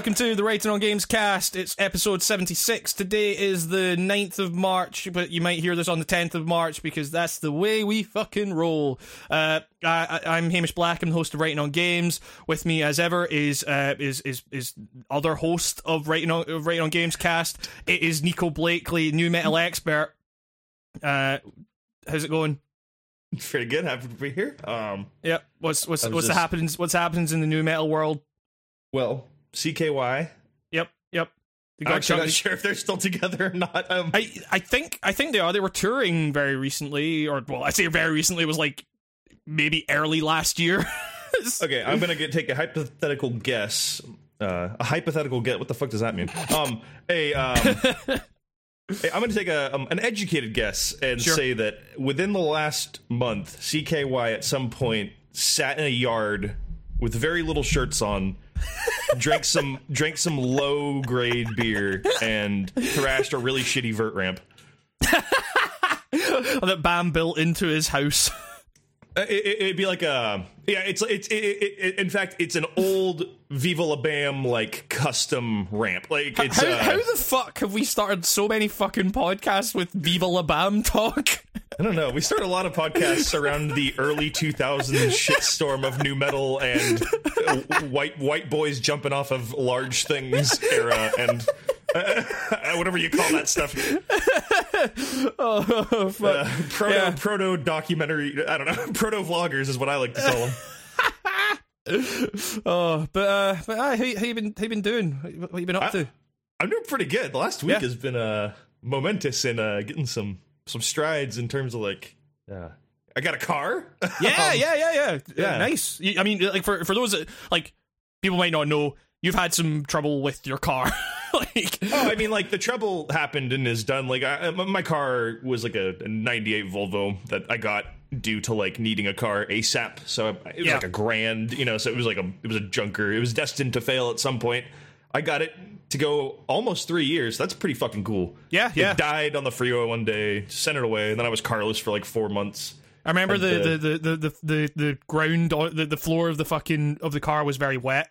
welcome to the Writing on Games cast. It's episode 76. Today is the 9th of March, but you might hear this on the 10th of March because that's the way we fucking roll. Uh, I, am Hamish Black. I'm the host of Writing on Games. With me, as ever, is uh, is is is other host of Writing on of Writing on Games cast. It is Nico Blakely, nu metal expert. Uh, how's it going? Pretty good. Happy to be here. Um, yep. What's what's what's just... the happenings? What's happenings in the nu metal world? Well, CKY. Yep. Yep. I'm actually not sure if they're still together or not. Um, I I think I think they are. They were touring very recently, or well, I say very recently. It was like maybe early last year. okay, I'm gonna get take a hypothetical guess. Uh, a hypothetical guess. What the fuck does that mean? Um, a um, hey, I'm gonna take a um, an educated guess and Sure. say that within the last month, CKY at some point sat in a yard with very little shirts on, drank some drank some low grade beer, and thrashed a really shitty vert ramp. that Bam built into his house. Uh, It, it'd be like a yeah. It's it's it, it, in fact it's an old Viva La Bam like custom ramp. Like it's how, uh, how the fuck have we started so many fucking podcasts with Viva La Bam talk? I don't know. We started a lot of podcasts around the early 2000s shitstorm of nu metal and uh, white white boys jumping off of large things era and whatever you call that stuff. oh fuck! Uh, proto Yeah. proto documentary. I don't know. Proto vloggers is what I like to call them. oh, but uh, but uh, how, how you been? How you been doing? What, what you been up I- to? I'm doing pretty good. The last week Yeah. has been uh, momentous in uh, getting some some strides in terms of like. Uh, I got a car. Yeah, Um, yeah, yeah, yeah, yeah. Uh, nice. I mean, like for for those that like people might not know, you've had some trouble with your car. like, Oh, I mean, like the trouble happened and is done. Like, I, my car was like a, a '98 Volvo that I got due to like needing a car ASAP. So it was Yeah. like a grand, you know. So it was like a it was a junker. It was destined to fail at some point. I got it to go almost three years. That's pretty fucking cool. Yeah, yeah. It died on the freeway one day, sent it away, and then I was carless for like four months. I remember the, uh, the, the, the, the, the, ground, the, the floor of the fucking of the car was very wet.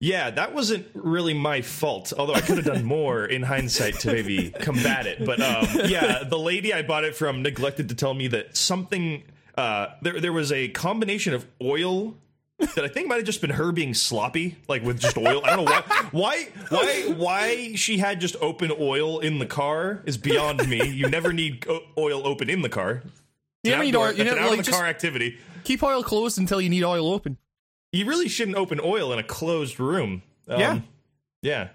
Yeah, that wasn't really my fault. Although I could have done more in hindsight to maybe combat it. But um, yeah, the lady I bought it from neglected to tell me that something. Uh, there, there was a combination of oil that I think might have just been her being sloppy, like with just oil. I don't know why, why, why, why she had just open oil in the car is beyond me. You never need oil open in the car. You never need oil. You never like the car activity. keep oil closed until you need oil open. You really shouldn't open oil in a closed room. Um, Yeah. Yeah.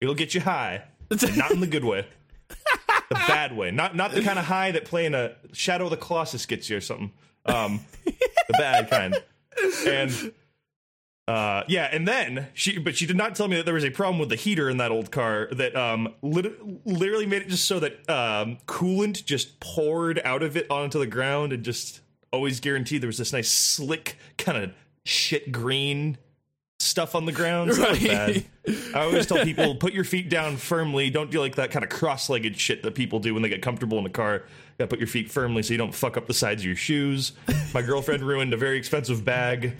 It'll get you high. Not in the good way. The bad way. Not not the kind of high that playing a Shadow of the Colossus gets you or something. Um the bad kind. And uh yeah, and then she but she did not tell me that there was a problem with the heater in that old car that um lit- literally made it just so that um coolant just poured out of it onto the ground and just always guaranteed there was this nice slick kind of shit green stuff on the ground. So that was Right. I always tell people put your feet down firmly. Don't do like that kind of cross-legged shit that people do when they get comfortable in the car. Gotta put your feet firmly so you don't fuck up the sides of your shoes. My girlfriend ruined a very expensive bag.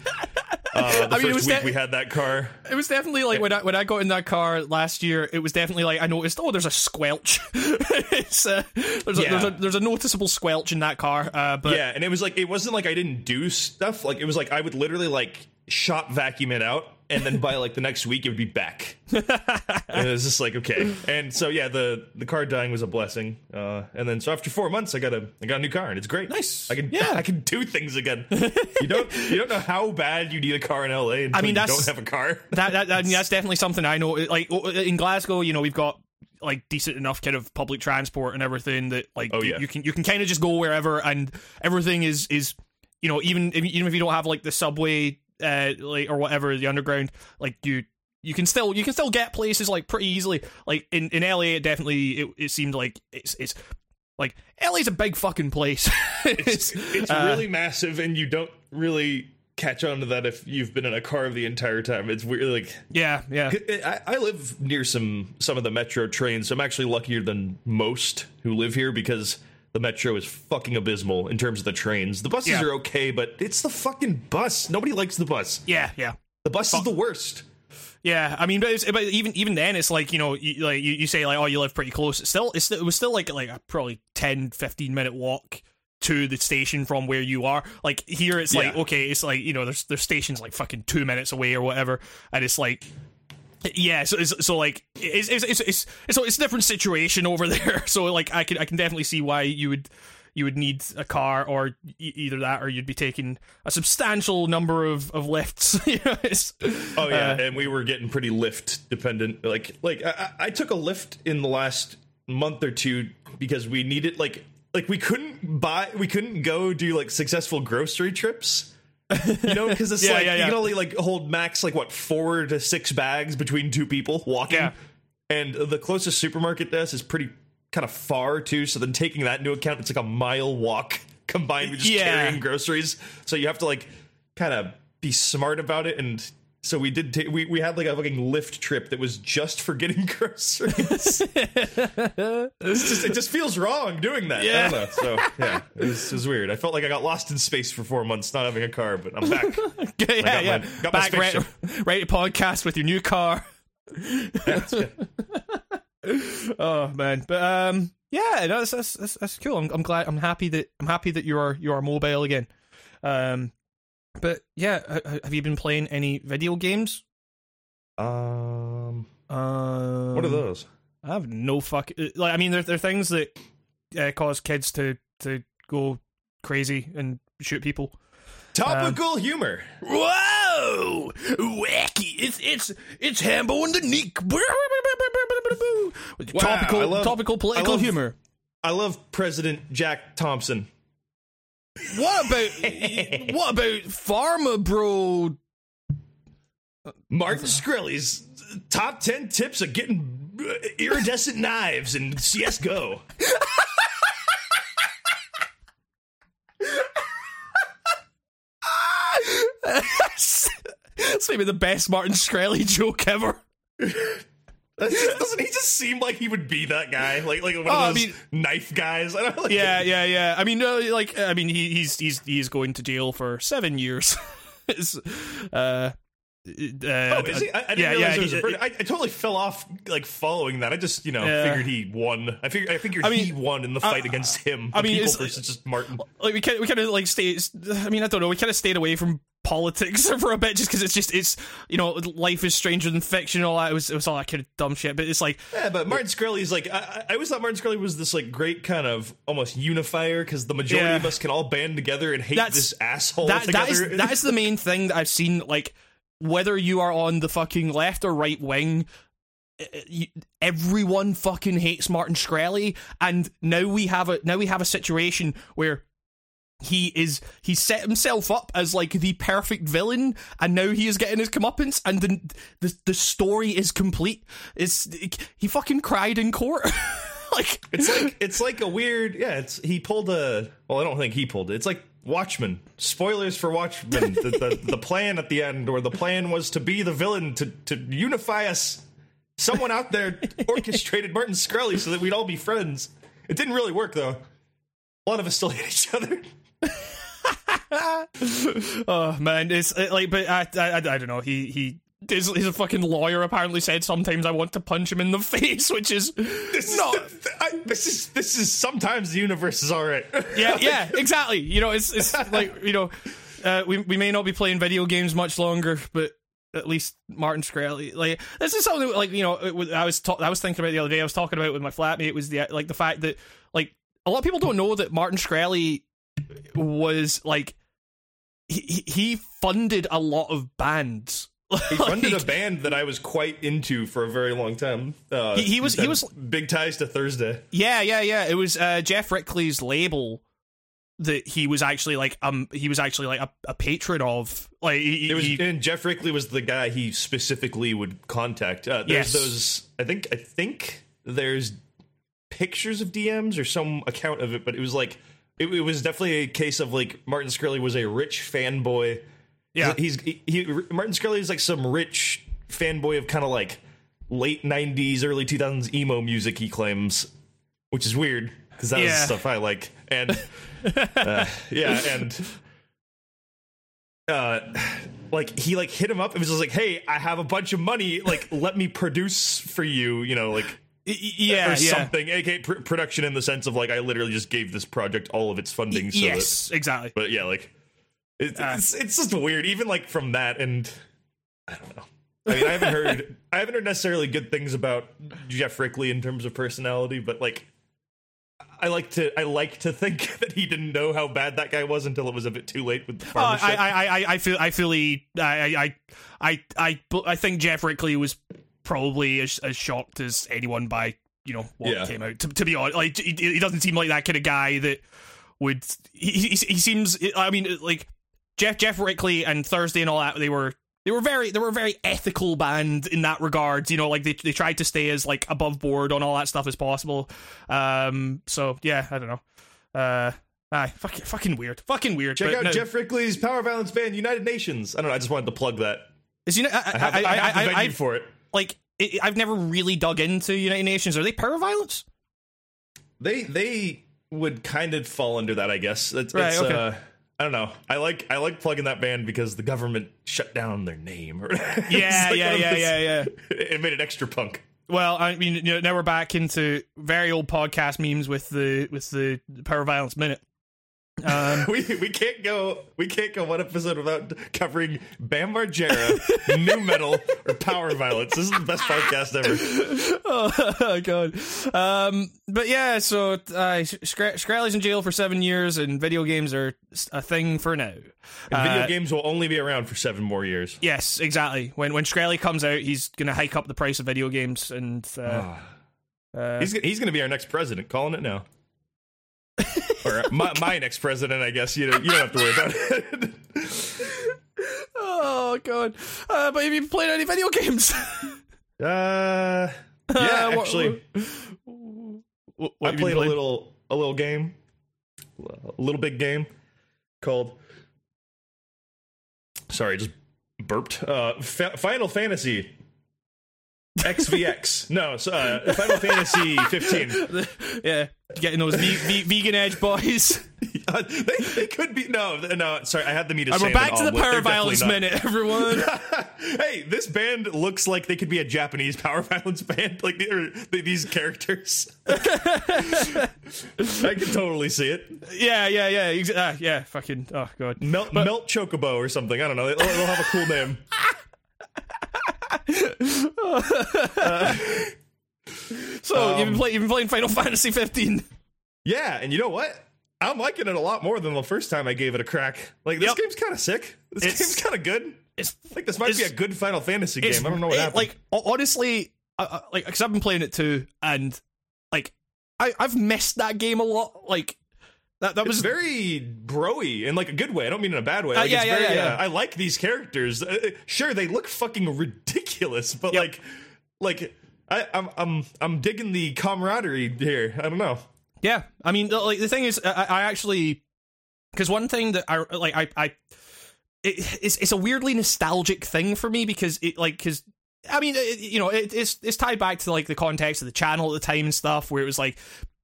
Uh, the I mean, first week that- we had that car. It was definitely like when I when I got in that car last year. It was definitely like I noticed. Oh, there's a squelch. uh, there's a, there's a there's a noticeable squelch in that car. Uh, but yeah, and it was like it wasn't like I didn't do stuff. Like it was like I would literally like shop vacuum it out, and then by like the next week it would be back. and it was just like okay, and so yeah, the the car dying was a blessing. Uh, and then so after four months, I got a I got a new car, and it's great. Nice. I can Yeah. I can do things again. you don't you don't know how bad you need a car in LA I mean, you that's- don't have a car. that, that, I mean, that's definitely something I know. Like in Glasgow, you know, we've got like decent enough kind of public transport and everything that like Oh, you, yeah. you can you can kind of just go wherever and everything is is you know even if, even if you don't have like the subway uh like or whatever the underground like you you can still you can still get places like pretty easily like in in LA it definitely it, it seemed like it's it's like LA's a big fucking place It's, it's uh, really massive, and you don't really catch on to that if you've been in a car the entire time. It's weird, like yeah yeah I, I live near some some of the metro trains. So I'm actually luckier than most who live here because the metro is fucking abysmal in terms of the trains. The buses Yeah. are okay, but it's the fucking bus. Nobody likes the bus. yeah yeah The bus is the worst. Yeah, I mean, but, it's, but even even then, it's like you know, you, like you, you say like, oh, you live pretty close. It's still, it's it was still like like a probably 10, 15 minute walk to the station from where you are. Like here, it's like okay, it's like you know, there's there's stations like fucking two minutes away or whatever, and it's like. Yeah, so it's, so like it's it's it's it's it's, it's a different situation over there. So like I can I can definitely see why you would you would need a car or e- either that or you'd be taking a substantial number of of lifts. you know, it's, Oh yeah, Uh, and we were getting pretty lift dependent. Like like I, I I took a lift in the last month or two because we needed like like we couldn't buy we couldn't go do like successful grocery trips. You know, because it's Yeah, like yeah, yeah. you can only like hold max like what four to six bags between two people walking. And the closest supermarket to us is pretty kind of far too. So then taking that into account, it's like a mile walk combined with just carrying groceries. So you have to like kind of be smart about it. And so we did. ta- we we had like a fucking lift trip that was just for getting groceries. it's just, it just feels wrong doing that. Yeah. I don't know. So yeah, it was, it was weird. I felt like I got lost in space for four months not having a car, but I'm back. yeah, got yeah. my- got my Back right, spaceship. right podcast with your new car. oh man, but um, yeah, no, that's that's that's, that's cool. I'm, I'm glad. I'm happy that I'm happy that you are you are mobile again. Um, but yeah, ha- ha- have you been playing any video games? um, Um, what are those? I have no fuck. Like, I mean, there there are things that uh, cause kids to to go crazy and shoot people. Topical humor. Whoa! Wacky! It's it's it's Hambo and the Neek. topical love- topical political I love- humor. I love President Jack Thompson. What about what about Pharma Bro? Martin Shkreli's top 10 tips of getting uh, iridescent knives in CSGO. That's maybe the best Martin Shkreli joke ever. Doesn't he just seem like he would be that guy? Like like one Oh, of those mean- knife guys? I don't like, Yeah, yeah, yeah. I mean, no, like, I mean, he, he's he's he's going to jail for seven years. Uh, uh, Oh, is he? I, I didn't yeah, realize yeah, was he- a. I, I totally fell off like following that. I just you know Yeah. figured he won. I figured I figured I mean, he won in the fight against him. I mean, people it's- versus just Martin. like we kind we kind of like stay. I mean, I don't know. We kind of stayed away from politics for a bit just because it's just it's you know life is stranger than fiction and all that. It was it was all that kind of dumb shit. But it's like Yeah, but Martin Shkreli's like I, I always thought Martin Shkreli was this like great kind of almost unifier because the majority Yeah. of us can all band together and hate this asshole that that together. is that is the main thing that I've seen. Like whether you are on the fucking left or right wing. Everyone fucking hates Martin Shkreli, and now we have a now we have a situation where he is he set himself up as like the perfect villain and now he is getting his comeuppance and the the, the story is complete it's he fucking cried in court like It's like it's like a weird yeah. It's he pulled a well. I don't think he pulled it. It's like Watchmen. Spoilers for Watchmen. the, the the plan at the end, or the plan was to be the villain to to unify us. Someone out there orchestrated Martin Shkreli so that we'd all be friends. It didn't really work though. A lot of us still hate each other. oh man it's uh, like but I, I I don't know he he he's, he's a fucking lawyer apparently said sometimes I want to punch him in the face which is This No. is the- I, this is this is sometimes the universe is all right. yeah, yeah, exactly. You know, it's it's like you know, uh, we we may not be playing video games much longer, but at least Martin Shkreli, like this is something like you know, it I was ta- I was thinking about the other day. I was talking about with my flatmate It was the like the fact that like a lot of people don't know that Martin Shkreli was like he- he funded a lot of bands. He funded a band that I was quite into for a very long time. Uh, He- he was- he was- big ties to Thursday. Yeah, yeah, yeah. It was uh, Geoff Rickly's label that he was actually like um he was actually like a, a patron of. Like he, It was, he- and Jeff Rickley was the guy he specifically would contact. Uh, Yes. those. I think. I think there's pictures of DMs or some account of it, but it was like it, it was definitely a case of like Martin Shkreli was a rich fanboy. Yeah. he's he, he Martin Shkreli is like some rich fanboy of kind of like late '90s, early 2000s emo music. He claims, which is weird because that Yeah. was stuff I like. And uh, yeah, and uh, like he like hit him up and was just like, "Hey, I have a bunch of money. Like, let me produce for you. You know, like." Yeah, or yeah. something, aka pr- production in the sense of like I literally just gave this project all of its funding. So that, yes, exactly. but yeah, like it, Uh. it's it's just weird. Even like from that, and I don't know. I mean, I haven't heard I haven't heard necessarily good things about Geoff Rickly in terms of personality, but like I like to I like to think that he didn't know how bad that guy was until it was a bit too late with the Uh. I, I, I, I feel, I fully, I, I, I, I, I think Geoff Rickly was probably as, as shocked as anyone by you know what Yeah. came out. To, to be honest, like he, he doesn't seem like that kind of guy that would. He, he, he seems. I mean, like Jeff, Geoff Rickly and Thursday and all that. They were. They were very, they were a very ethical band in that regard. You know, like they they tried to stay as like above board on all that stuff as possible. Um, so yeah, I don't know. Uh, aye, fucking, fucking weird, fucking weird. Check out no- Geoff Rickly's Power Violence band, United Nations. I don't know. I just wanted to plug that. Is you know, I, I have, I, I, I, have the venue I, for it. like it, I've never really dug into United Nations. Are they power violence? They they would kind of fall under that, I guess. It's, Right, it's, okay. uh, I don't know. I like I like plugging that band because the government shut down their name. Yeah, yeah, yeah, yeah, yeah. It made it extra punk. Well, I mean, you know, now we're back into very old podcast memes with the with the power violence minute. Um, We we can't go we can't go one episode without covering Bam Margera, nu metal, or power violence. This is the best podcast ever. oh god. Um, but yeah, so uh, Scra- Shkreli's in jail for seven years, and video games are a thing for now. And video Uh, games will only be around for seven more years. Yes, exactly. When when Scrally comes out, he's gonna hike up the price of video games, and uh, uh, He's he's going to be our next president. Calling it now. or my, my next president, I guess. You don't, you don't have to worry about it. oh god. Uh, but have you played any video games? Uh, yeah, Uh, what- actually, What, I played a little a little game, a little big game called. Sorry, just burped. Uh, Fa- Final Fantasy XVX. no, so, uh, Final Fantasy 15. yeah, getting those ve- ve- vegan edge boys. Uh, they, they could be no, no. Sorry, I had the eat a And we're back to the power violence minute, everyone. hey, this band looks like they could be a Japanese power violence band. Like or, these characters, I can totally see it. yeah, yeah, yeah, ex- uh, yeah. Fucking oh god. Melt, melt chocobo or something. I don't know. They'll, they'll have a cool name. So Um, you've been playing, you've been playing Final Fantasy 15. Yeah, and you know what? I'm liking it a lot more than the first time I gave it a crack. Like this Yep. game's kind of sick. This It's- game's kind of good. It's like this might be a good Final Fantasy game. I don't know what it- happened. Like honestly, I, I, like because I've been playing it too, and like I I've missed that game a lot. Like that that it's was very broy in like a good way. I don't mean in a bad way. Uh, yeah, it's yeah, very, yeah, yeah. uh, I like these characters. Uh, uh, sure, they look fucking ridiculous, but Yep. like, like I, I'm I'm I'm digging the camaraderie here. I don't know. Yeah, I mean, like the thing is, I, I actually because one thing that I like, I, I it, it's it's a weirdly nostalgic thing for me because it like because. I mean, it, you know, it, it's it's tied back to like the context of the channel at the time and stuff, where it was like,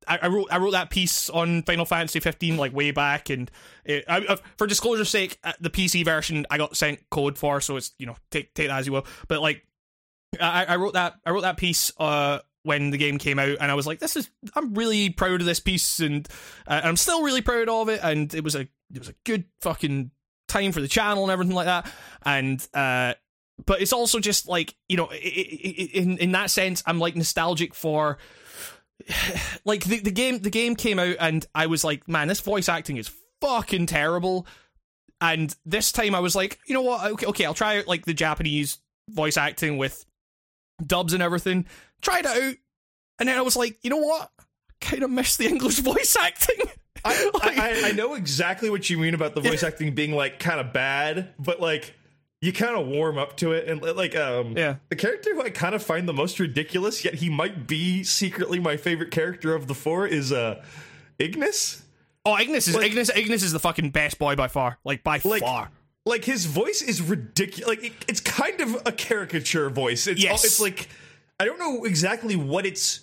I, I wrote I wrote that piece on Final Fantasy 15 like way back, and it, I, uh, for disclosure's sake, uh, the PC version I got sent code for, so it's you know take take that as you will. But like, I, I wrote that I wrote that piece uh when the game came out and I was like this is I'm really proud of this piece and uh, I'm still really proud of it and it was a it was a good fucking time for the channel and everything like that and uh but it's also just like you know i- i- i- in in that sense I'm like nostalgic for like the, the game the game came out and I was like man this voice acting is fucking terrible. And this time I was like you know what? Okay okay I'll try out like the Japanese voice acting with dubs and everything. Tried it out and then I was like you know what? Kind of miss the English voice acting. I, Like- I, I know exactly what you mean about the voice acting being like kind of bad, but like you kind of warm up to it and like um Yeah. the character who I kind of find the most ridiculous yet he might be secretly my favorite character of the four is uh Ignis. oh Ignis is Like- Ignis Ignis is the fucking best boy by far like by Like far like his voice is ridiculous. Like it, it's kind of a caricature voice. It's Yes. it's like I don't know exactly what it's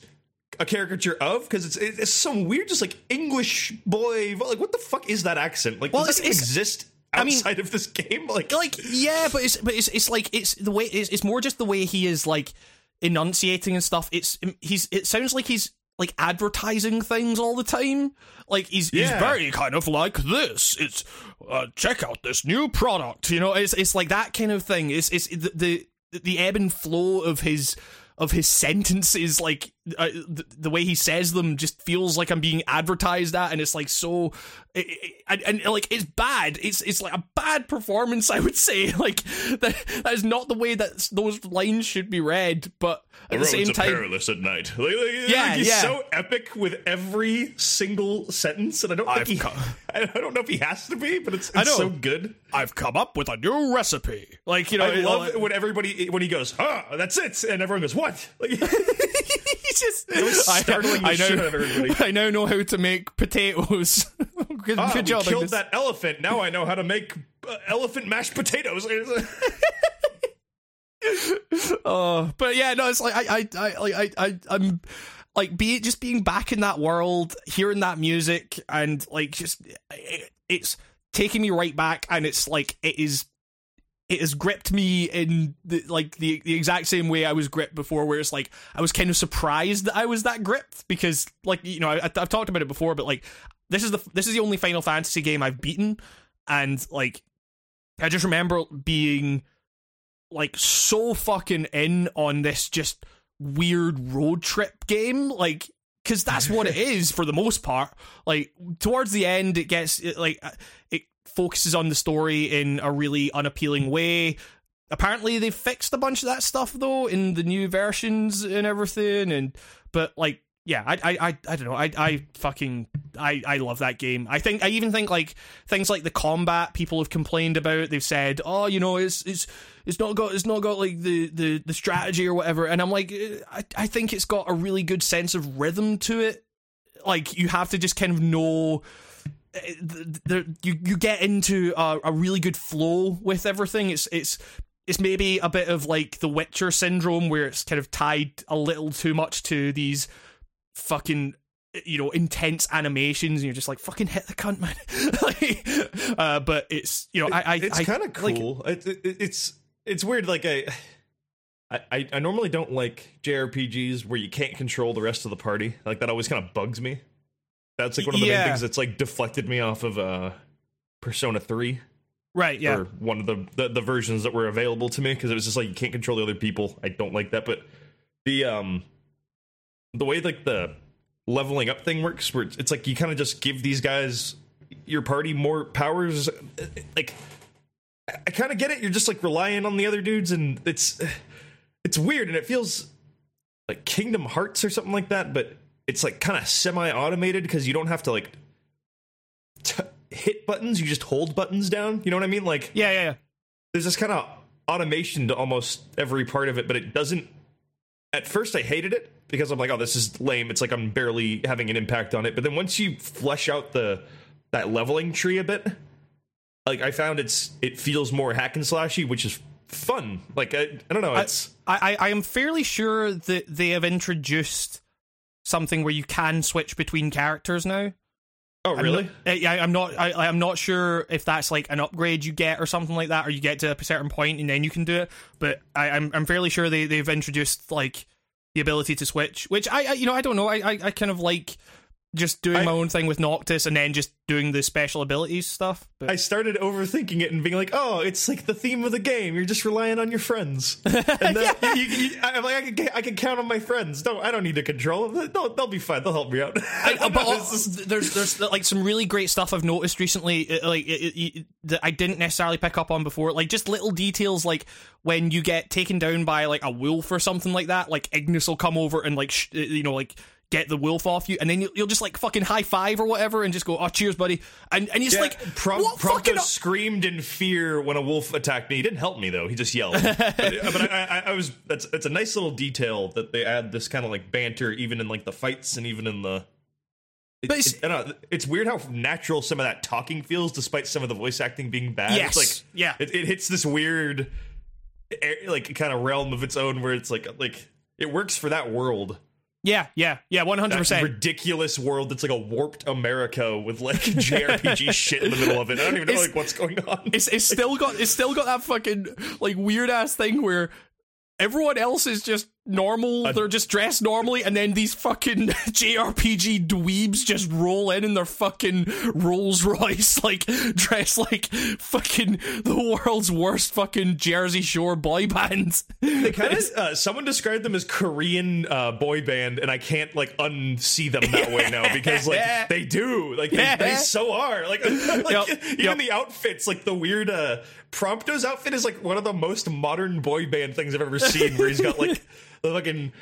a caricature of because it's it's some weird just like English boy. Like what the fuck is that accent? Like Well, does that it's- even it's- exist outside I mean, of this game. Like, like yeah, but it's but it's it's like it's the way it's, it's more just the way he is like enunciating and stuff. It's he's it sounds like he's like advertising things all the time. Like he's yeah. he's very kind of like this. It's uh, check out this new product. You know, it's it's like that kind of thing. It's it's the the, the ebb and flow of his of his sentences like uh, the, the, way he says them just feels like i'm being advertised at and it's like so it, it, and, and, like it's bad. It's it's like a bad performance i would say. Like that, that is not the way that those lines should be read but at the, the same time perilous at night. Like, like, yeah like he's yeah. so epic with every single sentence and i don't think he, come, I don't know if he has to be but it's, it's so good. I've come up with a new recipe. Like you know i love it when everybody when he goes oh, that's it and everyone goes what? Like just startling I, I know, I now know how to make potatoes. good, ah, good job. Killed that elephant. Now I know how to make uh, elephant mashed potatoes. oh, but yeah, no, it's like I, I, I, like I, I, I'm like be just being back in that world, hearing that music, and like just it, it's taking me right back, and it's like it is it has gripped me in the, like the the exact same way I was gripped before, where it's like I was kind of surprised that I was that gripped because, like you know, I, have talked about it before, but like this is the this is the only Final Fantasy game I've beaten, and like I just remember being like so fucking in on this just weird road trip game, like because that's what it is for the most part. Like towards the end, it gets it, like uh, it focuses on the story in a really unappealing way. Apparently, they fixed a bunch of that stuff though in the new versions and everything. And but like, yeah, I I I, I don't know. I I fucking I I love that game. I think I even think like things like the combat people have complained about. They've said, oh, you know, it's it's it's not got it's not got like the the the strategy or whatever. And I'm like, I I think it's got a really good sense of rhythm to it. Like you have to just kind of know there, you you get into a, a really good flow with everything. It's it's it's maybe a bit of like the Witcher syndrome where it's kind of tied a little too much to these fucking you know intense animations and you're just like fucking hit the cunt man. Like, uh, but it's you know i, I it's kind of cool. Like, it, it, it's it's weird like I, I i normally don't like jrpgs where you can't control the rest of the party. Like that always kind of bugs me that's like one of the yeah. main things that's like deflected me off of uh Persona 3. Right, yeah. Or one of the, the, the versions that were available to me because it was just like you can't control the other people. I don't like that, but the um the way like the leveling up thing works where it's, it's like you kind of just give these guys your party more powers like I kind of get it. You're just like relying on the other dudes and it's it's weird and it feels like Kingdom Hearts or something like that, but it's like kind of semi-automated because you don't have to like t- hit buttons; you just hold buttons down. You know what I mean? Like yeah, yeah. yeah. There's this kind of automation to almost every part of it, but it doesn't. At first, I hated it because I'm like, oh, this is lame. It's like I'm barely having an impact on it. But then once you flesh out the that leveling tree a bit, like I found it's it feels more hack and slashy, which is fun. Like I, I don't know. It's I, I I am fairly sure that they have introduced something where you can switch between characters now. Oh, really? Eh, I'm not, I, am not. I, I'm not sure if that's like an upgrade you get or something like that, or you get to a certain point and then you can do it. But I, am I'm, I'm fairly sure they they've introduced like the ability to switch, which I, I you know I don't know. I, I, I kind of like just doing I, my own thing with Noctis and then just doing the special abilities stuff. But. I started overthinking it and being like, "Oh, it's like the theme of the game. You're just relying on your friends." And then yeah. you, you, I'm like, I can, I can count on my friends. Don't I don't need to control them. They'll, they'll be fine. They'll help me out. I, but all, there's there's like some really great stuff I've noticed recently, uh, like uh, uh, it, it, that I didn't necessarily pick up on before. Like just little details, like when you get taken down by like a wolf or something like that. Like Ignis will come over and like sh- uh, you know like get the wolf off you, and then you'll, you'll, just like fucking high five or whatever, and just go, "Oh, cheers, buddy!" And and he's yeah, like, Prom- what Prompto screamed in fear when a wolf attacked me. He didn't help me though; he just yelled. but, uh, but I, I, I, was that's it's a nice little detail that they add this kind of like banter even in like the fights and even in the. It, but it's, it, know, it's weird how natural some of that talking feels, despite some of the voice acting being bad. Yes, it's like yeah, it, it hits this weird, like kind of realm of its own where it's like like it works for that world Yeah, yeah, yeah, one hundred percent. ridiculous world that's like a warped America with like JRPG shit in the middle of it. I don't even know It's- like what's going on. It's it's still got it's still got that fucking like weird ass thing where everyone else is just normal. They're just dressed normally, and then these fucking JRPG dweebs just roll in in their fucking Rolls Royce, like dressed like fucking the world's worst fucking Jersey Shore boy band. They kind of uh, someone described them as Korean uh, boy band, and I can't like unsee them that way now because like they do, like they, Yeah. they so are. Like, like Yep. even Yep. the outfits, like the weird uh, Prompto's outfit is like one of the most modern boy band things I've ever seen. Where he's got like the fucking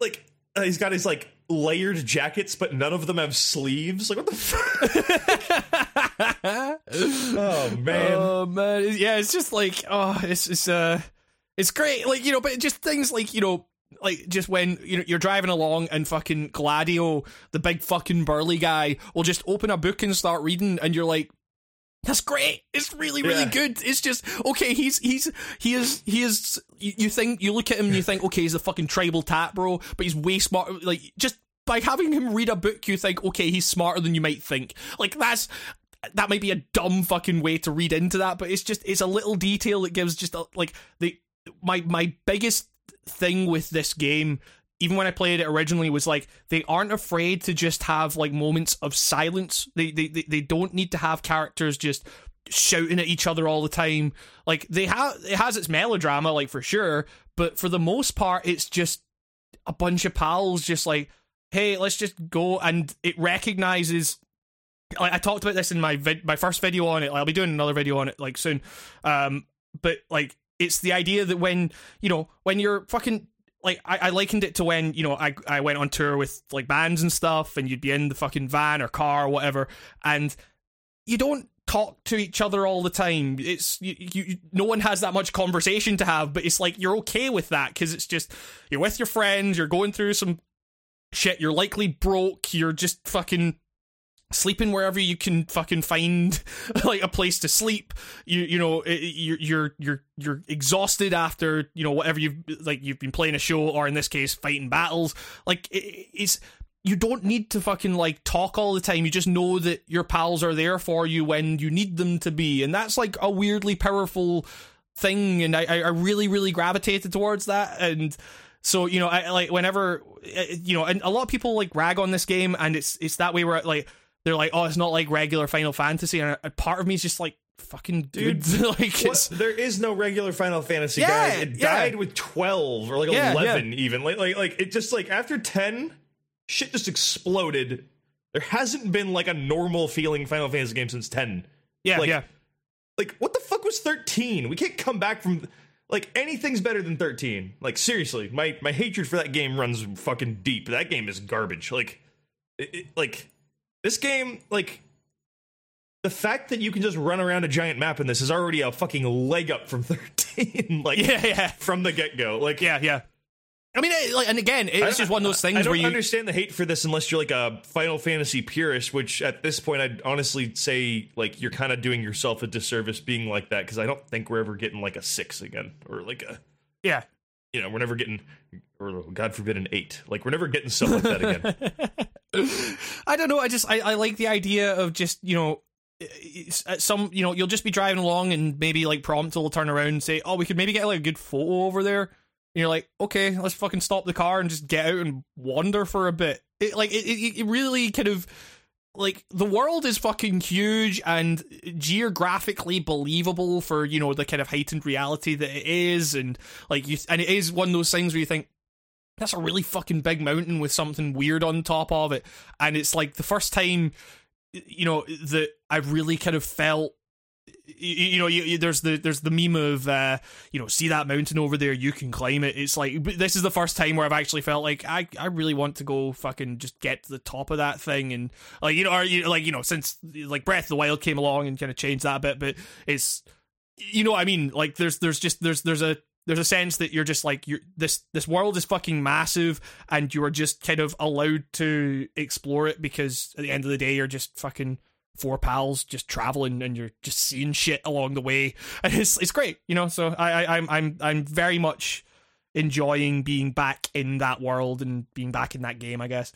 like uh, he's got his like layered jackets, but none of them have sleeves. Like what the fuck? oh man. Oh man, yeah, it's just like oh, it's it's uh, it's great, like you know, but just things like you know, like just when you know you're driving along and fucking Gladio, the big fucking burly guy, will just open a book and start reading, and you're like. That's great. It's really, really Yeah. good. It's just okay. He's he's he is he is. You, you think you look at him and you think okay, he's a fucking tribal tat bro, but he's way smart. Like just by having him read a book, you think okay, he's smarter than you might think. Like that's that might be a dumb fucking way to read into that, but it's just it's a little detail that gives just a, like the my my biggest thing with this game even when I played it originally was like they aren't afraid to just have like moments of silence. They they they, don't need to have characters just shouting at each other all the time. Like they have it has its melodrama like for sure, but for the most part it's just a bunch of pals just like hey, let's just go and it recognizes I, I talked about this in my vid- my first video on it. I'll be doing another video on it like soon. Um, but like it's the idea that when you know when you're fucking like I, I likened it to when you know I I went on tour with like bands and stuff, and you'd be in the fucking van or car or whatever, and you don't talk to each other all the time. It's you, you no one has that much conversation to have, but it's like you're okay with that because it's just you're with your friends, you're going through some shit, you're likely broke, you're just fucking sleeping wherever you can fucking find like a place to sleep. You you know you're you're you're you're exhausted after you know whatever you've like you've been playing a show or in this case fighting battles. Like it's you don't need to fucking like talk all the time. You just know that your pals are there for you when you need them to be. And that's like a weirdly powerful thing. And i i really really gravitated towards that. And so you know i like whenever uh, you know and a lot of people like rag on this game and it's it's that way where like they're like oh it's not like regular final fantasy and a part of me is just like fucking dude like it's there is no regular Final Fantasy, Yeah, guys. It yeah. died with twelve or like Yeah, eleven, even. Like, like, like it just like after ten, shit just exploded. There hasn't been like a normal feeling Final Fantasy game since ten. yeah like- yeah Like, what the fuck was thirteen? We can't come back from like anything's better than thirteen. Like, seriously, my my hatred for that game runs fucking deep. That game is garbage. Like, it, it- like this game, like. The fact that you can just run around a giant map in this is already a fucking leg up from 13. like, yeah yeah from the get go. Like, yeah yeah i mean it, like and again it's I- just one of those I things don't where you understand the hate for this unless you're like a Final Fantasy purist, which at this point I'd honestly say like you're kind of doing yourself a disservice being like that because I don't think we're ever getting like a six again or like a yeah you know we're never getting or God forbid an eight. Like we're never getting stuff like that again. I don't know. I just I, I like the idea of just you know at uh, some you know you'll just be driving along and maybe like prompt will turn around and say oh we could maybe get like a good photo over there and you're like okay let's fucking stop the car and just get out and wander for a bit it, like it, it, it really kind of like the world is fucking huge and geographically believable for you know the kind of heightened reality that it is and like you and it is one of those things where you think that's a really fucking big mountain with something weird on top of it. And it's like the first time you know that i really kind of felt you, you know you, you- there's the there's the meme of uh you know see that mountain over there? You can climb it. It's like this is the first time where i've actually felt like i i really want to go fucking just get to the top of that thing and like you know or you like you know since like breath of the wild came along and kind of changed that a bit but it's you know what i mean? Like there's there's just there's there's a there's a sense that you're just like you're this this world is fucking massive and you are just kind of allowed to explore it because at the end of the day you're just fucking four pals just traveling and you're just seeing shit along the way and it's it's great you know so i, I i'm i'm i'm very much enjoying being back in that world and being back in that game, I guess.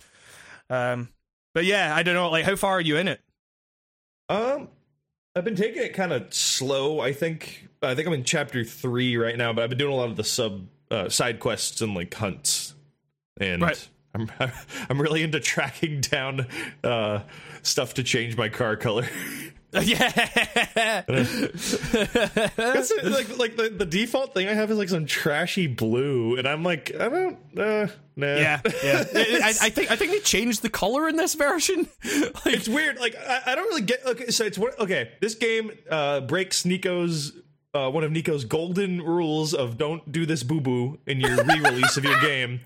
Um, but yeah, I don't know. Like, how far are you in it? Um, I've been taking it kind of slow. I think I think I'm in chapter three right now, but I've been doing a lot of the sub uh, side quests and like hunts, and Right. I'm I'm really into tracking down uh, stuff to change my car color. yeah. That's like like the, the default thing I have is like some trashy blue, and I'm like I don't uh, nah. yeah, yeah. I, I think I think they changed the color in this version. like, It's weird. Like I, I don't really get. Okay, so it's? Okay, this game uh, breaks Nico's uh, one of Nico's golden rules of don't do this boo boo in your re-release of your game,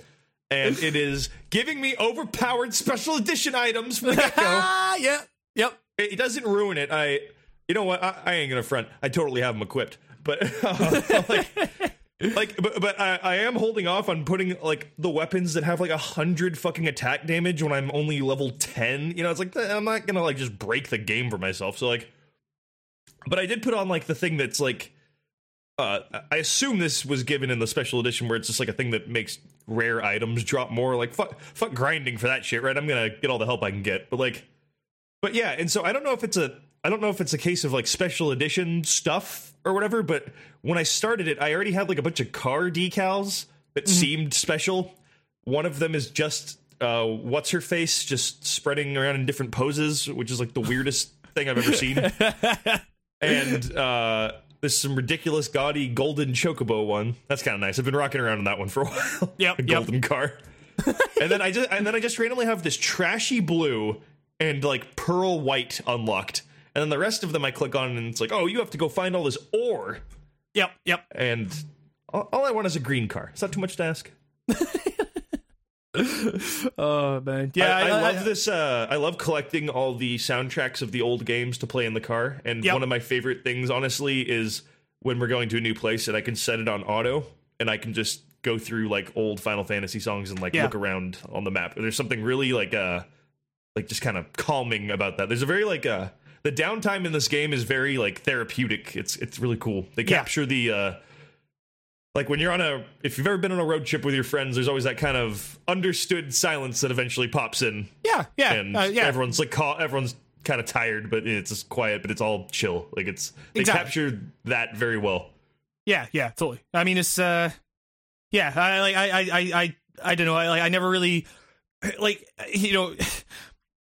and it is giving me overpowered special edition items from the get go. ah, yeah, yep. It, doesn't ruin it. I, you know what? I, I ain't gonna front. I totally have them equipped, but uh, like. Like, but, but I, I am holding off on putting like the weapons that have like a hundred fucking attack damage when I'm only level ten. You know, it's like I'm not gonna like just break the game for myself. So like, but I did put on like the thing that's like, uh, I assume this was given in the special edition where it's just like a thing that makes rare items drop more. Like fuck, fuck grinding for that shit, right? I'm gonna get all the help I can get, but like, but yeah, and so I don't know if it's a I don't know if it's a case of like special edition stuff or whatever, but when I started it, I already had like a bunch of car decals that seemed special. One of them is just uh what's her face just spreading around in different poses, which is like the weirdest thing I've ever seen. and uh there's some ridiculous gaudy golden chocobo one. That's kind of nice. I've been rocking around on that one for a while. Yep, a yep. golden car. and then I just and then I just randomly have this trashy blue and like pearl white unlocked. And then the rest of them I click on and it's like, oh, you have to go find all this ore. Yep, yep. And all, all I want is a green car. Is that too much to ask? Oh man, yeah. I, I love this. Uh, I love collecting all the soundtracks of the old games to play in the car. And Yep. one of my favorite things, honestly, is when we're going to a new place and I can set it on auto and I can just go through like old Final Fantasy songs and like Yeah. look around on the map. There's something really like uh like just kind of calming about that. There's a very like uh the downtime in this game is very like therapeutic. It's it's really cool. They Yeah. capture the uh like when you're on a if you've ever been on a road trip with your friends there's always that kind of understood silence that eventually pops in yeah, yeah, and uh, yeah. everyone's like call, everyone's kind of tired but it's just quiet but it's all chill like it's they Exactly. captured that very well Yeah, yeah, totally. I mean, it's uh, yeah. I like, I, I, I, I, I don't know. I like, I never really like, you know,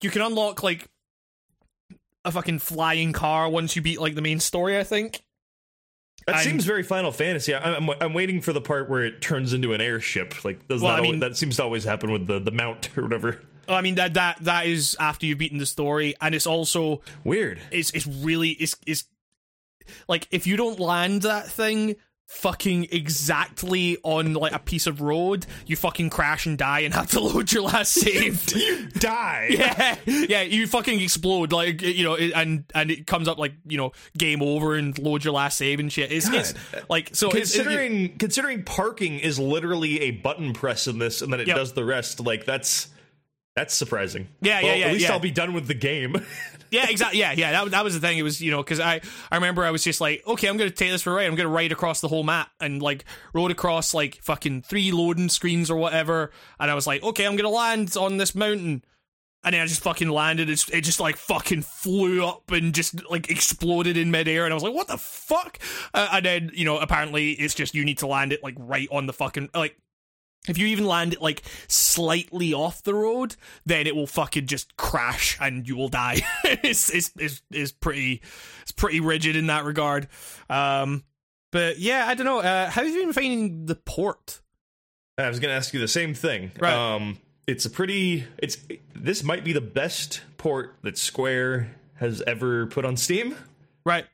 you can unlock like a fucking flying car once you beat like the main story. I think. that I'm- seems very final fantasy I, I'm, I'm waiting for the part where it turns into an airship like does Well, that I mean- that seems to always happen with the the mount or whatever I mean that that that is after you've beaten the story, and it's also weird it's it's really it's it's like if you don't land that thing fucking exactly on like a piece of road, you fucking crash and die and have to load your last save. you die yeah, yeah, you fucking explode like you know, and and it comes up like you know, game over and load your last save and shit. It's, it's like so. it's- it- considering considering parking is literally a button press in this and then it Yep. does the rest like that's that's surprising Yeah, yeah, yeah, at least yeah. i'll be done with the game yeah, exactly. Yeah, yeah. That that was the thing. It was you know because I I remember I was just like, okay, I'm gonna take this for a ride. I'm gonna ride across the whole map and like rode across like fucking three loading screens or whatever. And I was like, okay, I'm gonna land on this mountain. And then I just fucking landed. It's, it just like fucking flew up and just like exploded in midair. And I was like, what the fuck? Uh, and then, you know, apparently it's just you need to land it like right on the fucking, like, if you even land it like slightly off the road, then it will fucking just crash and you will die. it's, it's it's it's pretty it's pretty rigid in that regard. Um, but yeah, I don't know. Uh, how have you been finding the port? I was going to ask you the same thing. Right. Um, it's a pretty. It's this might be the best port that Square has ever put on Steam. Right?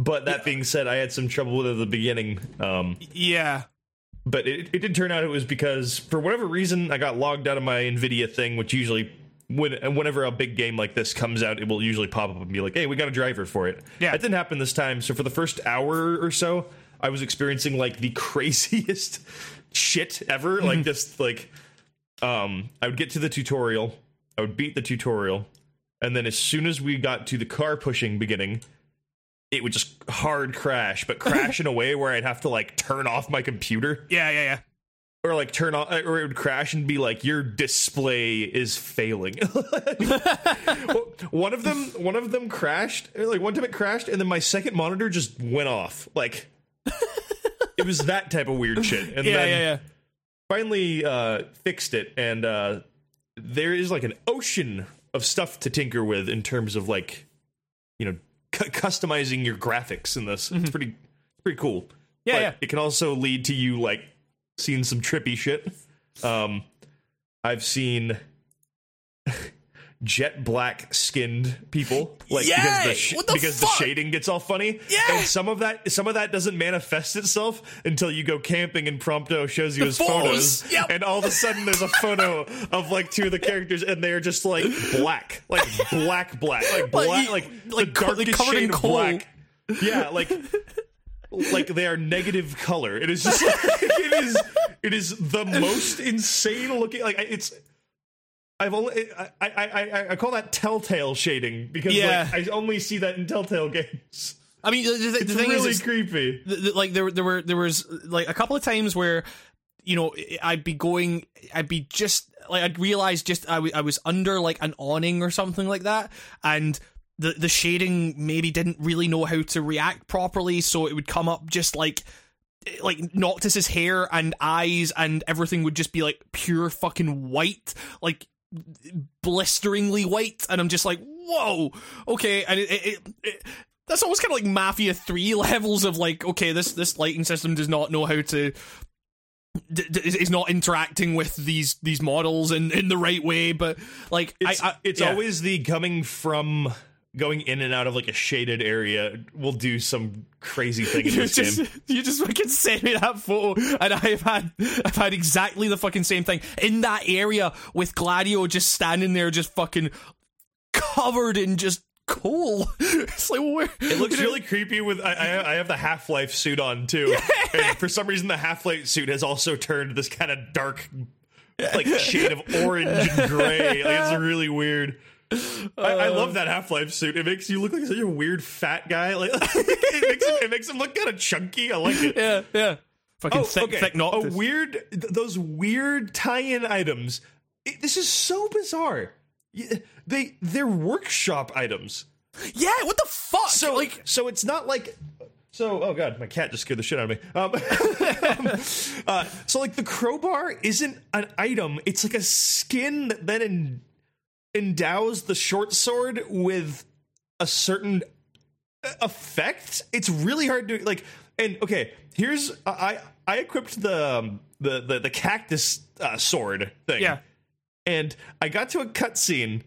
But that being said, I had some trouble with it at the beginning. Um, Yeah. But it, it did turn out it was because for whatever reason I got logged out of my Nvidia thing, which usually. When, whenever a big game like this comes out, it will usually pop up and be like, "Hey, we got a driver for it." Yeah. that didn't happen this time. So for the first hour or so, I was experiencing like the craziest shit ever. Like just like, um, I would get to the tutorial, I would beat the tutorial, and then as soon as we got to the car pushing beginning, it would just hard crash, but crash in a way where I'd have to like turn off my computer. Yeah. Yeah. Yeah. or like turn off, or it would crash and be like your display is failing one of them one of them crashed like one time it crashed and then my second monitor just went off like it was that type of weird shit and Yeah, then yeah, yeah. finally uh fixed it and uh there is like an ocean of stuff to tinker with in terms of like you know cu- customizing your graphics in this it's pretty pretty cool Mm-hmm. Yeah, but yeah. it can also lead to you like seeing some trippy shit. Um, I've seen jet black skinned people like because the sh- the because fuck? the shading gets all funny. Yeah! and some of that some of that doesn't manifest itself until you go camping and Prompto shows you his photos. photos, Yep. and all of a sudden there's a photo of like two of the characters and they're just like black, like black, black, like black, you- like, like the darkest covered in shade of coal. black. Yeah, like like they are negative color. It is just like, it is it is the most insane looking. Like it's. I've only I I I, I call that telltale shading because Yeah. like I only see that in telltale games. I mean, the, the, the It's thing really is, creepy. th- th- like there there were there was like a couple of times where you know I'd be going I'd be just like I'd realize just I, w- I was under like an awning or something like that and the the shading maybe didn't really know how to react properly so it would come up just like like Noctis's hair and eyes and everything would just be like pure fucking white like blisteringly white and I'm just like whoa okay and it, it, it, it that's almost kind of like Mafia 3 levels of like okay this this lighting system does not know how to d- d- is is not interacting with these these models in in the right way but like It's I, I it's yeah. always the coming from going in and out of like a shaded area will do some crazy thing in you this just game. you just fucking sent me that photo and I've had I've had exactly the fucking same thing in that area with Gladio just standing there just fucking covered in just coal it's like where It looks really creepy with I, I I have the Half Life suit on too, and for some reason the Half Life suit has also turned this kind of dark, like shade of orange and gray. Like it's really weird. I, I love that Half Life suit. It makes you look like such a weird fat guy. Like it makes him, it makes him look kind of chunky. I like it. yeah yeah fucking Oh, thick okay. thick A weird, th- those weird tie-in items. It, this is so bizarre. They they're workshop items. yeah what the fuck So like so it's not like so oh god my cat just scared the shit out of me um, uh, so like the crowbar isn't an item it's like a skin that then en- endows the short sword with a certain effect it's really hard to like and okay here's i i equipped the um, the the, the cactus uh, sword thing yeah and I got to a cutscene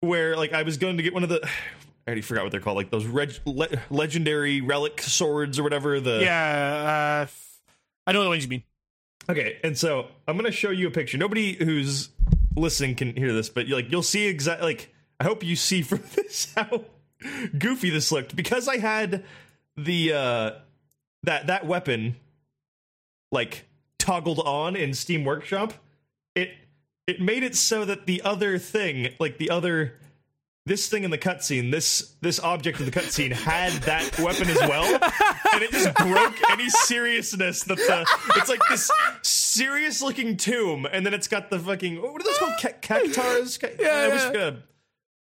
where like I was going to get one of the I already forgot what they're called, like those reg- le- legendary relic swords or whatever. The yeah uh, I know the ones you mean Okay, and so I'm gonna show you a picture. Nobody who's listening can hear this, but like you'll see exactly. Like I hope you see from this how goofy this looked because I had the uh that that weapon like toggled on in Steam Workshop. It it made it so that the other thing, like the other this thing in the cutscene, this this object in the cutscene had that weapon as well, and it just broke any seriousness that the it's like this serious looking tomb, and then it's got the fucking what are those called Ca- Cactuars? Ca- I wish, yeah. uh,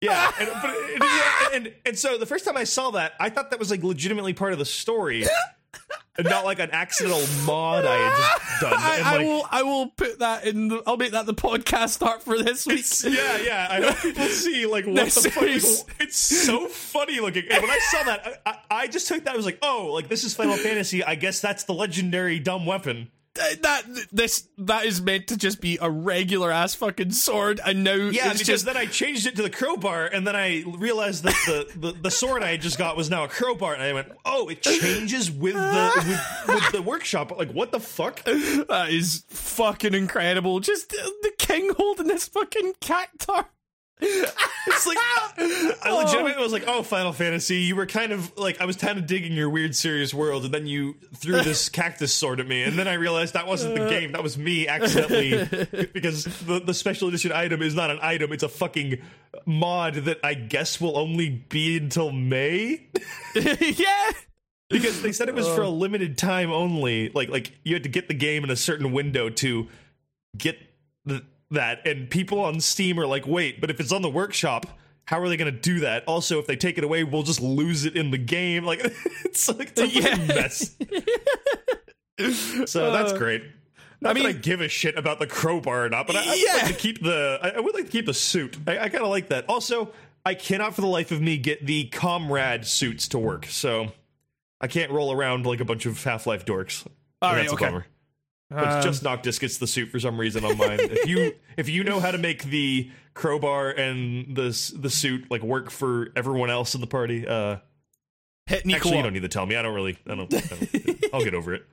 yeah, and, but it, yeah, and and so the first time I saw that, I thought that was like legitimately part of the story, and not like an accidental mod I had just done. I, and I will I will put that in the I'll make that the podcast start for this week yeah, yeah. I hope people see like what No, the fuck. serious. It's so funny looking. And when I saw that, I, I, I just took that. I was like, oh, like this is Final Fantasy. I guess that's the legendary dumb weapon. Th- that this that is meant to just be a regular ass fucking sword and now Yeah, it's because just then I changed it to the crowbar, and then I realized that the, the, the sword I just got was now a crowbar, and I went, oh, it changes with the with, with the workshop. Like, what the fuck? that is fucking incredible just uh, the king holding this fucking Cactuar It's like I oh. legitimately was like, "Oh, Final Fantasy, you were kind of like I was kind of digging your weird, serious world, and then you threw this cactus sword at me, and then I realized that wasn't the uh. game. That was me accidentally because the the special edition item is not an item; it's a fucking mod that I guess will only be until May. yeah because they said it was for a oh. limited time only. Like like you had to get the game in a certain window to get the, that, and people on Steam are like, wait, but if it's on the workshop. How are they going to do that? Also, if they take it away, we'll just lose it in the game. Like it's like it's a Yeah. mess. So that's Uh, great. Not I mean- that I give a shit about the crowbar or not, but I, I Yeah. like to keep the. I, I would like to keep the suit. I, I kind of like that. Also, I cannot for the life of me get the comrade suits to work, so I can't roll around like a bunch of Half Life dorks. All right, that's okay. A bummer. But Um, just Noctis gets the suit for some reason on mine. if you if you know how to make the crowbar and the the suit like work for everyone else in the party, uh, hit Nico actually you don't need to tell me. I don't really. I don't. I don't I'll get over it.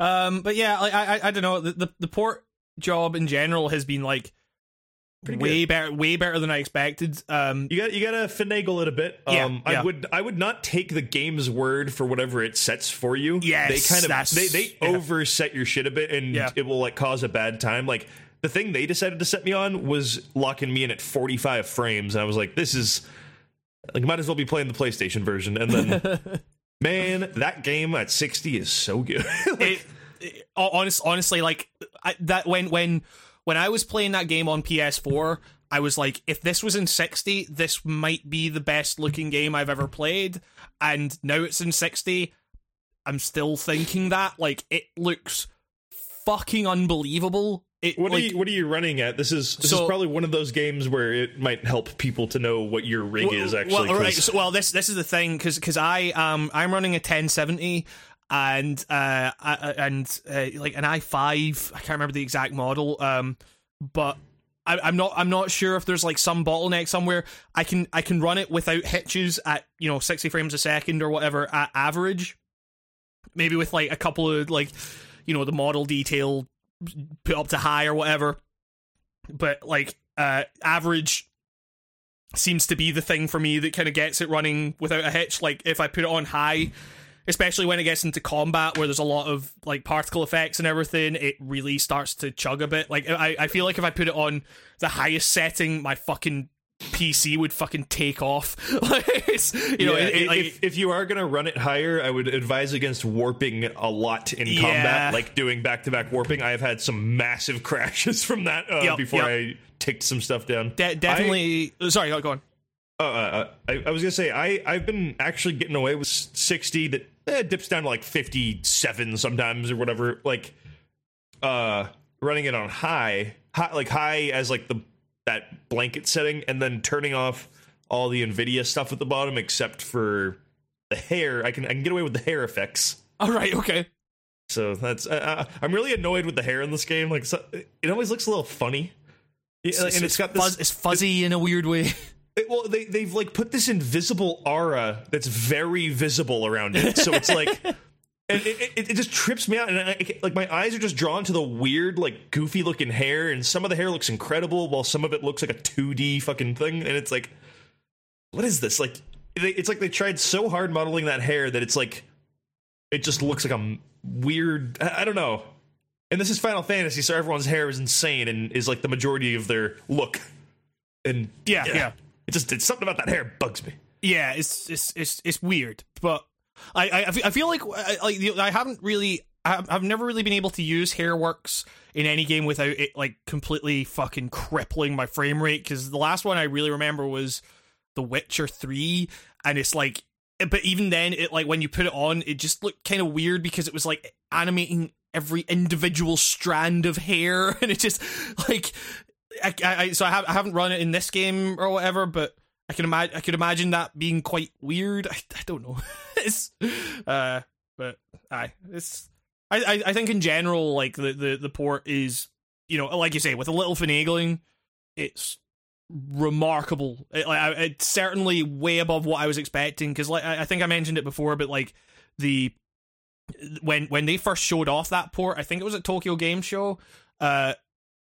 Um, but yeah, like I, I, I don't know. The, the the port job in general has been like Pretty way better, way better than I expected. Um, You got you got to finagle it a bit. Yeah, um, yeah. I would I would not take the game's word for whatever it sets for you. Yes, they kind of they they yeah. overset your shit a bit, and Yeah. it will like cause a bad time. Like the thing they decided to set me on was locking me in at 45 frames, and I was like, this is like might as well be playing the PlayStation version. And then man, that game at 60 is so good. like, it, it- honest, honestly, like I, that when when when I was playing that game on PS4, I was like, if this was in 60, this might be the best looking game I've ever played. And now it's in 60, I'm still thinking that like it looks fucking unbelievable. It what like, are you what are you running at? This is this So- is probably one of those games where it might help people to know what your rig is actually. Well, right, so, well, this this is the thing because because I um I'm running a 1070 and uh and uh, like an i5. I can't remember the exact model. Um, but. I, I'm not. I'm not sure if there's like some bottleneck somewhere. I can. I can run it without hitches at you know 60 frames a second or whatever at average. Maybe with like a couple of like, you know, the model detail put up to high or whatever. But like uh average seems to be the thing for me that kind of gets it running without a hitch. Like if I put it on high, especially when it gets into combat where there's a lot of like particle effects and everything, it really starts to chug a bit. Like I, I feel like if I put it on the highest setting, my fucking PC would fucking take off. you know, Yeah, it- it, if, like, if, if you are going to run it higher, I would advise against warping a lot in Yeah. combat, like doing back to back warping. I have had some massive crashes from that uh, Yep, before yep. I ticked some stuff down. de- definitely. sorry, go on. Uh, uh, I, I was gonna say I I've been actually getting away with sixty that eh, dips down to like fifty seven sometimes or whatever. Like uh, running it on high, high like high as like the that blanket setting, and then turning off all the Nvidia stuff at the bottom except for the hair. I can I can get away with the hair effects. All right, okay. So that's uh, uh, I'm really annoyed with the hair in this game. Like so, it always looks a little funny. Yeah, and it's got this fuzz, it's fuzzy in a weird way. it- well, they they've like put this invisible aura that's very visible around it. So it's like, and it, it, it just trips me out, and I, I- like my eyes are just drawn to the weird, like goofy looking hair, and some of the hair looks incredible, while some of it looks like a two D fucking thing, and it's like, what is this? Like, they, it's like they tried so hard modeling that hair that it's like, it just looks like a weird. I, I don't know. And this is Final Fantasy, so everyone's hair is insane and is like the majority of their look. And Yeah, yeah. It just it's something about that hair bugs me. yeah, it's it's it's it's weird, but I I, I feel like I, like I haven't really I've never really been able to use Hairworks in any game without it like completely fucking crippling my frame rate because the last one I really remember was The Witcher Three, and it's like. But even then, it like when you put it on, it just looked kind of weird because it was like animating every individual strand of hair, and it just like I, I, so I, have, I haven't run it in this game or whatever, but I can imagine I could imagine that being quite weird. I, I don't know. it's uh, but I it's I, I I think in general like the, the the port is you know like you say with a little finagling, it's remarkable. It, like, it's certainly way above what I was expecting because like I I think I mentioned it before, but like the when when they first showed off that port, I think it was at Tokyo Game Show. Uh,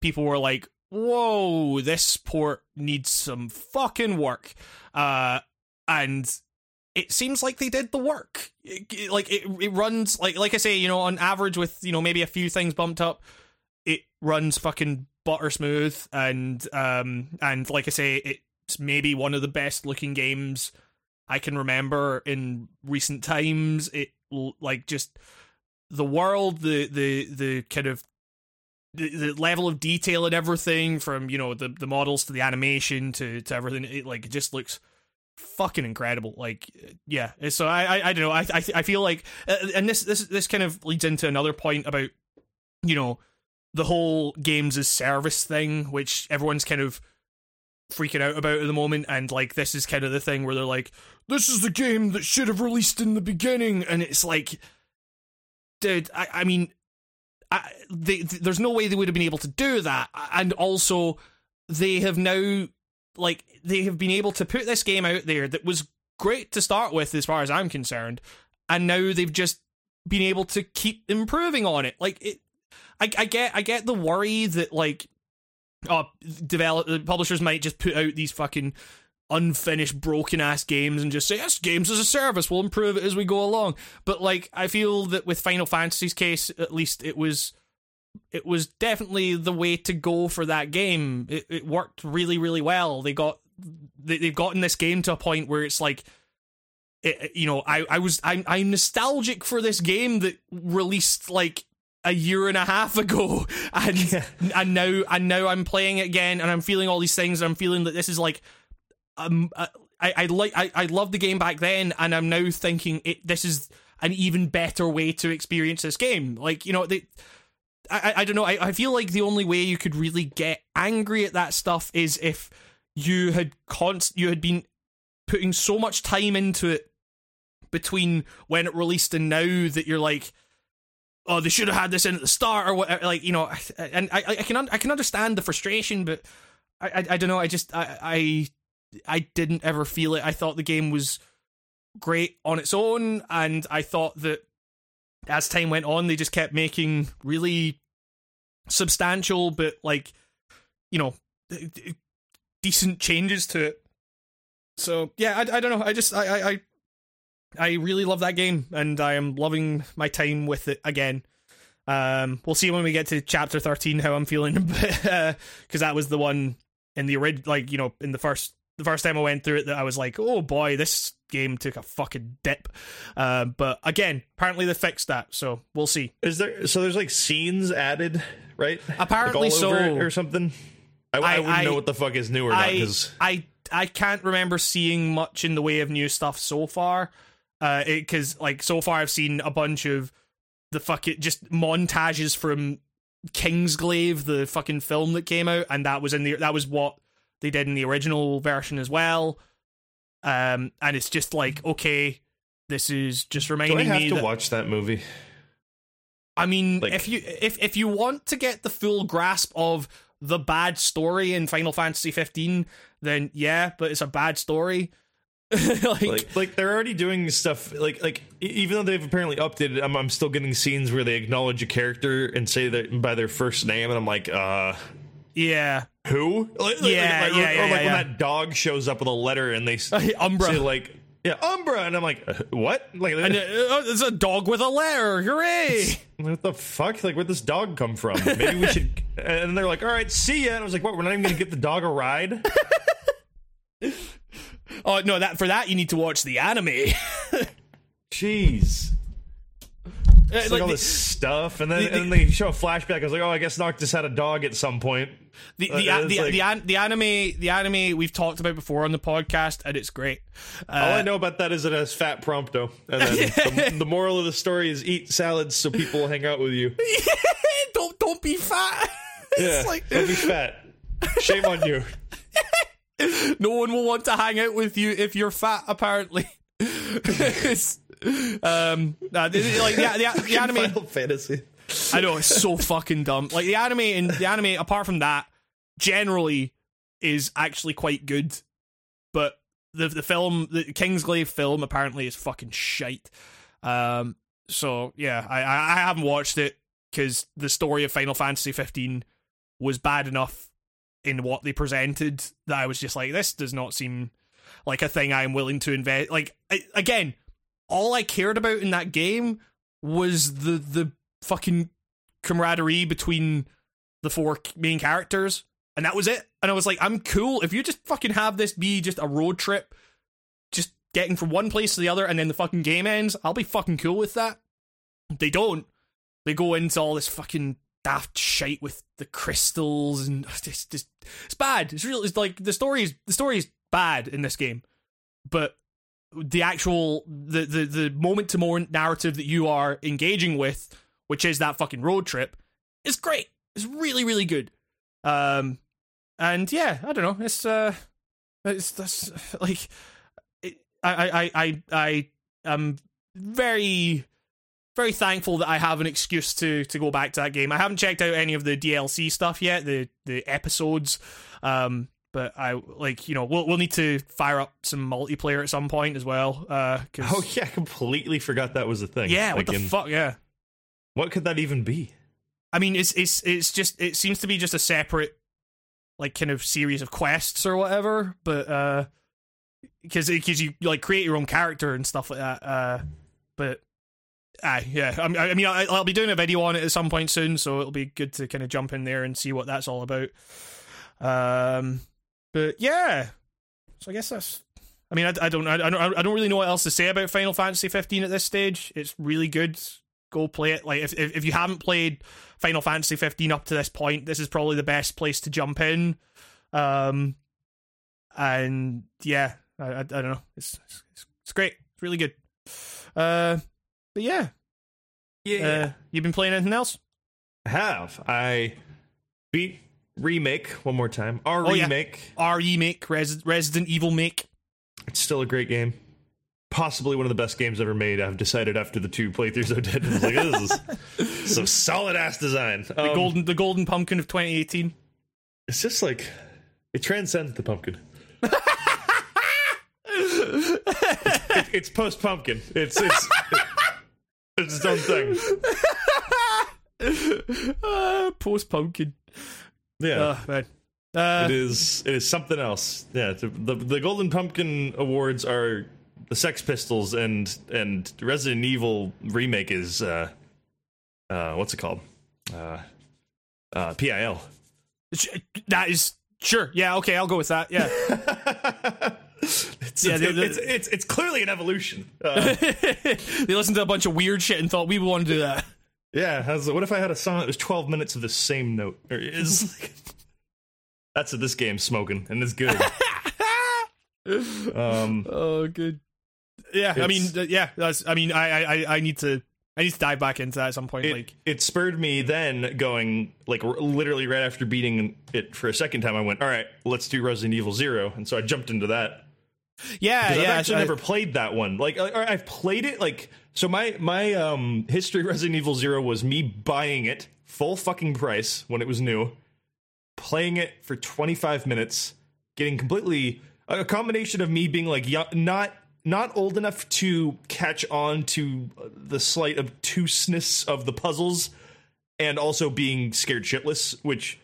people were like, "Whoa, this port needs some fucking work," uh, and it seems like they did the work. It- like it, it runs like like I say, you know, on average with you know maybe a few things bumped up, it runs fucking butter smooth, and um and like I say, it's maybe one of the best looking games I can remember in recent times. It like just the world, the the the kind of the, the level of detail and everything from you know the the models to the animation to to everything. It like it just looks fucking incredible. Like, yeah. So I, I, I don't know. I, I, I feel like, uh, and this, this, this kind of leads into another point about, you know, the whole games as service thing, which everyone's kind of freaking out about at the moment. And like, this is kind of the thing where they're like, this is the game that should have released in the beginning. And it's like, dude, I, I mean, They, there's no way they would have been able to do that. And also, they have now like they have been able to put this game out there that was great to start with as far as I'm concerned and now they've just been able to keep improving on it like it I, I get I get the worry that like uh develop publishers might just put out these fucking unfinished broken ass games and just say yes games as a service we'll improve it as we go along but like I feel that with Final Fantasy's case at least it was it was definitely the way to go for that game. It, it worked really, really well. They got they, they've gotten this game to a point where it's like, it, you know, I I was I'm I'm nostalgic for this game that released like a year and a half ago, and yeah. and now and now I'm playing it again, and I'm feeling all these things. And I'm feeling that this is like, um, uh, I I like I I loved the game back then, and I'm now thinking it this is an even better way to experience this game. Like you know I, I don't know. I, I feel like the only way you could really get angry at that stuff is if you had const you had been putting so much time into it between when it released and now that you're like, oh, they should have had this in at the start or whatever. Like you know, and I I can I can understand the frustration, but I I, I don't know. I just I, I I didn't ever feel it. I thought the game was great on its own, and I thought that as time went on, they just kept making really substantial, but like, you know, decent changes to it. So yeah, I, I don't know. I just I, I I really love that game, and I am loving my time with it again. Um, we'll see when we get to chapter thirteen how I'm feeling, because uh, that was the one in the original, like you know, in the first the first time I went through it that I was like, oh boy, this game took a fucking dip. Uh, but again, apparently they fixed that, so we'll see. Is there so there's like scenes added, right? Apparently like so, or something. I, I, I wouldn't I, know what the fuck is new or not because I I can't remember seeing much in the way of new stuff so far. Uh, because like so far I've seen a bunch of the fucking just montages from Kingsglaive, the fucking film that came out, and that was in the that was what they did in the original version as well. Um, and it's just like, okay, this is just reminding me. Do I have to that, watch that movie? I mean, like, if you if if you want to get the full grasp of the bad story in Final Fantasy 15, then yeah, but it's a bad story. like, like, like they're already doing stuff like like even though they've apparently updated I'm, I'm still getting scenes where they acknowledge a character and say that by their first name and i'm like uh yeah who? Like, yeah, like, yeah, yeah, or like yeah. when that dog shows up with a letter and they say, Umbra. say like, yeah, Umbra, and I'm like, uh, what? Like, and, uh, it's a dog with a letter. Hooray! What the fuck? Like, where'd this dog come from? Maybe we should. And they're like, all right, see ya. And I was like, what? We're not even gonna get the dog a ride. oh no! That for that you need to watch the anime. Jeez. It's like, like all the, this stuff, and then the, the, and they show a flashback. I was like, oh, I guess Noctis had a dog at some point. The the uh, the, like, the, an, the, anime the anime we've talked about before on the podcast, and it's great. Uh, all I know about that is it has fat prompto, and then the, the, moral of the story is eat salads so people will hang out with you. don't don't be fat. yeah, like, don't be fat. Shame on you. no one will want to hang out with you if you're fat. Apparently um, like the, the, the anime Final Fantasy. I know it's so fucking dumb. Like the anime and the anime, apart from that, generally is actually quite good. But the the film, the Kingsglaive film, apparently is fucking shite. Um, so yeah, I I haven't watched it because the story of Final Fantasy 15 was bad enough in what they presented that I was just like, this does not seem like a thing I'm willing to invest. Like I, again, all I cared about in that game was the the fucking camaraderie between the four main characters, and that was it. And I was like, I'm cool if you just fucking have this be just a road trip. Just getting from one place to the other and then the fucking game ends, I'll be fucking cool with that. They don't. They go into all this fucking daft shite with the crystals and it's just it's bad. It's real. It's like the story is the story is bad in this game, but the actual the the the moment to moment narrative that you are engaging with, which is that fucking road trip, is great. It's really really good. Um, and yeah, I don't know. It's uh, it's that's like, it, I I I I am very very thankful that I have an excuse to to go back to that game. I haven't checked out any of the DLC stuff yet, the the episodes. Um, but I like you know we'll we'll need to fire up some multiplayer at some point as well. Uh, Oh yeah, I completely forgot that was a thing. yeah, what the in- fuck? Yeah, What could that even be? I mean it's it's it's just it seems to be just a separate like kind of series of quests or whatever, but uh, because because you like create your own character and stuff like that. Uh, but Aye, yeah. I I mean, I- I'll be doing a video on it at some point soon, so it'll be good to kind of jump in there and see what that's all about. Um, but yeah, so I guess that's. I mean, I, I don't, I don't, I don't really know what else to say about Final Fantasy 15 at this stage. It's really good. Go play it. Like, if if, if you haven't played Final Fantasy 15 up to this point, this is probably the best place to jump in. Um, and yeah, I, I, I don't know. It's, it's it's great. It's really good. Uh, but yeah, uh, you've been playing anything else? I have. I beat remake one more time. Our Oh, yeah. remake. RE make Res- Resident Evil make. It's still a great game. Possibly one of the best games ever made. I've decided after the two playthroughs I did. I was like, this is some solid ass design. The Um, golden the golden pumpkin of 2018. It's just like it transcends the pumpkin. It- it's post pumpkin. It's it's it's its own thing. uh, Post pumpkin. Yeah. Uh, man. Uh, it is it is something else. Yeah, the, the the Golden Pumpkin Awards are the Sex Pistols and and Resident Evil remake is uh uh what's it called? Uh uh PIL. that is sure. Yeah. Okay. I'll go with that. Yeah. It's, Yeah, it's, it's, it's it's clearly an evolution. Uh, they listened to a bunch of weird shit and thought we would want to do that. yeah, was what if I had a song that was 12 minutes of the same note? Or is like, that's what this game's smoking, and it's good. um, Oh, good. Yeah. I mean, uh, yeah. That's. I mean, I, I, I need to. I need to dive back into that at some point. it, like, it spurred me then going like r- literally right after beating it for a second time i went all right let's do resident evil zero and so i jumped into that yeah, yeah. i've actually I- never played that one like I, i've played it like so my my um history of resident evil zero was me buying it full fucking price when it was new playing it for 25 minutes getting completely a combination of me being like young, not not old enough to catch on to the slight obtuseness of the puzzles and also being scared shitless which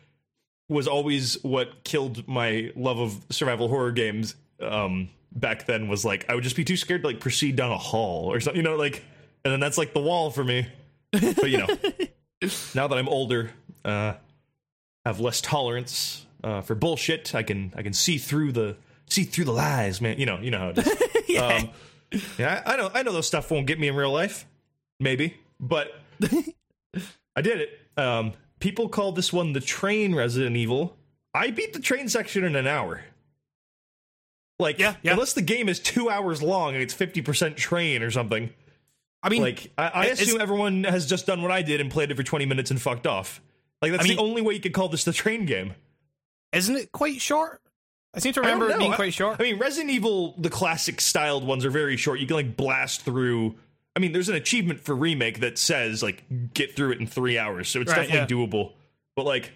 was always what killed my love of survival horror games um back then was like i would just be too scared to like proceed down a hall or something you know like and then that's like the wall for me but you know now that i'm older uh have less tolerance uh, for bullshit. I can I can see through the see through the lies, man. You know you know how it is. yeah, um, yeah. I, know I know those stuff won't get me in real life, maybe, but I did it. Um, people call this one the train Resident Evil. I beat the train section in an hour. Like, Yeah, yeah. unless the game is two hours long and it's fifty percent train or something. I mean, Like, I, I assume everyone has just done what I did and played it for twenty minutes and fucked off. Like, that's I mean- the only way you could call this the train game. isn't it quite short? I seem to remember it being I- quite short. I mean, Resident Evil, the classic styled ones are very short. You can like blast through. I mean, there's an achievement for remake that says like get through it in three hours, so it's Right, definitely doable. But like,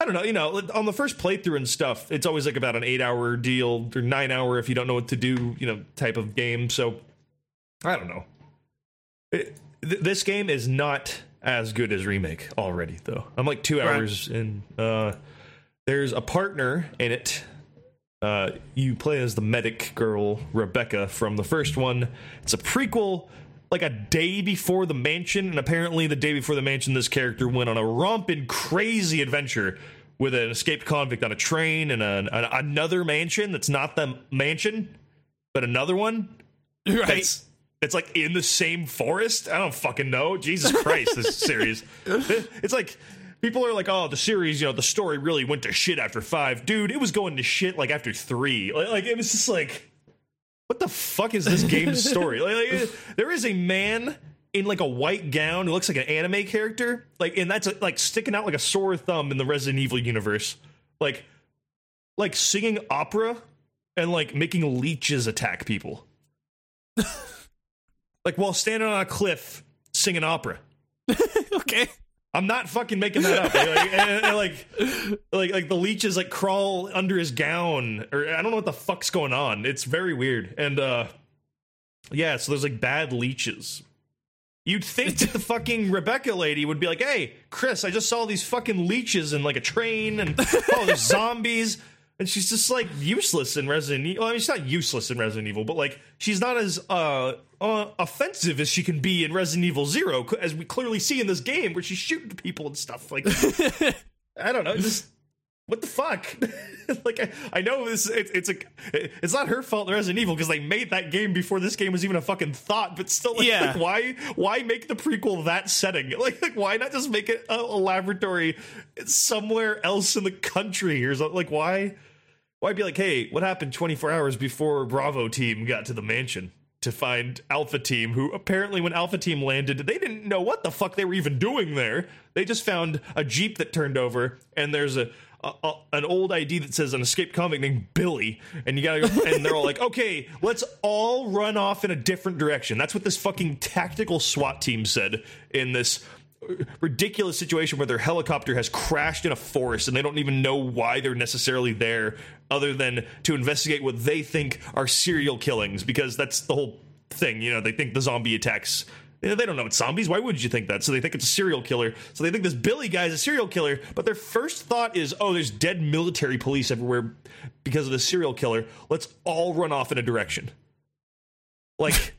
I don't know. You know, on the first playthrough and stuff, it's always like about an eight hour deal or nine hour if you don't know what to do. You know, type of game. So I don't know. It, th- this game is not as good as remake already, though. I'm like two Right. hours in. Uh, there's a partner in it. Uh, you play as the medic girl Rebecca from the first one. It's a prequel, like a day before the mansion, and apparently the day before the mansion, this character went on a romping crazy adventure with an escaped convict on a train and an, an, another mansion that's not the mansion. but another one Right. that's it's like in the same forest. I don't fucking know. Jesus Christ, this series. It's like people are like, oh, the series, you know, the story really went to shit after five. Dude, it was going to shit like after three. Like, like it was just like, what the fuck is this game's story? like, like, there is a man in like a white gown who looks like an anime character, like, and that's like sticking out like a sore thumb in the Resident Evil universe, like, like singing opera and like making leeches attack people like while standing on a cliff singing opera. okay. I'm not fucking making that up. Like, and- and, like, like, like the leeches like crawl under his gown, or I don't know what the fuck's going on. It's very weird. And uh, yeah, so there's like bad leeches. You'd think that the fucking Rebecca lady would be like, "Hey, Chris, I just saw these fucking leeches in like a train, and oh, there's zombies." And she's just like useless in Resident Evil. I mean, she's not useless in Resident Evil, but like she's not as uh, uh offensive as she can be in Resident Evil Zero, as we clearly see in this game where she's shooting people and stuff. Like, I don't know, just what the fuck? like, I, I know this. It, it's a. It's not her fault. in Resident Evil because they made that game before this game was even a fucking thought. But still, like, Yeah. like, why? Why make the prequel that setting? Like, like why not just make it a, a laboratory somewhere else in the country or something? Like, why? Why be like, hey, what happened 24 hours before Bravo team got to the mansion? To find Alpha Team, who apparently, when Alpha Team landed, they didn't know what the fuck they were even doing there. They just found a Jeep that turned over, and there's a, a, a- an old ID that says an escaped convict named Billy, and you gotta go, and they're all like, okay, let's all run off in a different direction. That's what this fucking tactical SWAT team said in this ridiculous situation where their helicopter has crashed in a forest and they don't even know why they're necessarily there other than to investigate what they think are serial killings because that's the whole thing you know they think the zombie attacks they don't know it's zombies. Why would you think that? So they think it's a serial killer. So they think this billy guy is a serial killer but their first thought is oh there's dead military police everywhere because of the serial killer. Let's all run off in a direction. Like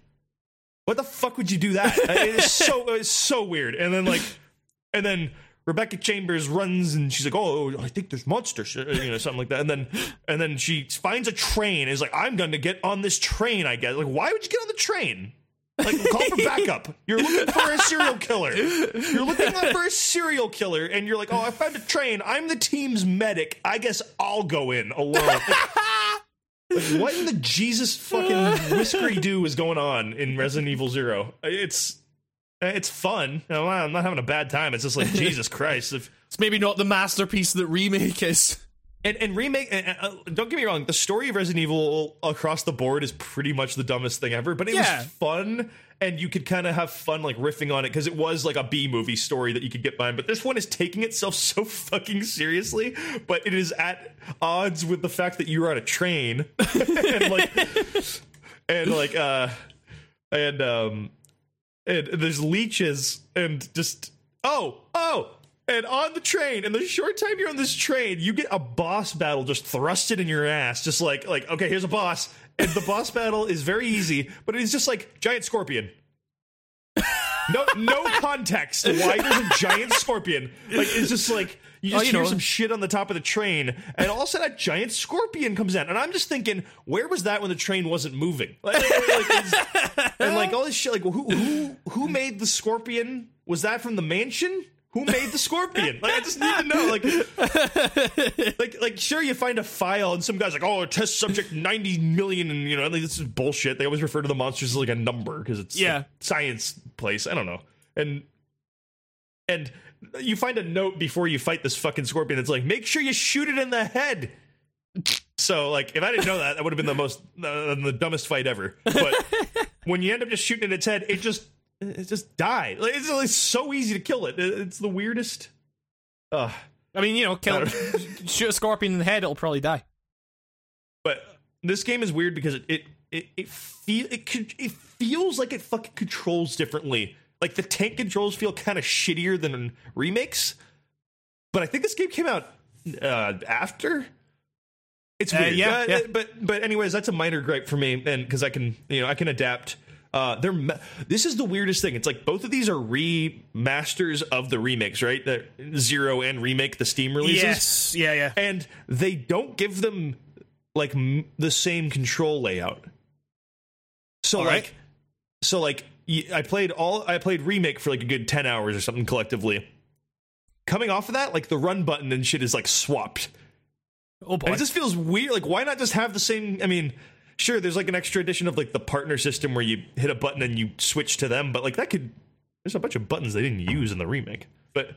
what the fuck would you do that? It's so it's so weird. And then like, and then Rebecca Chambers runs and she's like, "Oh, I think there's monsters," you know, something like that. And then and then she finds a train. And is like, "I'm going to get on this train." I guess. Like, why would you get on the train? Like, call for backup. You're looking for a serial killer. You're looking for a serial killer, and you're like, "Oh, I found a train. I'm the team's medic. I guess I'll go in alone." What in the Jesus fucking whiskery do is going on in Resident Evil Zero? It's it's fun. I'm not having a bad time. It's just like Jesus Christ. If, It's maybe not the masterpiece that remake is. and and remake. And, uh, don't get me wrong. The story of Resident Evil across the board is pretty much the dumbest thing ever. But it Yeah. was fun, and you could kind of have fun like riffing on it because it was like a B movie story that you could get behind. But this one is taking itself so fucking seriously. But it is at odds with the fact that you're on a train and like and like uh and um and there's leeches and just oh oh and on the train and the short time you're on this train you get a boss battle just thrusted in your ass just like like okay here's a boss and the boss battle is very easy but it's just like giant scorpion. No no context. Why there's a giant scorpion like it's just like you oh, just Oh, you hear know. some shit on the top of the train and all of a sudden a giant scorpion comes in. And i'm just thinking where was that when the train wasn't moving? Like, like, and like all this shit like who who who made the scorpion? Was that from the mansion who made the scorpion? Like, I just need to know. Like, like, like, sure, you find a file, and some guy's like, "Oh, test subject ninety million, and you know, like, this is bullshit. They always refer to the monsters as like a number because it's Yeah. a science place. I don't know, and and you find a note before you fight this fucking scorpion. It's like, make sure you shoot it in the head. So, like, if I didn't know that, that would have been the most uh, the dumbest fight ever. But when you end up just shooting in its head, it just it just died. Like, it's, it's so easy to kill it. It- It's the weirdest. Ugh. I mean, you know, kill, shoot a scorpion in the head, it'll probably die. But this game is weird because it it it, it feel it could it feels like it fucking controls differently. Like the tank controls feel kind of shittier than remakes. But I think this game came out uh, after. It's Uh, weird. yeah, Uh, yeah. But but anyways, that's a minor gripe for me, and because I can you know I can adapt. Uh, they're this is the weirdest thing. It's like both of these are remasters of the remakes, right? The Zero and remake, the Steam releases Yes. Yeah, yeah. and they don't give them like m- the same control layout. So All right. like, so like, I played all I played remake for like a good ten hours or something collectively. Coming off of that, like the run button and shit is like swapped. Oh boy. And it just feels weird. Like, why not just have the same? I mean, sure, there's like an extra edition of like the partner system where you hit a button and you switch to them, but like that could. There's a bunch of buttons they didn't use in the remake, but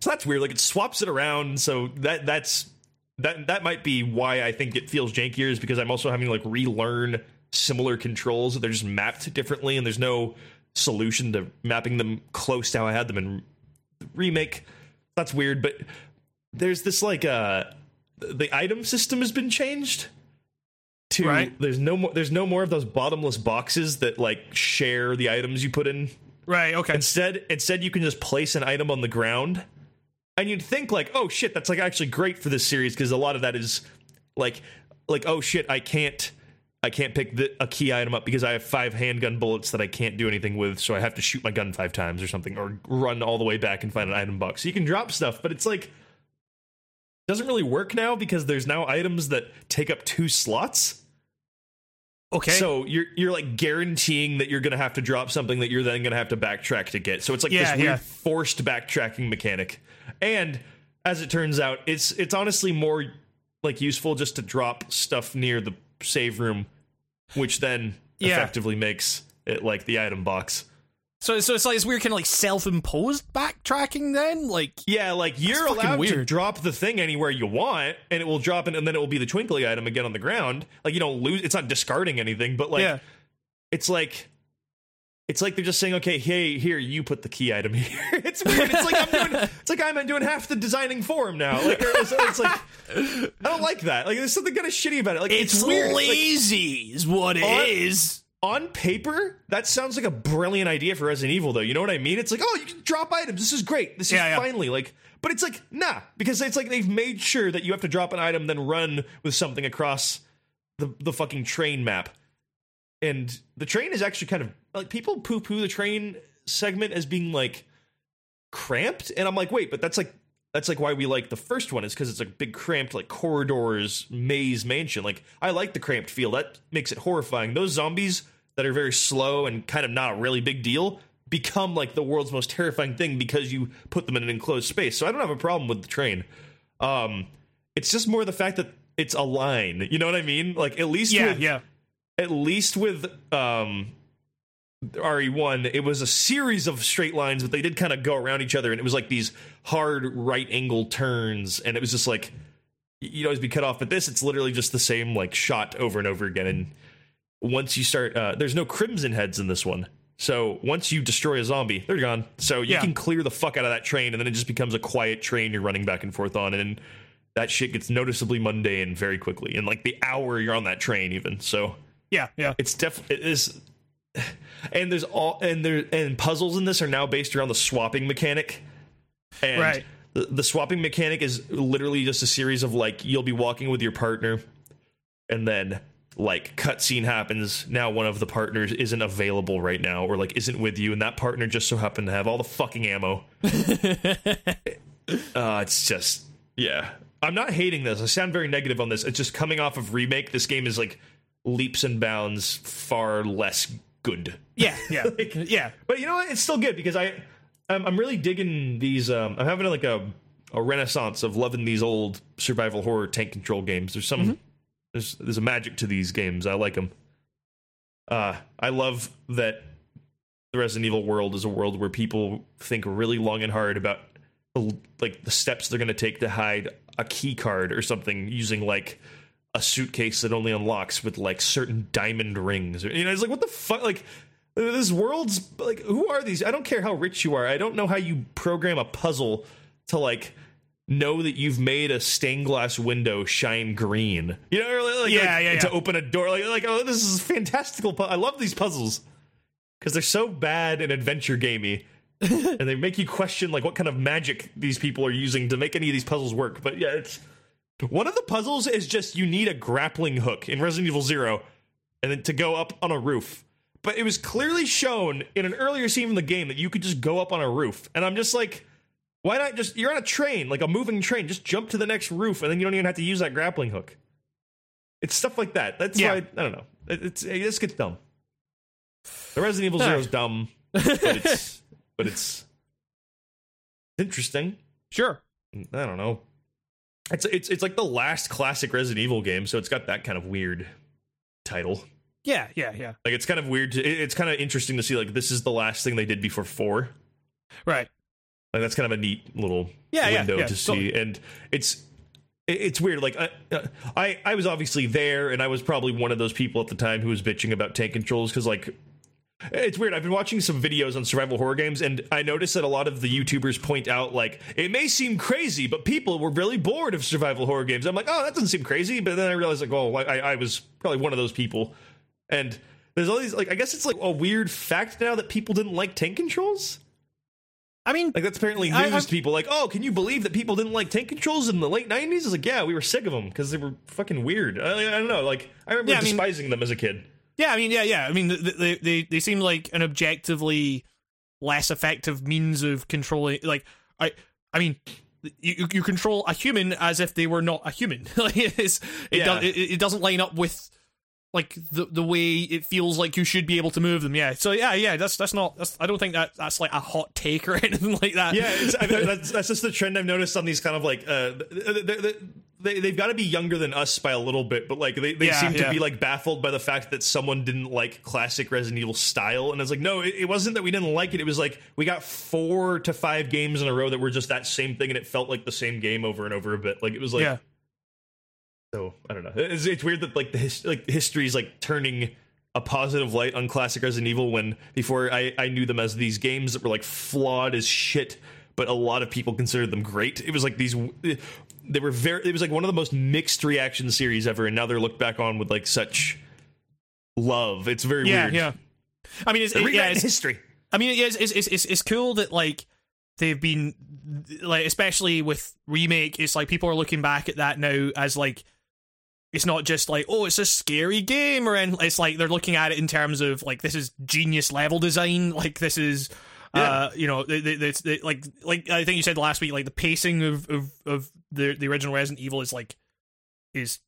so that's weird. Like it swaps it around, so that that's that that might be why I think it feels jankier is because I'm also having to like relearn similar controls. They're just mapped differently, and there's no solution to mapping them close to how I had them in remake. That's weird, but there's this like uh the item system has been changed to Right. there's no more there's no more of those bottomless boxes that like share the items you put in right. Okay. instead instead you can just place an item on the ground and you'd think like oh shit that's like actually great for this series because a lot of that is like like oh shit i can't i can't pick the, a key item up because i have five handgun bullets that i can't do anything with so i have to shoot my gun five times or something or run all the way back and find an item box so you can drop stuff but it's like doesn't really work now because there's now items that take up two slots okay. so you're you're like guaranteeing that you're gonna have to drop something that you're then gonna have to backtrack to get. So it's like Yeah, this weird yeah. forced backtracking mechanic. And as it turns out, it's it's honestly more like useful just to drop stuff near the save room, which then Yeah. effectively makes it like the item box. So so it's like it's weird kind of like self-imposed backtracking. Then like Yeah, like you're allowed to drop the thing anywhere you want, and it will drop it, and then it will be the twinkly item again on the ground. Like you don't lose; it's not discarding anything, but like yeah. it's like it's like they're just saying, okay, hey, here, you put the key item here. it's weird. It's like I'm doing, it's like I'm doing half the designing for him now. Like it's, it's like I don't like that. Like there's something kind of shitty about it. Like it's, It's, weird. Like, lazy, is what it is. On- paper, that sounds like a brilliant idea for Resident Evil, though. You know what I mean? It's like, oh, you can drop items. This is great. This is Yeah, yeah. finally like, but it's like, nah, because it's like they've made sure that you have to drop an item, then run with something across the the fucking train map. And the train is actually kind of like people poo poo the train segment as being like cramped, and I'm like, wait, but that's like that's like why we like the first one is because it's like big cramped like corridors maze mansion like i like the cramped feel that makes it horrifying those zombies that are very slow and kind of not a really big deal become like the world's most terrifying thing because you put them in an enclosed space so i don't have a problem with the train um it's just more the fact that it's a line you know what i mean like at least Yeah, with, yeah. at least with um RE1, it was a series of straight lines, but they did kind of go around each other, and it was like these hard right angle turns, and it was just like you'd always be cut off. But this, it's literally just the same like shot over and over again. And once you start, uh, there's no crimson heads in this one. So once you destroy a zombie, they're gone. So you Yeah. can clear the fuck out of that train, and then it just becomes a quiet train you're running back and forth on, and that shit gets noticeably mundane very quickly. In like the hour you're on that train, even so Yeah, yeah. it's definitely it is and there's all and there and puzzles in this are now based around the swapping mechanic and Right. the, the swapping mechanic is literally just a series of like you'll be walking with your partner and then like cutscene happens now one of the partners isn't available right now or like isn't with you and that partner just so happened to have all the fucking ammo uh it's just yeah i'm not hating this i sound very negative on this it's just coming off of remake this game is like leaps and bounds far less good Yeah, yeah. yeah. but you know what? It's still good because I, I'm, I'm really digging these. Um, I'm having like a, a renaissance of loving these old survival horror tank control games. There's some, there's there's a magic to these games. I like them. Uh, I love that the Resident Evil world is a world where people think really long and hard about like the steps they're going to take to hide a key card or something using like a suitcase that only unlocks with like certain diamond rings. You know, it's like what the fuck? Like this world's like who are these? I don't care how rich you are. I don't know how you program a puzzle to like know that you've made a stained glass window shine green. You know, like, Yeah, like, yeah, to open a door. Like, like oh, this is fantastical. pu- I love these puzzles because they're so bad and adventure gamey. and they make you question like what kind of magic these people are using to make any of these puzzles work. But yeah, it's one of the puzzles is just you need a grappling hook in Resident Evil Zero, and then to go up on a roof. But it was clearly shown in an earlier scene in the game that you could just go up on a roof, and I'm just like, why not just you're on a train, like a moving train, just jump to the next roof, and then you don't even have to use that grappling hook. It's stuff like that. That's Yeah. why I don't know. It, it's it just gets dumb. The Resident Evil Zero is dumb, but it's but it's interesting. Sure. I don't know. It's it's it's like the last classic Resident Evil game, so it's got that kind of weird title. Yeah, yeah, yeah. Like it's kind of weird. To, it- it's kind of interesting to see like this is the last thing they did before four. Right. Like that's kind of a neat little Yeah, yeah, window yeah, to see, and it's it's weird. Like I, uh, I I was obviously there, and I was probably one of those people at the time who was bitching about tank controls because like. It's weird. I've been watching some videos on survival horror games, and I noticed that a lot of the YouTubers point out, like, it may seem crazy, but people were really bored of survival horror games. I'm like, oh, that doesn't seem crazy. But then I realized, like, oh, I, I was probably one of those people. And there's all these, like, I guess it's like a weird fact now that people didn't like tank controls. I mean, Like that's apparently news I- to people. Like, oh, can you believe that people didn't like tank controls in the late '90s? It's like, yeah, we were sick of them because they were fucking weird. I, I don't know. Like, I remember Yeah, I mean- despising them as a kid. yeah, I mean, yeah, yeah. I mean, they they they, seem like an objectively less effective means of controlling. Like, I, I mean. You, you control a human as if they were not a human. like it, Yeah. does, it, it doesn't line up with like the the way it feels like you should be able to move them. Yeah. So yeah, yeah. That's that's not. That's, I don't think that that's like a hot take or anything like that. Yeah, it's, I, that's that's just the trend I've noticed on these kind of like uh, they, they, they they've got to be younger than us by a little bit, but like they, they Yeah, seem to yeah. be like baffled by the fact that someone didn't like classic Resident Evil style, and it's like no, it, it wasn't that we didn't like it. It was like we got four to five games in a row that were just that same thing, and it felt like the same game over and over a bit. Like it was like yeah. So I don't know. It's, it's weird that like the his, like history is like turning a positive light on classic Resident Evil when before I I knew them as these games that were like flawed as shit, but a lot of people considered them great. It was like these eh, they were very it was like one of the most mixed reaction series ever, and now they're looked back on with like such love. It's very Yeah, weird. yeah. I mean, it's, it, yeah, it's, history. I mean, it's, it's it's it's it's cool that like they've been like, especially with remake. It's like people are looking back at that now as like it's not just like oh, it's a scary game, or and it's like they're looking at it in terms of like this is genius level design. Like this is. Uh, you know, they, they, they, like, like I think you said last week, like the pacing of of of the the original Resident Evil is like is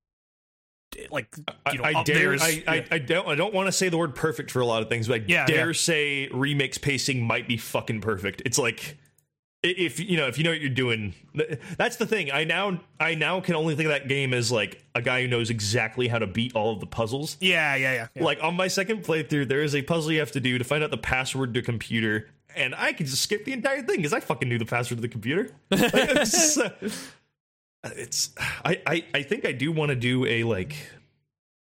like you know I, I dare. is- I, I, yeah. I don't. I don't want to say the word perfect for a lot of things, but I Yeah, dare yeah. say remakes pacing might be fucking perfect. It's like i- if you know if you know what you're doing. That's the thing. I now I now can only think of that game as like a guy who knows exactly how to beat all of the puzzles. yeah, yeah, yeah, yeah. Like on my second playthrough, there is a puzzle you have to do to find out the password to computer, and I could just skip the entire thing because I fucking knew the password to the computer. Like, it's, just, uh, it's I, I I think I do want to do a like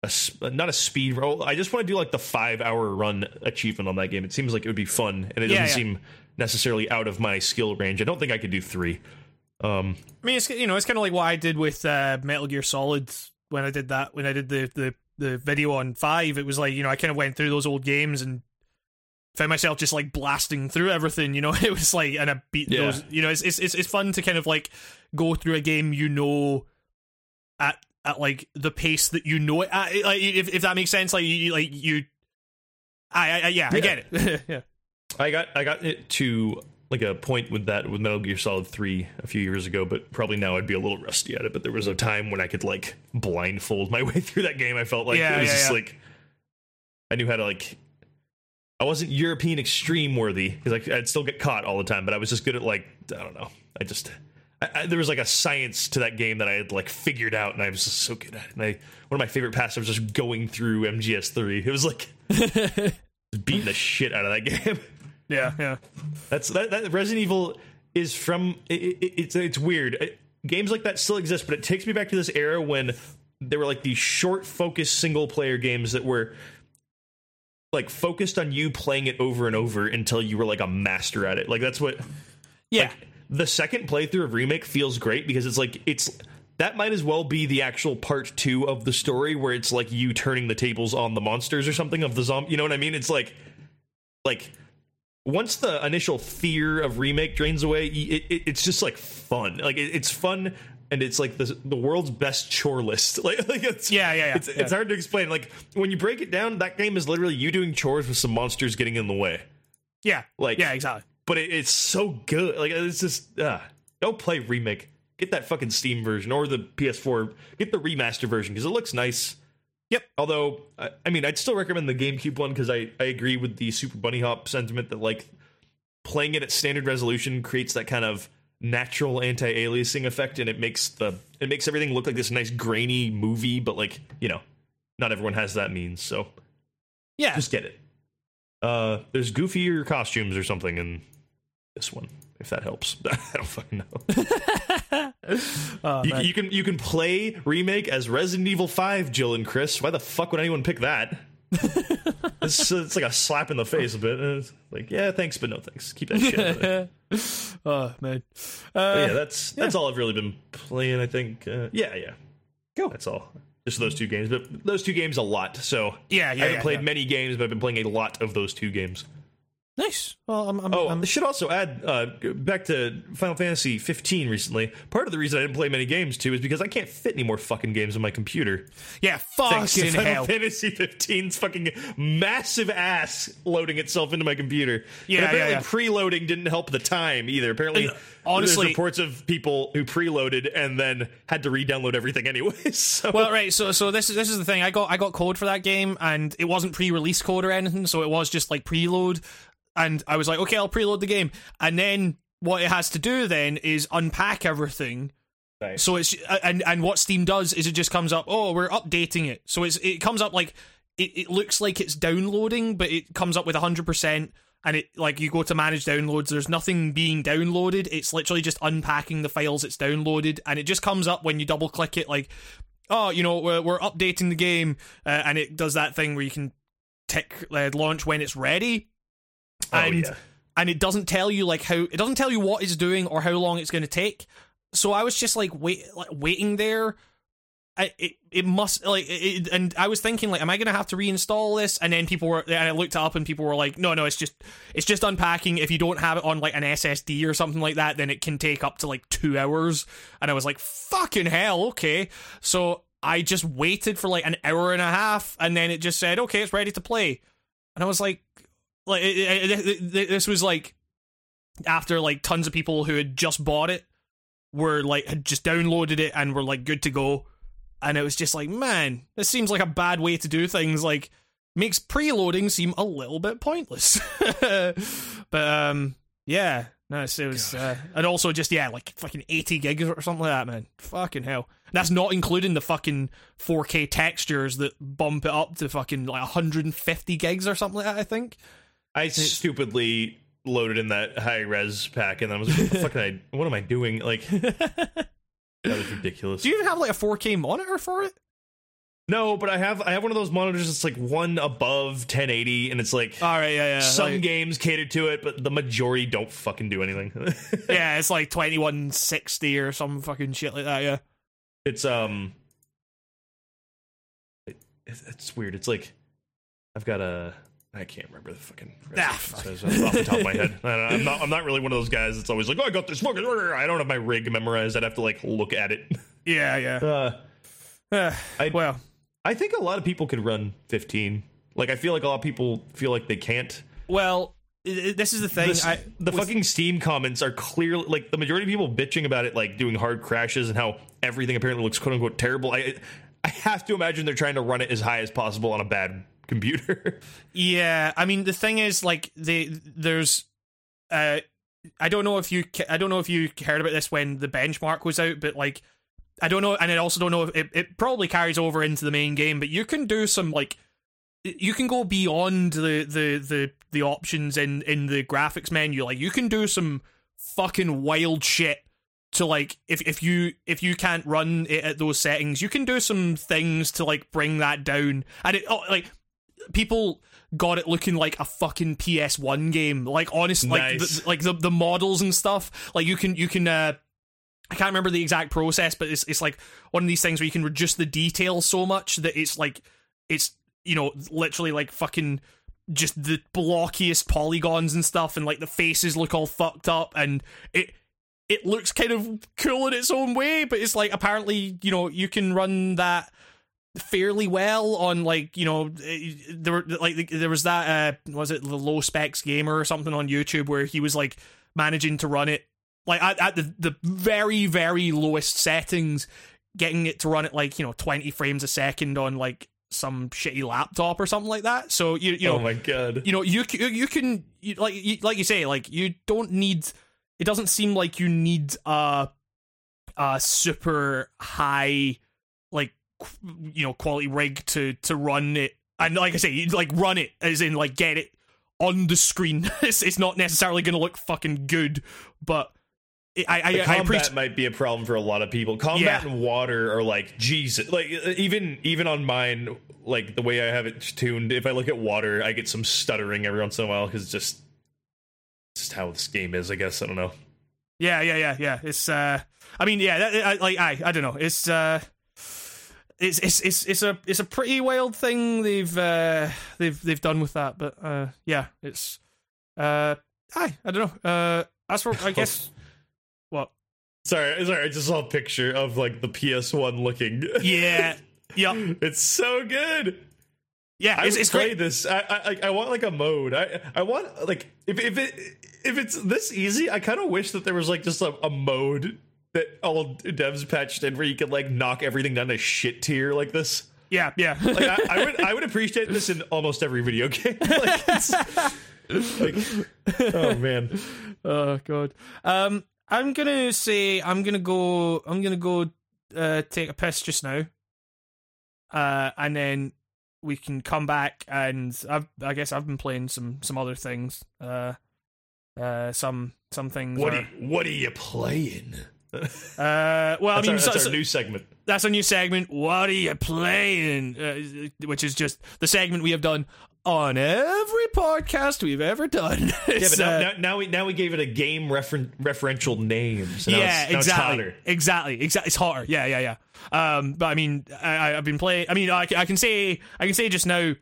a s- not a speed roll. I just want to do like the five hour run achievement on that game. It seems like it would be fun, and it Yeah, doesn't yeah. seem necessarily out of my skill range. I don't think I could do three. Um, I mean, it's you know, it's kind of like what I did with uh, Metal Gear Solid when I did that when I did the the the video on five. It was like you know, I kind of went through those old games and found myself just like blasting through everything. You know, it was like and I beat Yeah. those. You know, it's it's it's it's fun to kind of like go through a game you know at at like the pace that you know it if if that makes sense, like you like you. I, I, I yeah, I get it. yeah. I got I got it to like a point with that with Metal Gear Solid 3 a few years ago, but probably now I'd be a little rusty at it. But there was a time when I could like blindfold my way through that game. I felt like Yeah, it was yeah, just yeah. like I knew how to like I wasn't European extreme worthy because like, I'd still get caught all the time, but I was just good at like I don't know. I just I, I, there was like a science to that game that I had like figured out, and I was just so good at it. And I one of my favorite pastimes was just going through MGS3. It was like just beating the shit out of that game. Yeah, yeah. That's that, that Resident Evil is from it, it, it's it's weird. It- games like that still exist, but it takes me back to this era when there were like these short focused single player games that were like focused on you playing it over and over until you were like a master at it. Like that's what Yeah. like, the second playthrough of remake feels great because it's like it's that might as well be the actual part two of the story where it's like you turning the tables on the monsters or something of the zombie. You know what I mean? It's like like once the initial fear of remake drains away, it, it, it's just like fun. Like it, it's fun. And it's like the the world's best chore list. Like, like it's Yeah, yeah, yeah, It's, it's hard to explain. Like when you break it down, that game is literally you doing chores with some monsters getting in the way yeah. Like- yeah, exactly. But it, it's so good. Like it's just uh, don't play remake. Get that fucking Steam version or the PS4. Get the remaster version because it looks nice. Yep. Although, I, I mean, I'd still recommend the GameCube one because I, I agree with the Super Bunnyhop sentiment that, like, playing it at standard resolution creates that kind of natural anti-aliasing effect and it makes the it makes everything look like this nice grainy movie but like you know not everyone has that means so Yeah. just get it uh there's goofier costumes or something in this one if that helps i don't fucking know Oh, you, you can you can play remake as resident evil 5 jill and chris why the fuck would anyone pick that it's, it's like a slap in the face a bit it's like yeah thanks but no thanks keep that shit out of there. oh man. Uh, yeah, that's that's all I've really been playing. I think. Uh, yeah, yeah. Cool. That's all. Just those two games, but those two games a lot. So Yeah, yeah, I haven't yeah, played yeah. many games, but I've been playing a lot of those two games. Nice. Well, I'm. I'm, Oh, I'm I should also add uh, back to Final Fantasy 15 recently. Part of the reason I didn't play many games too is because I can't fit any more fucking games on my computer. yeah. Thanks to Fucking Final hell. Fantasy 15's fucking massive ass loading itself into my computer. Yeah, and apparently yeah, yeah. preloading didn't help the time either. Apparently, And, honestly- there's reports of people who preloaded and then had to re-download everything anyways. So Well, right. So, so this is this is the thing. I got I got code for that game, and it wasn't pre-release code or anything. So it was just like preload, and I was like, okay, I'll preload the game, and then what it has to do then is unpack everything. Nice. So it's and and what Steam does is it just comes up. Oh, we're updating it. So it's it comes up like it, it looks like it's downloading, but it comes up with hundred percent. And it like you go to manage downloads. There's nothing being downloaded. It's literally just unpacking the files it's downloaded, and it just comes up when you double click it. Like, oh, you know, we're, we're updating the game, uh, and it does that thing where you can tick uh, launch when it's ready, Oh, and yeah. and it doesn't tell you like how it doesn't tell you what it's doing or how long it's going to take. So I was just like wait, like waiting there. I, it it must like it, and I was thinking like, am I gonna have to reinstall this? And then people were, and I looked it up, and people were like, no, no, it's just it's just unpacking. If you don't have it on like an SSD or something like that, then it can take up to like two hours. And I was like, fucking hell, okay. So I just waited for like an hour and a half, and then it just said, okay, it's ready to play. And I was like, like it, it, it, this was like after like tons of people who had just bought it were like had just downloaded it and were like good to go. And it was just like man this seems like a bad way to do things like makes preloading seem a little bit pointless. But um yeah no it was uh, and also just yeah like fucking 80 gigs or something like that man. Fucking hell. That's not including the fucking 4k textures that bump it up to fucking like 150 gigs or something like that i think I stupidly loaded in that high res pack, and then I was like, "What the fuck? Am I, what am I doing?" Like that was ridiculous. Do you even have like a 4K monitor for it? no, but I have I have one of those monitors that's like one above 1080, and it's like All right, yeah, yeah. some like, games cater to it, but the majority don't fucking do anything. yeah, it's like 2160 or some fucking shit like that, yeah. it's um, it, it's weird. It's like I've got a. I can't remember the fucking Ah, says off the top of my head. I don't- I'm not. I'm not really one of those guys that's always like, "Oh, I got this fucking." I don't have my rig memorized. I'd have to like look at it. Yeah, yeah. Uh, Uh, I- well, I think a lot of people could run 15. Like I feel like a lot of people feel like they can't. well, this is the thing. This- I, the with- fucking Steam comments are clearly like the majority of people bitching about it, like doing hard crashes and how everything apparently looks quote unquote terrible. I I have to imagine they're trying to run it as high as possible on a bad computer. Yeah, I mean the thing is like the there's uh I don't know if you I don't know if you heard about this when the benchmark was out, but like I don't know, and I also don't know if it, it probably carries over into the main game, but you can do some like you can go beyond the the the the options in in the graphics menu. Like you can do some fucking wild shit to like if if you if you can't run it at those settings, you can do some things to like bring that down. And it oh, like people got it looking like a fucking PS1 game. Like honest, like the, like the the models and stuff. Like you can you can uh I can't remember the exact process, but it's it's like one of these things where you can reduce the detail so much that it's like it's you know literally like fucking just the blockiest polygons and stuff, and like the faces look all fucked up, and it it looks kind of cool in its own way, but it's like apparently you know you can run that fairly well on like you know eh, there were like there was that uh was it the low specs gamer or something on YouTube where he was like managing to run it like at, at the the very very lowest settings getting it to run at like you know 20 frames a second on like some shitty laptop or something like that. So you you know oh my god. you know you c- you can you, like you, like you say like you don't need it doesn't seem like you need a a super high you know quality rig to to run it and like I say like run it as in like get it on the screen it's, it's not necessarily going to look fucking good but I I, The I combat appreciate might be a problem for a lot of people. Combat Yeah. and water are like Jesus. Like even even on mine, like the way I have it tuned, if I look at water, I get some stuttering every once in a while because just just how this game is. I guess I don't know. Yeah, yeah, yeah, yeah. It's uh I mean, yeah, that, I, like I I don't know. It's uh it's it's it's it's a it's a pretty wild thing they've uh they've they've done with that, but uh yeah, it's uh I I don't know. Uh as for I guess what? Sorry, sorry. I just saw a picture of like the PS1 looking. Yeah. Yeah. it's so good. Yeah, I it's, it's play great. this. I, I I want like a mode. I I want like if if it if it's this easy, I kind of wish that there was like just a, a mode that all devs patched in where you could like knock everything down to shit tier like this. Yeah, yeah. Like I, I would I would appreciate this in almost every video game. like, it's, like oh man. Oh god. Um, I'm gonna say I'm gonna go. I'm gonna go uh, take a piss just now. Uh, and then we can come back and I've I guess I've been playing some some other things. Uh, uh, some some things. What are, are you, what are you playing? That's, uh, well, I our, mean, that's so- our new segment. that's a new segment. What are you playing? Uh, which is just the segment we have done on every podcast we've ever done. Yeah, but now, uh, now, now we now we gave it a game referen- referential name. So now yeah, it's, exactly, It's hotter. exactly, exactly. It's hotter. Yeah, yeah, yeah. Um, but I mean, I, I've been playing. I mean, I, can- I can say, I can say just now,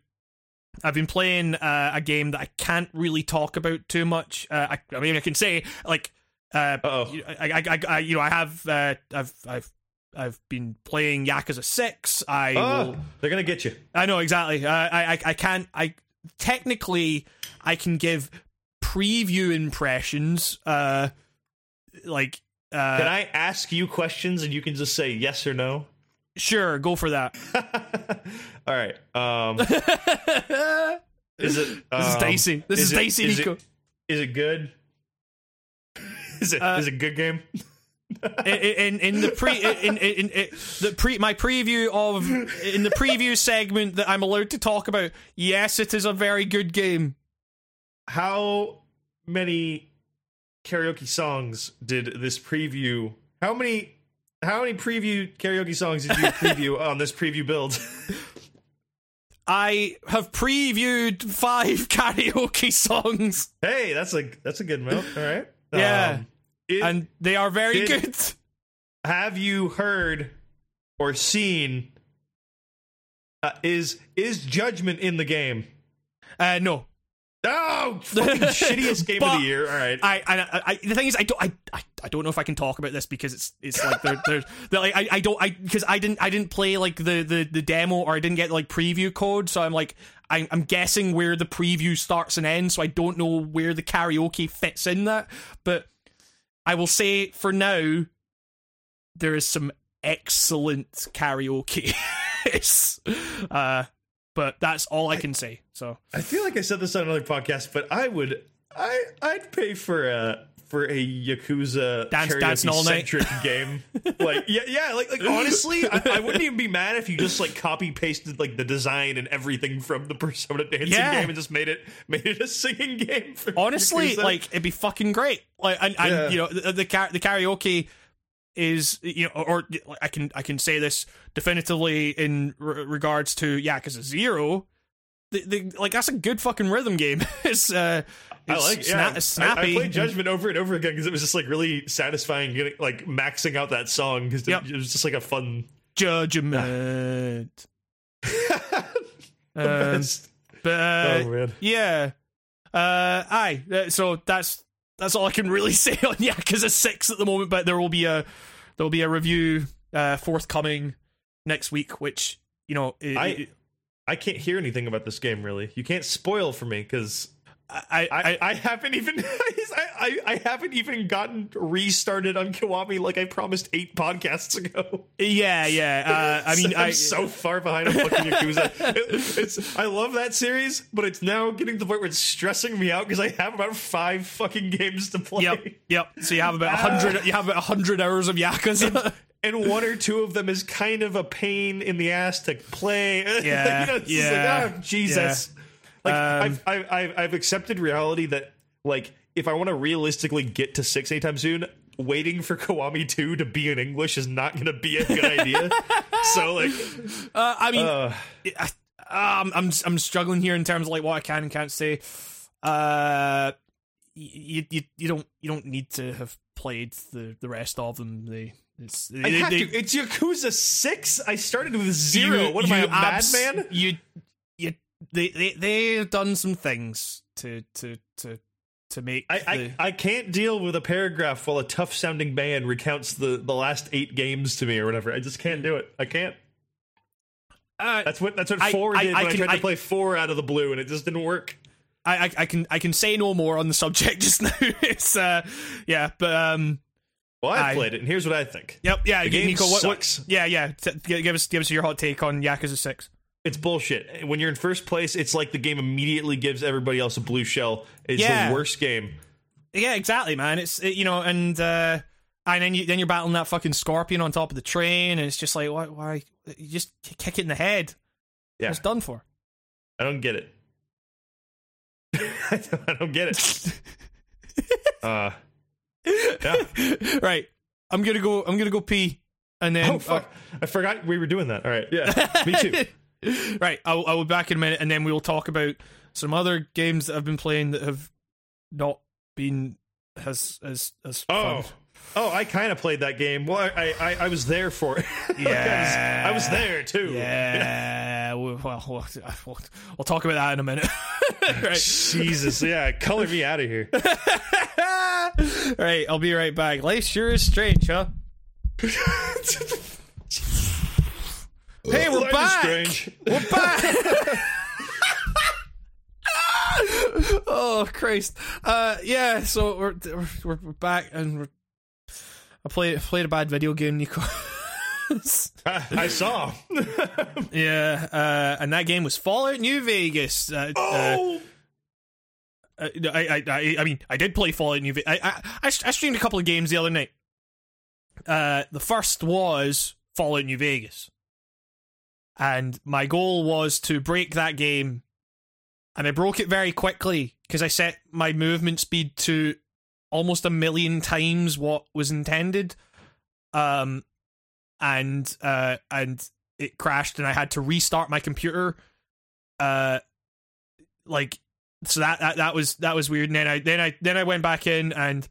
I've been playing uh, a game that I can't really talk about too much. Uh, I, I mean, I can say like, uh, Uh-oh. I, I, I, you know, I have, uh, I've, I've. I've been playing Yakuza Six. I Oh, will, they're gonna get you. I know exactly. Uh, I, I I can't. I technically I can give preview impressions. Uh, like uh, Can I ask you questions and you can just say yes or no? sure, go for that. All right. Um, is it? This is um, Dicey. This is Dicey is Nico. It, is it good? Is it? Uh, is it a good game? in, in in the pre in, in, in, the pre my preview of in the preview segment that I'm allowed to talk about. Yes, it is a very good game. How many karaoke songs did this preview? How many? How many preview karaoke songs did you preview on this preview build? I have previewed five karaoke songs, hey, that's a that's a good amount. All right. Yeah. Um, it- and they are very good. have you heard or seen? Uh, is is judgment in the game? Uh, no, Oh, shittiest game of the year. All right. I, I, I, the thing is, I don't, I, I, I don't know if I can talk about this because it's, it's like there, there's, there, like, I, I don't, I, because I didn't, I didn't play like the, the, the demo or I didn't get like preview code, so I'm like, I'm, I'm guessing where the preview starts and ends, so I don't know where the karaoke fits in that. But I will say for now, there is some excellent karaoke. it's, uh, but that's all I can say. So I feel like I said this on another podcast, but I would, I, I'd pay for a for a Yakuza Dance- dancing all night. game. like, yeah, yeah. Like, like honestly, I, I wouldn't even be mad if you just like copy pasted like the design and everything from the Persona dancing Yeah. game and just made it made it a singing game. For honestly, Yakuza. like it'd be fucking great. Like, and, and Yeah. you know, the the, the karaoke is you know, or, or I can I can say this definitively in re- regards to Yakuza Zero. The, the, like that's a good fucking rhythm game. it's uh, I like, sna- yeah. it's I, I snappy. played Judgment over and over again because it was just like really satisfying, getting like maxing out that song because Yep. it, was just like a fun. Judgment. Um, but uh, oh yeah, uh, aye. So that's that's all I can really say on Yakuza Six at the moment. But there will be a there will be a review uh, forthcoming next week, which you know, i I- I can't hear anything about this game really. You can't spoil for me because I, I, I, haven't even I, I, I haven't even gotten restarted on Kiwami like I promised eight podcasts ago. yeah, yeah. Uh, I mean, I'm I so far behind on fucking Yakuza. It- it's I love that series, but it's now getting to the point where it's stressing me out because I have about five fucking games to play. Yep, yep. So you have about a hundred. You have about a hundred hours of Yakuza. And one or two of them is kind of a pain in the ass to play. Yeah, you know, it's yeah, like, oh, Jesus. Like Um, I've, I've I've I've accepted reality that like if I want to realistically get to six anytime soon, waiting for Kiwami two to be in English is not going to be a good idea. so like, uh, I mean, uh, I, um, I'm I'm struggling here in terms of like what I can and can't say. Uh, you you you don't you don't need to have played the the rest of them. They it's I have they- to. It's Yakuza six. I started with zero. you- what am I, abs- madman? You they they they've done some things to to to to make I, the, I, I can't deal with a paragraph while a tough sounding band recounts the, the last eight games to me or whatever. I just can't do it. I can't. uh, That's what that's what I- four I- did I when I, can- tried I- to play four out of the blue and it just didn't work. I, I I can I can say no more on the subject just now. it's uh yeah, but um Well, I played it, and here's what I think. yep yeah The game Nico what, what yeah yeah t- give us give us your hot take on Yakuza Six. It's bullshit. When you're in first place, it's like the game immediately gives everybody else a blue shell. It's Yeah. the worst game. Yeah, exactly, man. It's it, you know, and uh, and then you then you're battling that fucking scorpion on top of the train, and it's just like why why you just kick it in the head. Yeah. It's done for. I don't get it. I, don't, I don't get it. Uh, yeah. right, I'm gonna go. I'm gonna go pee, and then Oh fuck! I forgot we were doing that. All right. Yeah. Me too. right, I'll I'll be back in a minute, and then we'll talk about some other games that I've been playing that have not been as as as Oh. fun. Oh, I kind of played that game. Well, I I, I was there for it. Yeah. I, was, I was there too. Yeah, well, well, we'll, we'll, we'll talk about that in a minute. right. Jesus, yeah, color me out of here. right, I'll be right back. Life sure is strange, huh? Hey, we're Life back. We're back. oh Christ! Uh, yeah. So we're we're, we're back, and we're, I played played a bad video game, Nico. I, saw. yeah, uh, and that game was Fallout New Vegas. Uh, uh, oh, Uh, I, I, I, I mean, I did play Fallout New Vegas. I, I, I, I streamed a couple of games the other night. Uh, the first was Fallout New Vegas, and my goal was to break that game, and I broke it very quickly because I set my movement speed to almost a million times what was intended. Um, and uh, and it crashed, and I had to restart my computer. Uh, like so that, that that was that was weird and then i then i then i went back in and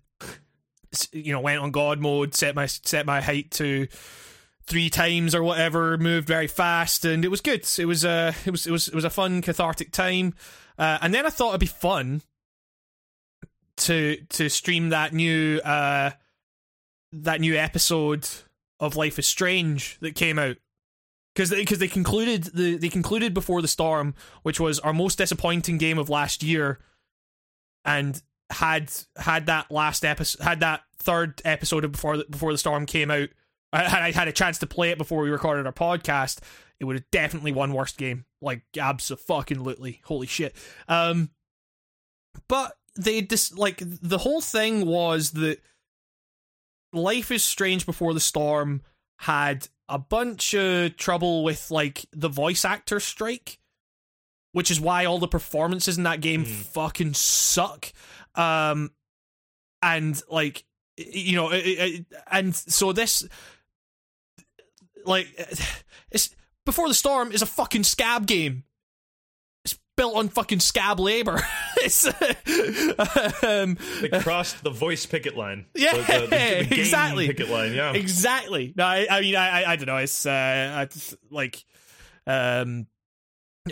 you know went on god mode set my set my height to three times or whatever moved very fast and it was good it was uh it was it was it was a fun cathartic time uh, and then i thought it'd be fun to to stream that new uh that new episode of life is strange that came out because they, cause they concluded the they concluded before the storm, which was our most disappointing game of last year, and had had that last episode had that third episode of before the, before the storm came out. I had I had a chance to play it before we recorded our podcast. It would have definitely won worst game, like absolutely, holy shit. Um, but they just like the whole thing was that Life is Strange Before the Storm had a bunch of trouble with like the voice actor strike, which is why all the performances in that game Hmm. fucking suck. Um, and like you know, it, it, and so this like it's Before the Storm is a fucking scab game. It's built on fucking scab labor. it's um, they crossed the voice picket line. Yeah, the, the, the, exactly. Picket line. Yeah. exactly. No, I, I mean, I, I, I don't know. It's uh, I just, like, um,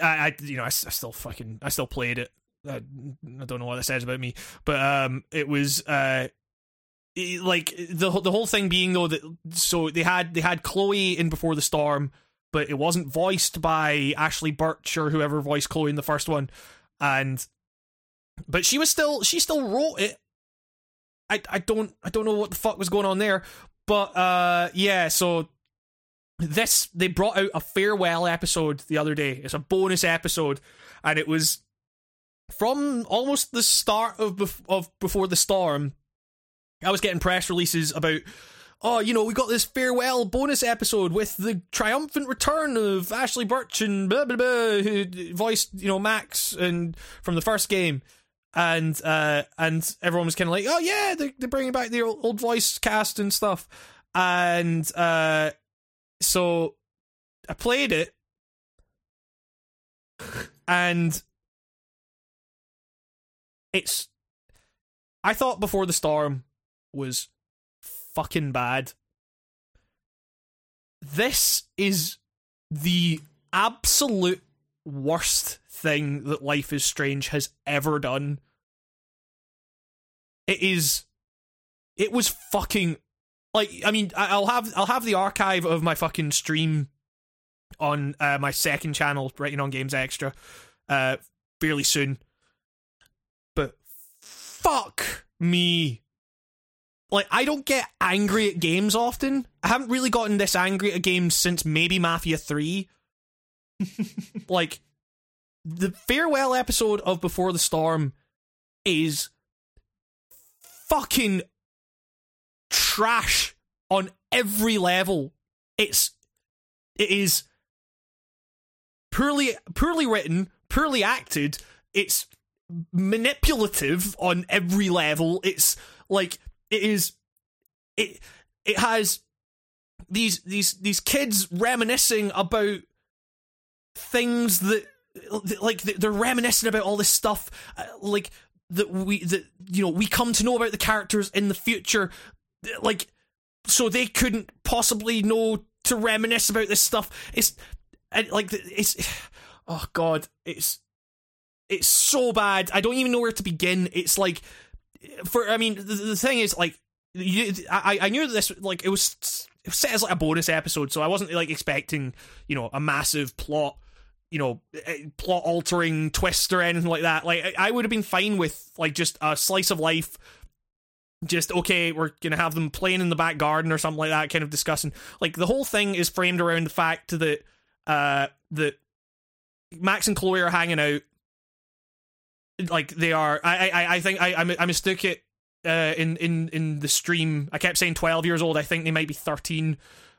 I, I, you know, I, I still fucking, I still played it. I, I don't know what that says about me, but um, it was uh, like the the whole thing being though that so they had they had Chloe in Before the Storm, but it wasn't voiced by Ashley Burch or whoever voiced Chloe in the first one, and but she was still she still wrote it. I I don't I don't know what the fuck was going on there, but uh yeah, so this they brought out a farewell episode the other day. It's a bonus episode, and it was from almost the start of bef- of before the storm. I was getting press releases about. Oh, you know, we got this farewell bonus episode with the triumphant return of Ashley Burch and blah blah blah, who voiced, you know, Max and from the first game and uh, and everyone was kind of like, oh yeah, they're, they're bringing back the old, old voice cast and stuff, and uh, so I played it, and it's. I thought before the storm was fucking bad. This is the absolute worst thing that Life is Strange has ever done. It is. It was fucking like I mean I'll have I'll have the archive of my fucking stream on uh, my second channel writing on Games Extra uh fairly soon. But fuck me. Like I don't get angry at games often. I haven't really gotten this angry at games since maybe Mafia 3. like the farewell episode of Before the Storm is fucking trash on every level. It's it is poorly poorly written, poorly acted. It's manipulative on every level. It's like it is it it has these these these kids reminiscing about things that like they're reminiscing about all this stuff uh, like that we that you know we come to know about the characters in the future like so they couldn't possibly know to reminisce about this stuff. It's like it's oh god it's it's so bad. I don't even know where to begin. It's like for i mean the, the thing is like you, I, I knew this like it was, it was set as like a bonus episode so i wasn't like expecting you know a massive plot you know eh, plot altering twist or anything like that. Like i would have been fine with like just a slice of life just okay we're gonna have them playing in the back garden or something like that kind of discussing. Like the whole thing is framed around the fact that uh that max and chloe are hanging out like they are i i i think i i, mistook it uh in in in the stream i kept saying 12 years old i think they might be 13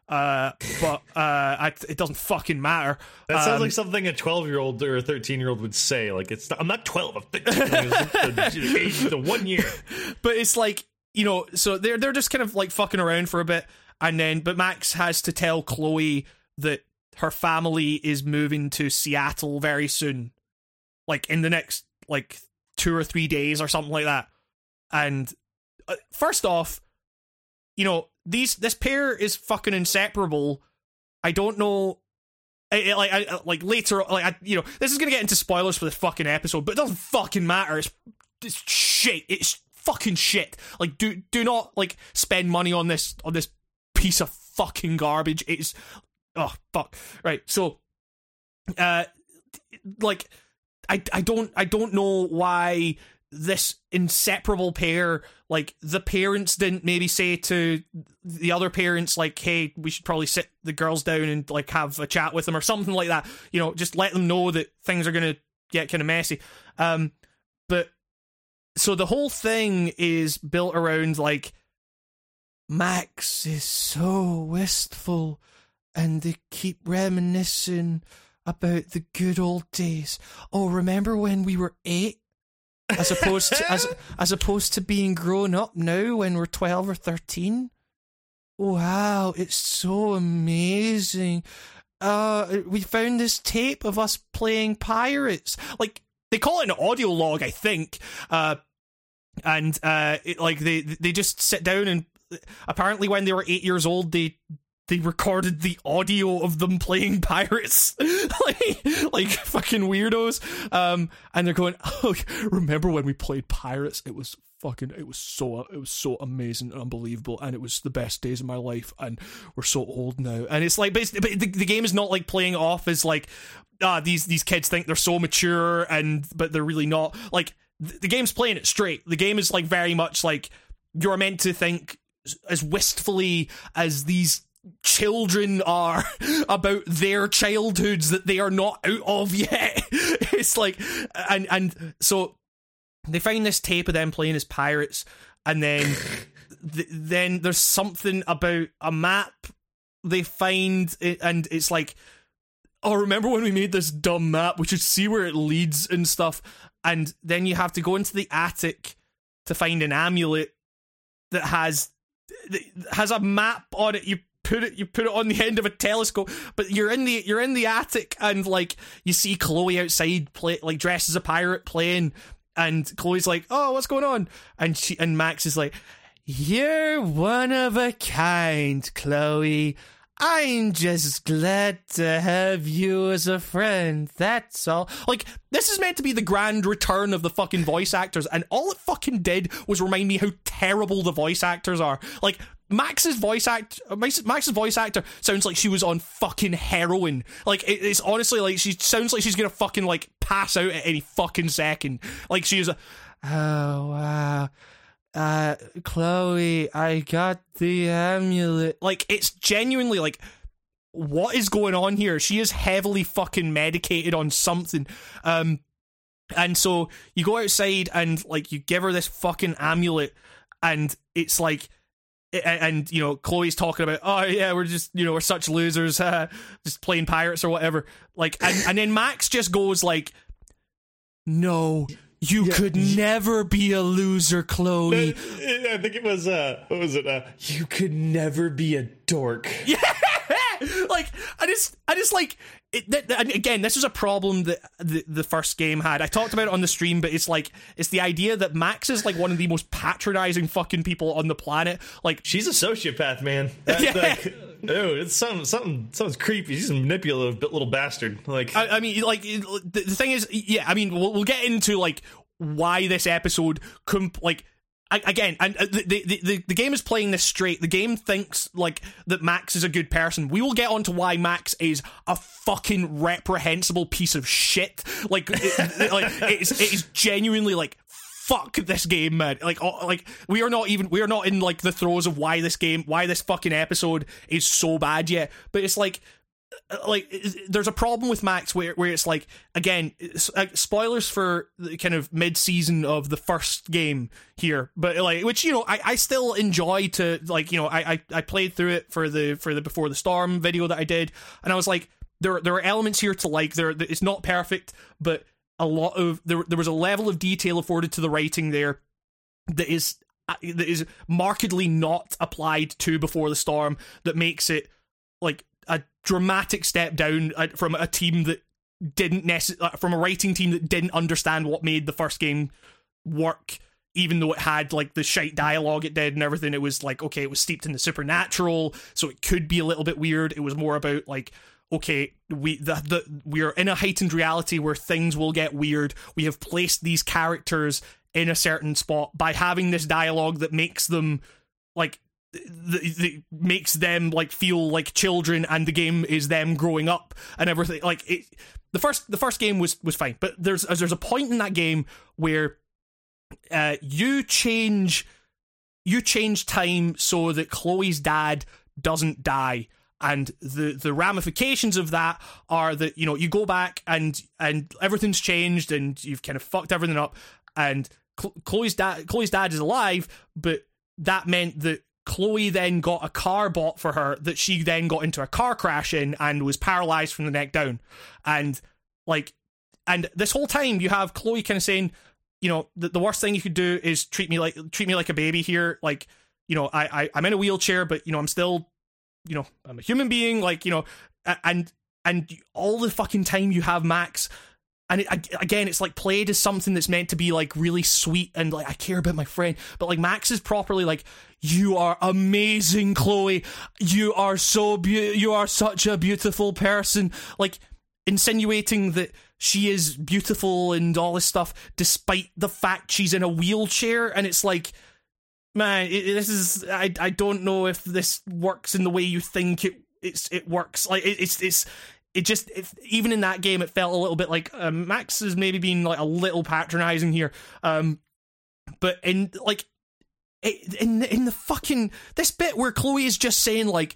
uh, but uh, I, it doesn't fucking matter. That sounds um, like something a twelve-year-old or a thirteen-year-old would say. Like it's not, I'm not twelve. I'm the, the one year. But it's like you know, so they're they're just kind of like fucking around for a bit, and then but Max has to tell Chloe that her family is moving to Seattle very soon, like in the next like two or three days or something like that. And uh, first off, you know, these this pair is fucking inseparable. I don't know. I, like, I, like later, like I, you know, this is gonna get into spoilers for this fucking episode, but it doesn't fucking matter. It's, it's shit. It's fucking shit. Like, do do not like spend money on this on this piece of fucking garbage. It's oh fuck. Right. So, uh, like, I I don't I don't know why this inseparable pair like the parents didn't maybe say to the other parents like hey we should probably sit the girls down and like have a chat with them or something like that. You know just let them know that things are gonna get kind of messy. Um but so the whole thing is built around like max is so wistful and they keep reminiscing about the good old days. Oh remember when we were eight? As opposed to as as opposed to being grown up now when we're 12 or 13 wow it's so amazing. Uh we found this tape of us playing pirates. Like they call it an audio log i think. Uh and uh it, like they they just sit down and apparently when they were 8 years old they they recorded the audio of them playing pirates. Like like fucking weirdos. Um and they're going oh remember when we played pirates? It was fucking it was so it was so amazing and unbelievable and it was the best days of my life and we're so old now. And it's like basically the, the game is not like playing off as like ah these these kids think they're so mature and but they're really not. Like th- the game's playing it straight. The game is like very much like you're meant to think as wistfully as these children are about their childhoods that they are not out of yet. it's like, and and so they find this tape of them playing as pirates, and then th- then there's something about a map they find, it, and it's like, oh, remember when we made this dumb map? We should see where it leads and stuff. And then you have to go into the attic to find an amulet that has that has a map on it. You put it you put it on the end of a telescope but you're in the you're in the attic and like you see chloe outside play like dressed as a pirate playing and chloe's like oh what's going on and she and max is like you're one of a kind chloe I'm just glad to have you as a friend. That's all. Like, this is meant to be the grand return of the fucking voice actors, and all it fucking did was remind me how terrible the voice actors are. Like, Max's voice act, Max's voice actor sounds like she was on fucking heroin. Like it, it's honestly like she sounds like she's gonna fucking like pass out at any fucking second. Like she is a, oh wow, uh, Chloe, I got the amulet. Like it's genuinely like. What is going on here? She is heavily fucking medicated on something. Um, and so you go outside and like you give her this fucking amulet, and it's like and you know Chloe's talking about oh yeah we're just you know we're such losers uh, just playing pirates or whatever. Like and, and then Max just goes like no you yeah. could never be a loser Chloe. I think it was uh what was it uh you could never be a dork. Yeah. Like I just I just like it, th- th- again, this is a problem that the, the first game had. I talked about it on the stream, but it's like it's the idea that Max is like one of the most patronizing fucking people on the planet. Like she's a sociopath, man. That's yeah. like, oh, it's something, something, something's creepy. She's a manipulative little bastard. Like, I, I mean, like the, the thing is, yeah, I mean, we'll, we'll get into like why this episode, comp- like again, and uh, the, the, the, the game is playing this straight. The game thinks like that Max is a good person. We will get on to why Max is a fucking reprehensible piece of shit. Like, it, like it's it is genuinely like fuck this game, man. Like, like we are not even we are not in like the throes of why this game, why this fucking episode is so bad yet. But it's like like there's a problem with Max where where it's like again spoilers for the kind of mid season of the first game here, but like which you know I, I still enjoy to like you know I, I I played through it for the for the before the storm video that I did, and I was like there there are elements here to like there it's not perfect, but a lot of there there was a level of detail afforded to the writing there that is uh, that is markedly not applied to before the storm that makes it like dramatic step down uh, from a team that didn't necessarily uh, from a writing team that didn't understand what made the first game work even though it had like the shite dialogue it did and everything it was like okay it was steeped in the supernatural so it could be a little bit weird. It was more about like okay we the, the we're in a heightened reality where things will get weird. We have placed these characters in a certain spot. By having this dialogue that makes them like that makes them like feel like children and the game is them growing up and everything like it the first the first game was was fine but there's there's a point in that game where uh you change you change time so that Chloe's dad doesn't die and the the ramifications of that are that you know you go back and and everything's changed and you've kind of fucked everything up and Chloe's dad Chloe's dad is alive but that meant that Chloe then got a car bought for her that she then got into a car crash in and was paralyzed from the neck down. And like, and this whole time you have Chloe kind of saying, you know, the, the worst thing you could do is treat me like treat me like a baby here. Like, you know, I, I I'm in a wheelchair, but you know, I'm still, you know, I'm a human being. Like, you know, and and all the fucking time you have Max and it, again it's like played as something that's meant to be like really sweet and like i care about my friend. But like max is properly like you are amazing chloe. You are so be- you are such a beautiful person. Like insinuating that she is beautiful and all this stuff despite the fact she's in a wheelchair. And it's like man it, this is i i don't know if this works in the way you think it it's it works. Like it, it's it's it just it, even in that game it felt a little bit like uh, Max is maybe being like a little patronizing here. Um, but in like in in the fucking this bit where Chloe is just saying like,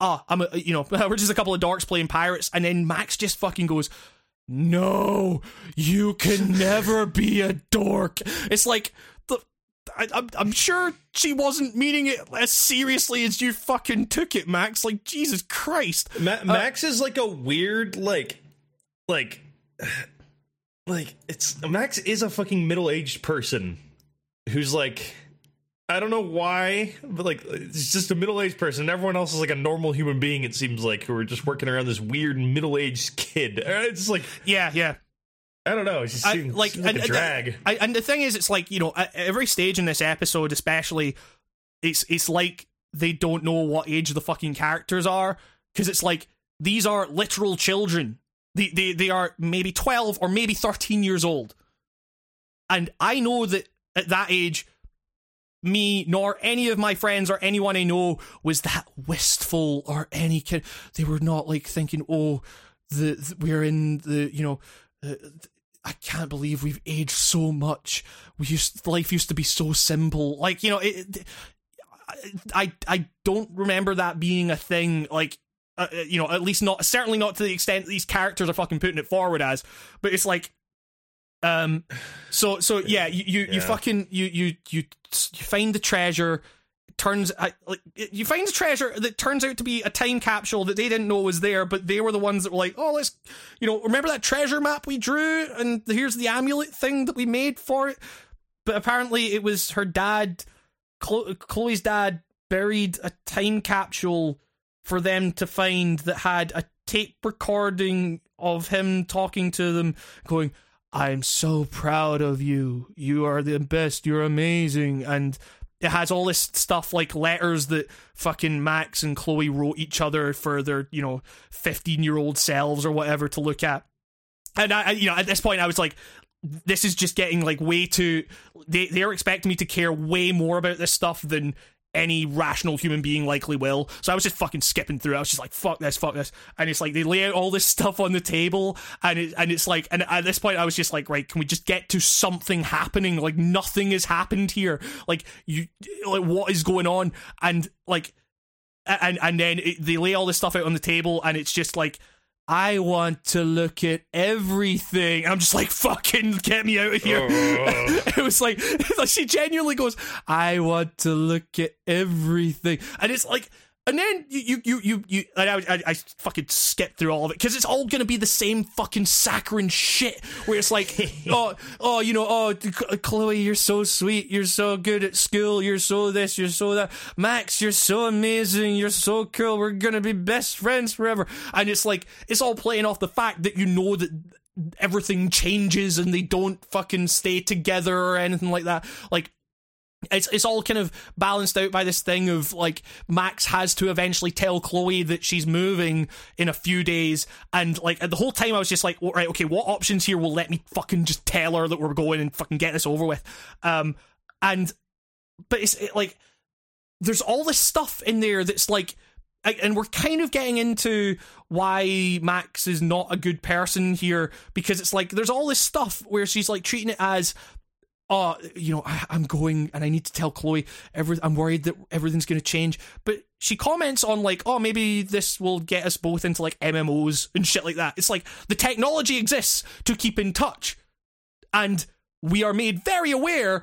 ah, I'm a you know we're just a couple of dorks playing pirates, and then Max just fucking goes. No, you can never be a dork. It's like I, I'm, I'm sure she wasn't meaning it as seriously as you fucking took it, Max. Like Jesus Christ. Ma- Max uh, is like a weird, like, like, like it's Max is a fucking middle aged person who's like I don't know why, but like it's just a middle-aged person. Everyone else is like a normal human being. It seems like who are just working around this weird middle-aged kid. Uh, it's like yeah, yeah. I don't know. It just seems, I, like, seems like and, a drag. I, and the thing is, it's like you know, every stage in this episode, especially, it's it's like they don't know what age the fucking characters are because it's like these are literal children. They, they they are maybe twelve or maybe thirteen years old, and I know that at that age me nor any of my friends or anyone I know was that wistful or any kid. They were not like thinking, "Oh, the, the we're in the you know." Uh, I can't believe we've aged so much. We used life used to be so simple. Like you know, it, it, I I don't remember that being a thing. Like uh, uh, you know, at least not certainly not to the extent these characters are fucking putting it forward as. But it's like um, so so yeah, you you, yeah. you fucking you you you you find the treasure. Turns like you find a treasure that turns out to be a time capsule that they didn't know was there, but they were the ones that were like, "Oh, let's, you know, remember that treasure map we drew, and here's the amulet thing that we made for it." But apparently, it was her dad, Chloe's dad, buried a time capsule for them to find that had a tape recording of him talking to them, going, I'm so proud of you. You are the best. You're amazing. And it has all this stuff like letters that fucking Max and Chloe wrote each other for their, you know, 15 year old selves or whatever to look at. And I, you know, at this point, I was like, this is just getting like way too. They they're expecting me to care way more about this stuff than any rational human being likely will. So I was just fucking skipping through. I was just like, fuck this, fuck this. And it's like they lay out all this stuff on the table, and it, and it's like, and at this point, I was just like, right, can we just get to something happening? Like nothing has happened here. Like you, like what is going on? And like, and and then it, they lay all this stuff out on the table, and it's just like I want to look at everything. I'm just like, fucking get me out of here. Oh. it was like, like, she genuinely goes, I want to look at everything. And it's like, and then you you you you, I, I, I fucking skip through all of it because it's all gonna be the same fucking saccharine shit where it's like oh oh you know oh Chloe you're so sweet you're so good at school you're so this you're so that. Max you're so amazing you're so cool we're gonna be best friends forever. And it's like it's all playing off the fact that you know that everything changes and they don't fucking stay together or anything like that. Like it's it's all kind of balanced out by this thing of like Max has to eventually tell Chloe that she's moving in a few days, and like the whole time I was just like, right, okay, what options here will let me fucking just tell her that we're going and fucking get this over with, um, and but it's it, like there's all this stuff in there that's like. And we're kind of getting into why Max is not a good person here because it's like there's all this stuff where she's like treating it as oh, you know, I, am going and I need to tell Chloe. Every, I'm worried that everything's going to change. But she comments on like, oh, maybe this will get us both into like MMOs and shit like that. It's like the technology exists to keep in touch, and we are made very aware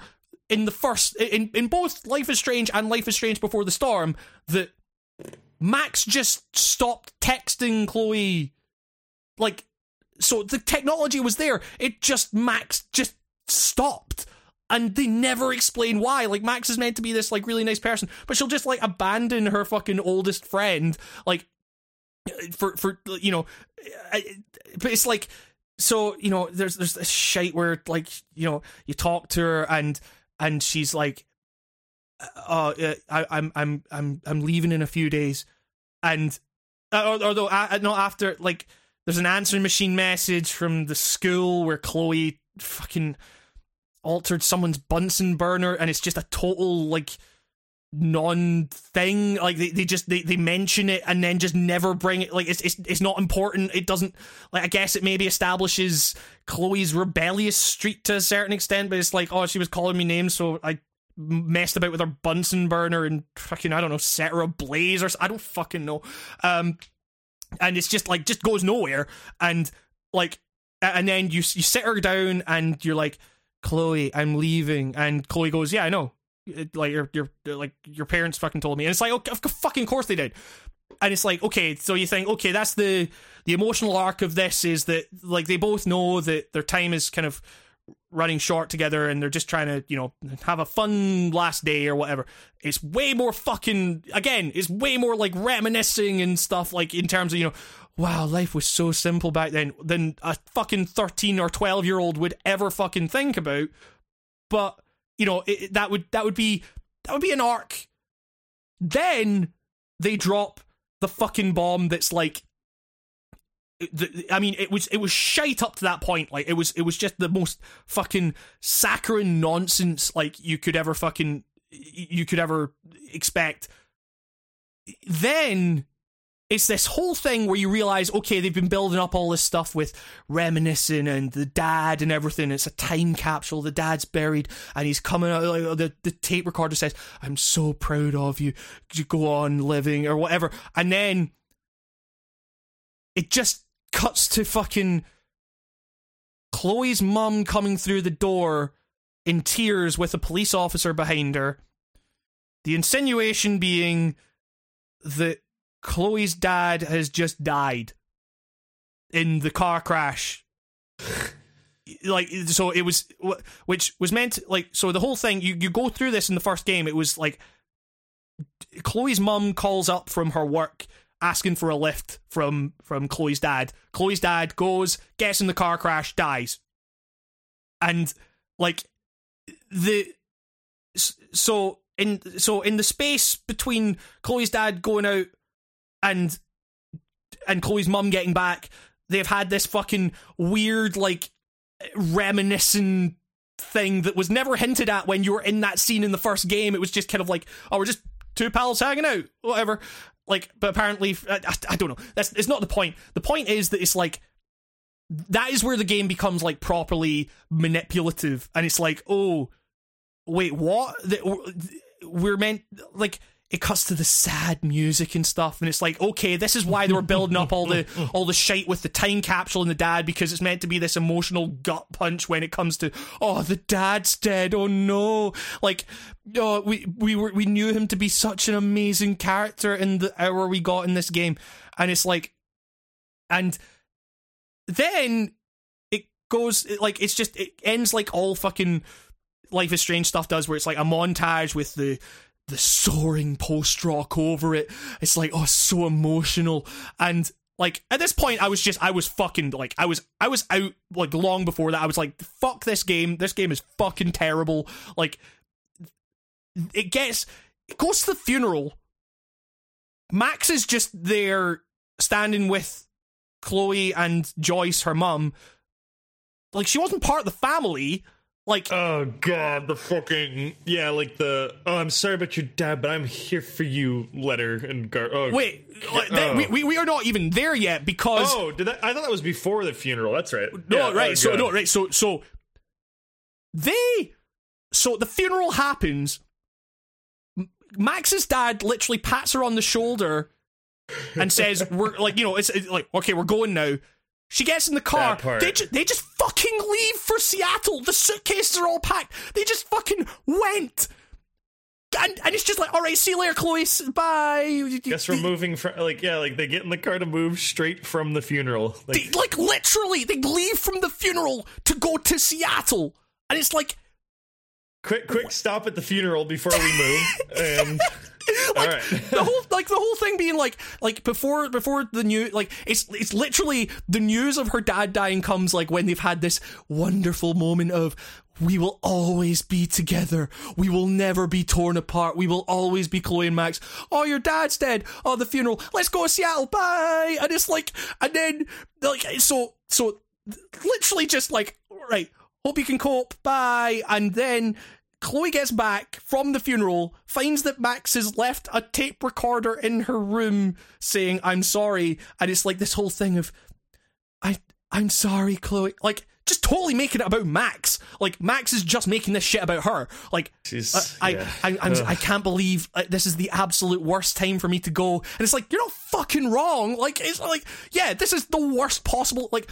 in the first in in both Life is Strange and Life is Strange Before the Storm that Max just stopped texting Chloe, like. So the technology was there. It just Max just stopped and they never explain why. Like Max is meant to be this like really nice person, but she'll just like abandon her fucking oldest friend, like for for you know. But it's like so you know there's there's this shite where like you know you talk to her and and she's like, oh uh, I, I'm I'm I'm I'm leaving in a few days, and uh, although uh, not after like there's an answering machine message from the school where Chloe fucking altered someone's Bunsen burner, and it's just a total like non thing. Like they, they just they, they mention it and then just never bring it. Like it's, it's it's not important. It doesn't like I guess it maybe establishes Chloe's rebellious streak to a certain extent, but it's like oh she was calling me names, so I messed about with her Bunsen burner and fucking I don't know set her ablaze or I don't fucking know. Um, and it's just like just goes nowhere and like and then you you sit her down and you're like Chloe, I'm leaving, and Chloe goes, yeah, I know. Like your your like your parents fucking told me. And it's like okay fucking course they did. And it's like okay so you think okay that's the the emotional arc of this is that like they both know that their time is kind of running short together and they're just trying to you know have a fun last day or whatever it's way more fucking again it's way more like reminiscing and stuff like in terms of you know wow life was so simple back then than a fucking 13 or 12 year old would ever fucking think about but you know it, that would that would be that would be an arc. Then they drop the fucking bomb that's like I mean, it was it was shite up to that point. Like it was it was just the most fucking saccharine nonsense like you could ever fucking you could ever expect. Then it's this whole thing where you realize, okay, they've been building up all this stuff with reminiscing and the dad and everything. It's a time capsule. The dad's buried and he's coming out. The, the tape recorder says, I'm so proud of you. You go on living or whatever. And then it just cuts to fucking Chloe's mum coming through the door in tears with a police officer behind her. The insinuation being that Chloe's dad has just died in the car crash. like so it was which was meant like so the whole thing you you go through this in the first game it was like Chloe's mum calls up from her work asking for a lift from from Chloe's dad. Chloe's dad goes, gets in the car crash, dies. And like the so in so in the space between Chloe's dad going out and and Chloe's mum getting back, they've had this fucking weird like reminiscent thing that was never hinted at when you were in that scene in the first game. It was just kind of like, oh, we're just two pals hanging out, whatever. Like, but apparently, I, I don't know. That's it's not the point. The point is that it's like that is where the game becomes like properly manipulative, and it's like, oh, wait, what? We're meant like it cuts to the sad music and stuff and it's like okay this is why they were building up all the all the shite with the time capsule and the dad because it's meant to be this emotional gut punch when it comes to oh the dad's dead oh no. Like oh we we were we knew him to be such an amazing character in the hour we got in this game. And it's like and then it goes like it's just it ends like all fucking life is strange stuff does where it's like a montage with the the soaring post rock over it. It's like, oh, so emotional. And like at this point, I was just, I was fucking like, I was, I was out like long before that. I was like, fuck this game. This game is fucking terrible. Like, it gets, it goes to the funeral. Max is just there standing with Chloe and Joyce, her mum. Like, she wasn't part of the family like, oh god, the fucking yeah, like the oh, I'm sorry about your dad, but I'm here for you letter and gar. Oh, wait, oh. we, we we are not even there yet because oh, did that? I thought that was before the funeral. That's right. No, yeah, right. Oh, so god. no, right. So so they so the funeral happens. Max's dad literally pats her on the shoulder and says, "We're like, you know, it's, it's like okay, we're going now." She gets in the car. They, ju- they just fucking leave for Seattle. The suitcases are all packed. They just fucking went. And, and it's just like, all right, see you later, Chloe. Bye. Guess we're moving from like yeah, like they get in the car to move straight from the funeral. Like, they, like literally, they leave from the funeral to go to Seattle, and it's like, quick, quick, stop at the funeral before we move, and like the whole like the whole thing being like like before before the new like it's it's literally the news of her dad dying comes like when they've had this wonderful moment of we will always be together. We will never be torn apart. We will always be Chloe and Max. Oh, your dad's dead. Oh, the funeral. Let's go to Seattle. Bye. And it's like, and then like so so literally just like right. Hope you can cope. Bye. And then Chloe gets back from the funeral, finds that Max has left a tape recorder in her room saying, I'm sorry. And it's like this whole thing of, I, I'm sorry, Chloe. Like, just totally making it about Max. Like Max is just making this shit about her. Like She's, I, yeah. I, I, I'm, I can't believe uh, this is the absolute worst time for me to go. And it's like you're not fucking wrong. Like it's like yeah, this is the worst possible. Like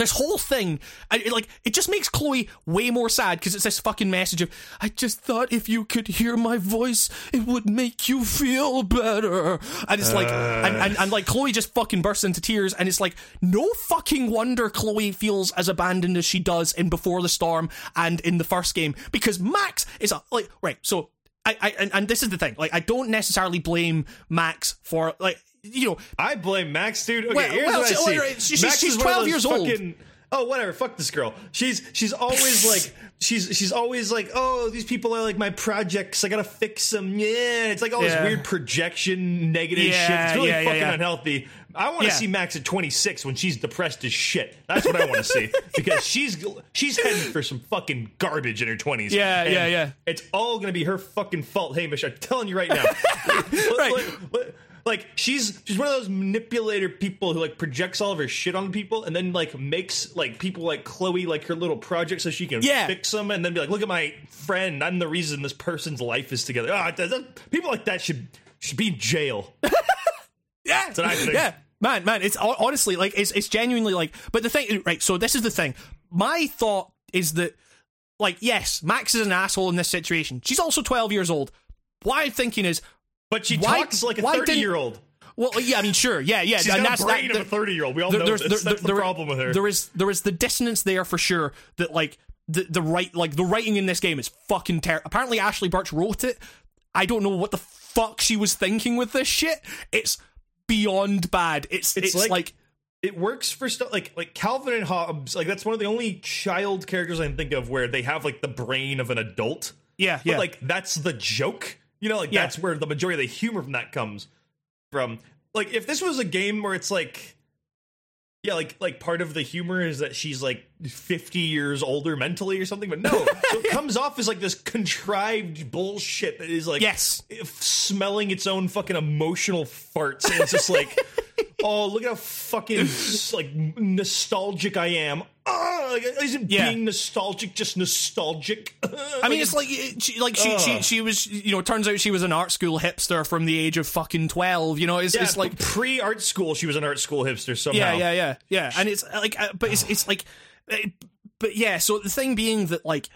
this whole thing, I, it, like, it just makes Chloe way more sad because it's this fucking message of, I just thought if you could hear my voice, it would make you feel better. And it's like, and, and, and like, Chloe just fucking bursts into tears, and it's like, no fucking wonder Chloe feels as abandoned as she does in Before the Storm and in the first game because Max is a, like, right, so I, I and, and this is the thing. Like, I don't necessarily blame Max for like you know. I blame Max, dude. Okay, Well- here's well, what I see. she's- Max she's is 12 those years old. fucking- Oh, whatever. Fuck this girl. She's she's always like she's she's always like, oh, these people are like my projects. I gotta fix them. Yeah, it's like all Yeah. this weird projection, negative shit. It's really yeah, yeah, fucking yeah. unhealthy. I want to Yeah. see Max at 26 when she's depressed as shit. That's what I want to see because she's she's heading for some fucking garbage in her 20s. Yeah, yeah, yeah. It's all gonna be her fucking fault. Hamish, I'm telling you right now. Right. Like- like- like she's she's one of those manipulator people who like projects all of her shit on people and then like makes like people like Chloe like her little project so she can Yeah. fix them and then be like, look at my friend. I'm the reason this person's life is together. Ah, that- that- people like that should should be in jail. Yeah, what I think. yeah, man, man. It's honestly like it's it's genuinely like. But the thing, right? So this is the thing. My thought is that, like, yes, Max is an asshole in this situation. She's also twelve years old. What I'm thinking is, But she Why- talks like a 30 year old. well, yeah, I mean, sure, yeah, yeah, She's and got that's a brain that, of a 30 year old. We all there- know there's- this. there- That's the problem with her. There is there is the dissonance there for sure. That like the the right like the writing in this game is fucking terrible. Apparently, Ashley Burch wrote it. I don't know what the fuck she was thinking with this shit. It's beyond bad. It's it's, It's like- like it works for stuff like like Calvin and Hobbes. Like that's one of the only child characters I can think of where they have like the brain of an adult. yeah, But yeah. like that's the joke. You know, like Yeah. that's where the majority of the humor from that comes from. Like if this was a game where it's like yeah, like like part of the humor is that she's like 50 years older mentally or something, but no. so it comes off as like this contrived bullshit that is like Yes. if smelling its own fucking emotional farts and it's just like oh, look at how fucking like nostalgic I am. Like, isn't Yeah. being nostalgic just nostalgic? I mean, it's like she, like she, she, she was, you know, turns out she was an art school hipster from the age of fucking twelve. You know, it's, Yeah, it's like, pre art school, she was an art school hipster somehow. yeah, yeah, yeah, yeah, and it's like, uh, but it's, it's like, uh, but yeah. So the thing being that, like,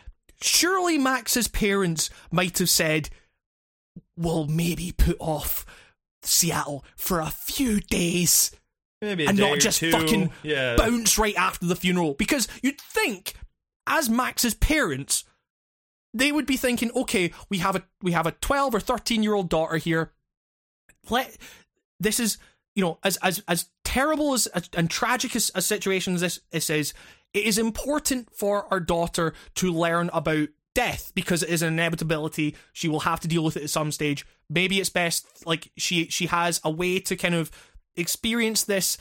surely Max's parents might have said, "Well, maybe put off Seattle for a few days." Maybe and not just two. fucking yeah. bounce right after the funeral. Because you'd think, as Max's parents, they would be thinking, okay, we have a we have a twelve or thirteen year old daughter here. Let this is you know as as as terrible as, as and tragic as a situation as this, this is. It is important for our daughter to learn about death because it is an inevitability. She will have to deal with it at some stage. Maybe it's best like she she has a way to kind of experience this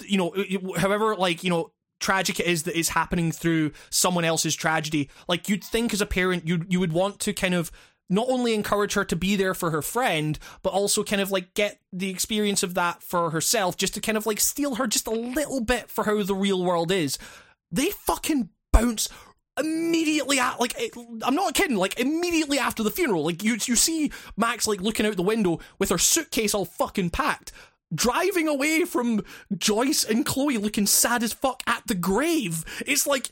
you know however like you know tragic it is that it's happening through someone else's tragedy like you'd think as a parent you you would want to kind of not only encourage her to be there for her friend but also kind of like get the experience of that for herself just to kind of like steal her just a little bit for how the real world is. They fucking bounce immediately at like it, I'm not kidding like immediately after the funeral. Like you you see Max like looking out the window with her suitcase all fucking packed driving away from Joyce and Chloe looking sad as fuck at the grave it's like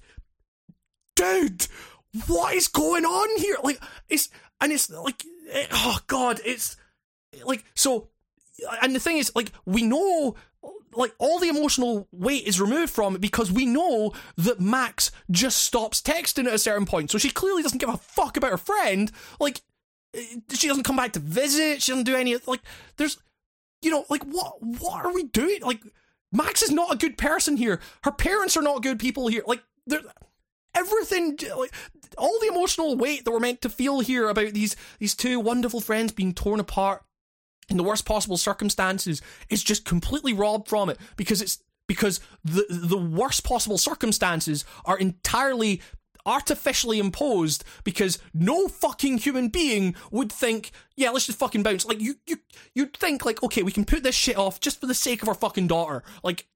dude what is going on here like it's and it's like eh, oh god it's like so and the thing is like we know like all the emotional weight is removed from it because we know that Max just stops texting at a certain point. So she clearly doesn't give a fuck about her friend. Like eh, she doesn't come back to visit. She doesn't do any like there's you know like what what are we doing? Like Max is not a good person here. Her parents are not good people here. Like everything like all the emotional weight that we're meant to feel here about these these two wonderful friends being torn apart in the worst possible circumstances is just completely robbed from it because it's because the the worst possible circumstances are entirely artificially imposed because no fucking human being would think, yeah, let's just fucking bounce. Like you, you, you'd think like, okay, we can put this shit off just for the sake of our fucking daughter, like,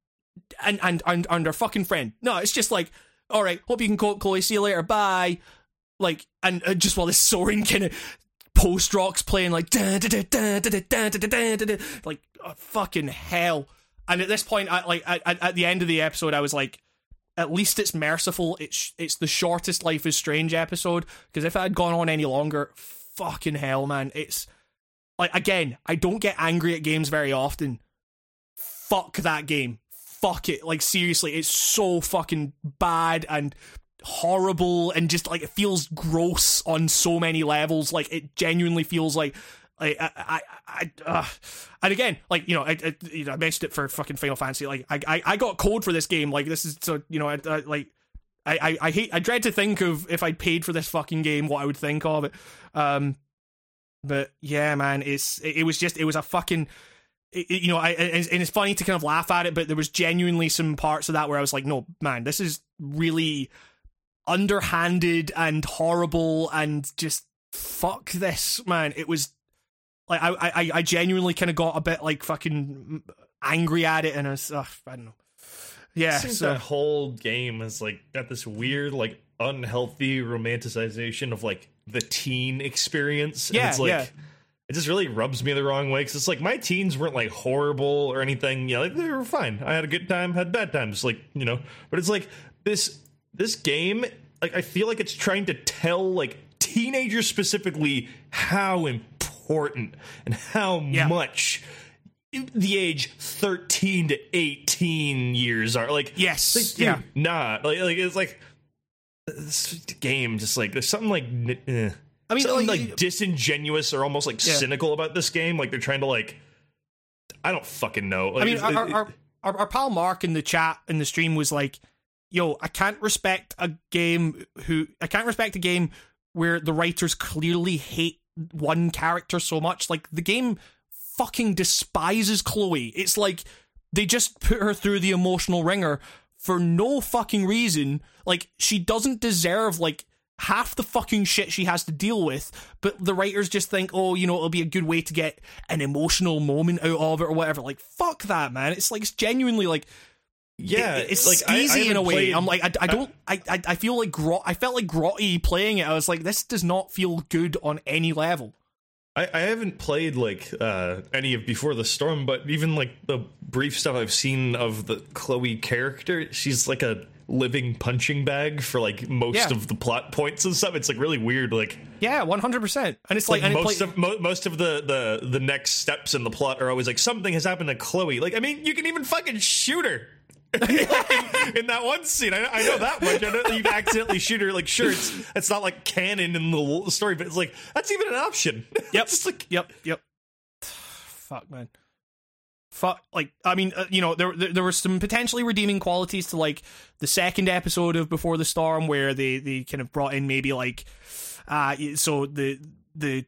and and and, and our fucking friend. No, it's just like, all right, hope you can cope, Chloe. See you later. Bye. Like, and uh, just while this soaring kind of post rocks playing like, like oh, fucking hell. And at this point, I, like at the end of the episode, I was like, at least it's merciful. It's it's the shortest Life is Strange episode because if it had gone on any longer, fucking hell, man, it's like again, I don't get angry at games very often. Fuck that game. Fuck it. Like seriously, it's so fucking bad and horrible and just like it feels gross on so many levels. Like it genuinely feels like I, I, I, uh, and again, like you know, I, I, you know, I mentioned it for fucking Final Fantasy. Like, I, I, I got code for this game. Like, this is so you know, I, I like, I, I, I hate, I dread to think of if I paid for this fucking game, what I would think of it. Um, but yeah, man, it's, it, it was just, it was a fucking, it, you know, I, and it's funny to kind of laugh at it, but there was genuinely some parts of that where I was like, no, man, this is really underhanded and horrible and just fuck this, man. It was like I I I genuinely kind of got a bit like fucking angry at it, and I was, uh, I don't know. Yeah, so that whole game is like got this weird like unhealthy romanticization of like the teen experience. Yeah, and it's like yeah. it just really rubs me the wrong way because it's like my teens weren't like horrible or anything. You know, like they were fine. I had a good time, had bad times, like you know. But it's like this this game. Like I feel like it's trying to tell like teenagers specifically how important important and how yeah. much the age 13 to 18 years are like yes like, dude, yeah not like, like it's like this game just like there's something like eh. I mean, something like, like disingenuous or almost like yeah. cynical about this game. Like they're trying to like, I don't fucking know. Like, I mean, our, our, our, our pal Mark in the chat in the stream was like, "Yo, I can't respect a game who I can't respect a game where the writers clearly hate one character so much. Like the game fucking despises Chloe. It's like they just put her through the emotional ringer for no fucking reason. Like she doesn't deserve like half the fucking shit she has to deal with, but the writers just think, oh, you know, it'll be a good way to get an emotional moment out of it or whatever. Like, fuck that, man. It's like, it's genuinely like, yeah, it, it's like easy in a way. Played, I'm like, I, I don't, I, I, I feel like grot. I felt like grotty playing it. I was like, this does not feel good on any level. I, I haven't played like uh, any of Before the Storm, but even like the brief stuff I've seen of the Chloe character, she's like a living punching bag for like most yeah. of the plot points and stuff. It's like really weird. Like yeah, one hundred percent. And it's like, like most play- of mo- most of the, the the next steps in the plot are always like something has happened to Chloe. Like I mean, you can even fucking shoot her. In, that one scene. I, I, know that much. I know you accidentally shoot her. Like, sure, it's it's not like canon in the story, but it's like that's even an option. Yep. it's like, yep. Yep. Fuck, man. Fuck. Like, I mean, uh, you know, there, there there were some potentially redeeming qualities to like the second episode of Before the Storm, where they they kind of brought in maybe like, uh, so the the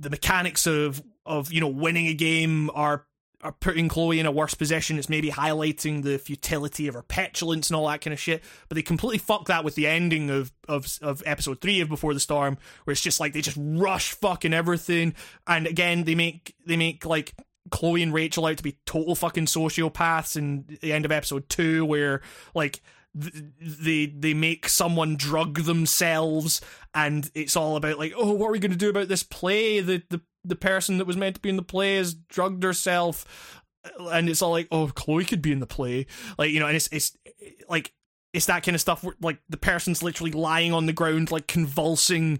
the mechanics of of you know winning a game are are putting Chloe in a worse position. It's maybe highlighting the futility of her petulance and all that kind of shit. But they completely fuck that with the ending of, of of episode three of Before the Storm, where it's just like they just rush fucking everything. And again, they make they make like Chloe and Rachel out to be total fucking sociopaths in the end of episode two, where like they they make someone drug themselves and it's all about like oh what are we going to do about this play the the the person that was meant to be in the play has drugged herself and it's all like oh chloe could be in the play. Like you know and it's it's like it's that kind of stuff where like the person's literally lying on the ground like convulsing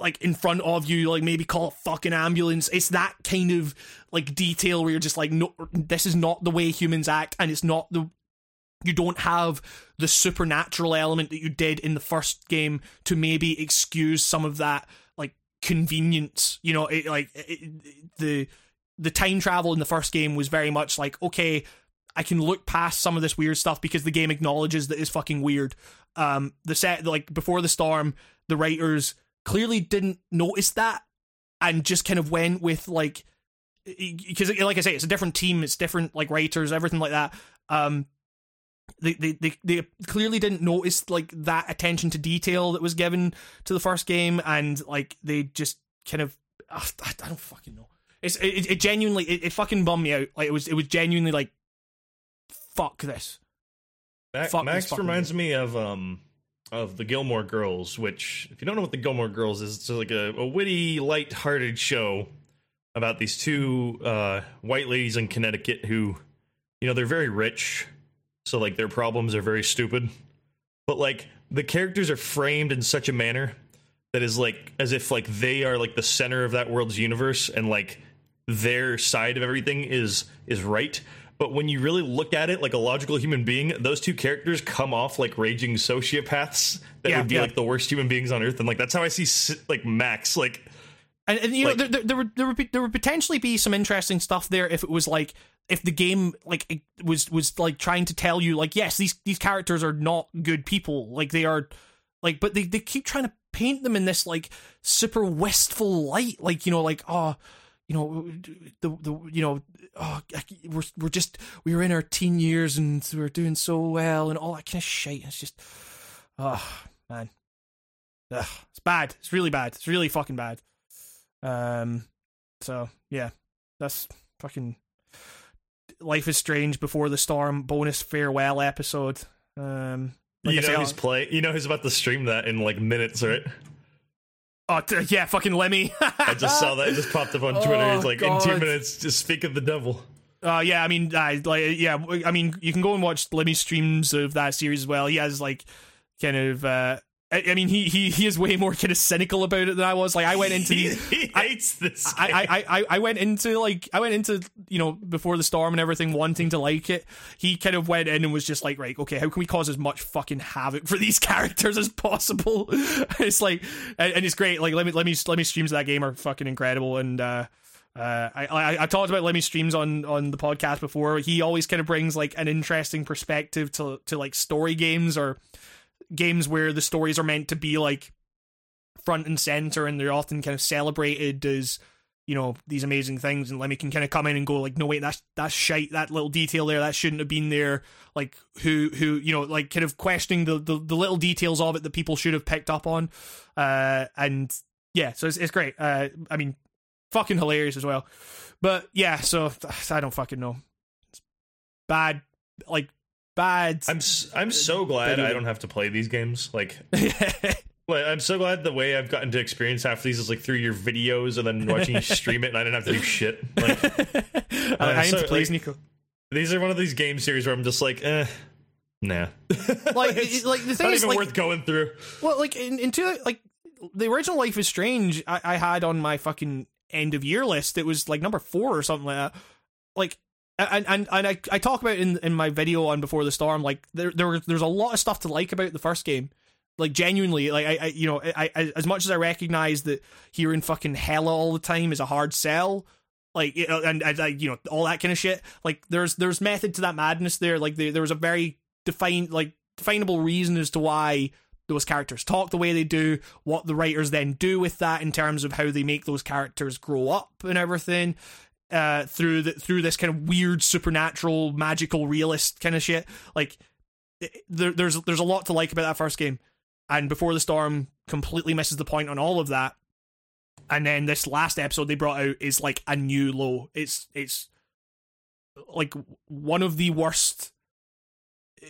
like in front of you like maybe call a fucking ambulance. It's that kind of like detail where you're just like no this is not the way humans act and it's not the you don't have the supernatural element that you did in the first game to maybe excuse some of that convenience. You know, it, like it, the the time travel in the first game was very much like okay, I can look past some of this weird stuff because the game acknowledges that it's fucking weird. Um, the set like before the storm, the writers clearly didn't notice that and just kind of went with like because like I say, it's a different team, it's different like writers, everything like that. Um, they, they, they, they clearly didn't notice like that attention to detail that was given to the first game and like they just kind of I, I don't fucking know. It's it, it genuinely it, it fucking bummed me out. Like it was it was genuinely like fuck this. Max, Fuck this Max fucking reminds me of um of the Gilmore Girls, which if you don't know what the Gilmore Girls is, it's like a, a witty, light-hearted show about these two uh, white ladies in Connecticut who, you know, they're very rich, so like their problems are very stupid, but like the characters are framed in such a manner that is like as if like they are like the center of that world's universe and like their side of everything is is right. But when you really look at it like a logical human being those two characters come off like raging sociopaths that Yeah, would be yeah. like the worst human beings on earth. And like that's how i see like max like And, and you Like- know, there, there, there would there would be, there would potentially be some interesting stuff there if it was like if the game like was was like trying to tell you like yes these these characters are not good people. Like they are like but they they keep trying to paint them in this like super wistful light. Like you know like oh you know the the you know oh we're we're just we were in our teen years and we we're doing so well and all that kind of shit. It's just oh man. Ugh, it's bad. It's really bad. It's really fucking bad. Um, so yeah, that's fucking Life is Strange Before the Storm bonus farewell episode. Um, like you know say, who's play you know who's about to stream that in like minutes right oh t- yeah, fucking Lemmy. i just saw that it just popped up on twitter Oh, He's like in two minutes just speak of the devil Uh, yeah, I mean, uh, like, yeah, I mean, you can go and watch Lemmy streams of that series as well. He has like kind of, uh, I, I mean, he he he is way more kind of cynical about it than I was. Like, I went into he, these. he hates this I, I, I, I- I went into like I went into you know before the storm and everything wanting to like it. He kind of went in and was just like, right, okay, how can we cause as much fucking havoc for these characters as possible? it's like, and, and it's great. Like let me let me let me streams of that game are fucking incredible and. uh uh, I, I I talked about Lemmy streams on on the podcast before. He always kind of brings like an interesting perspective to to like story games or games where the stories are meant to be like front and center and they're often kind of celebrated as you know these amazing things and Lemmy can kind of come in and go like no wait that's that's shite. That little detail there that shouldn't have been there. Like who who you know like kind of questioning the the, the little details of it that people should have picked up on. Uh and yeah so it's, it's great. Uh I mean fucking hilarious as well. But yeah so I don't fucking know. It's bad like bad I'm s- I'm so glad I don't have to play these games. Like, yeah like, I'm so glad the way I've gotten to experience half of these is like through your videos and then watching you stream it, and I didn't have to do shit. Like, I, I so, to please like- Nico these are one of these game series where I'm just like, eh, nah. like It's like the thing not is even like worth going through. Well, like in, in two, like the original Life is Strange, I, I had on my fucking end of year list. It was like number four or something like that. Like, and and and I I talk about in in my video on Before the Storm. Like there there there's a lot of stuff to like about the first game. Like genuinely, like I, I you know I, I as much as I recognize that hearing fucking hella all the time is a hard sell. Like and, and like you know all that kind of shit. Like there's there's method to that madness there. Like there, there was a very defined like definable reason as to why those characters talk the way they do, what the writers then do with that in terms of how they make those characters grow up and everything. Uh, through the, through this kind of weird supernatural magical realist kind of shit, like there, there's there's a lot to like about that first game, and Before the Storm completely misses the point on all of that. And then this last episode they brought out is like a new low. It's it's like one of the worst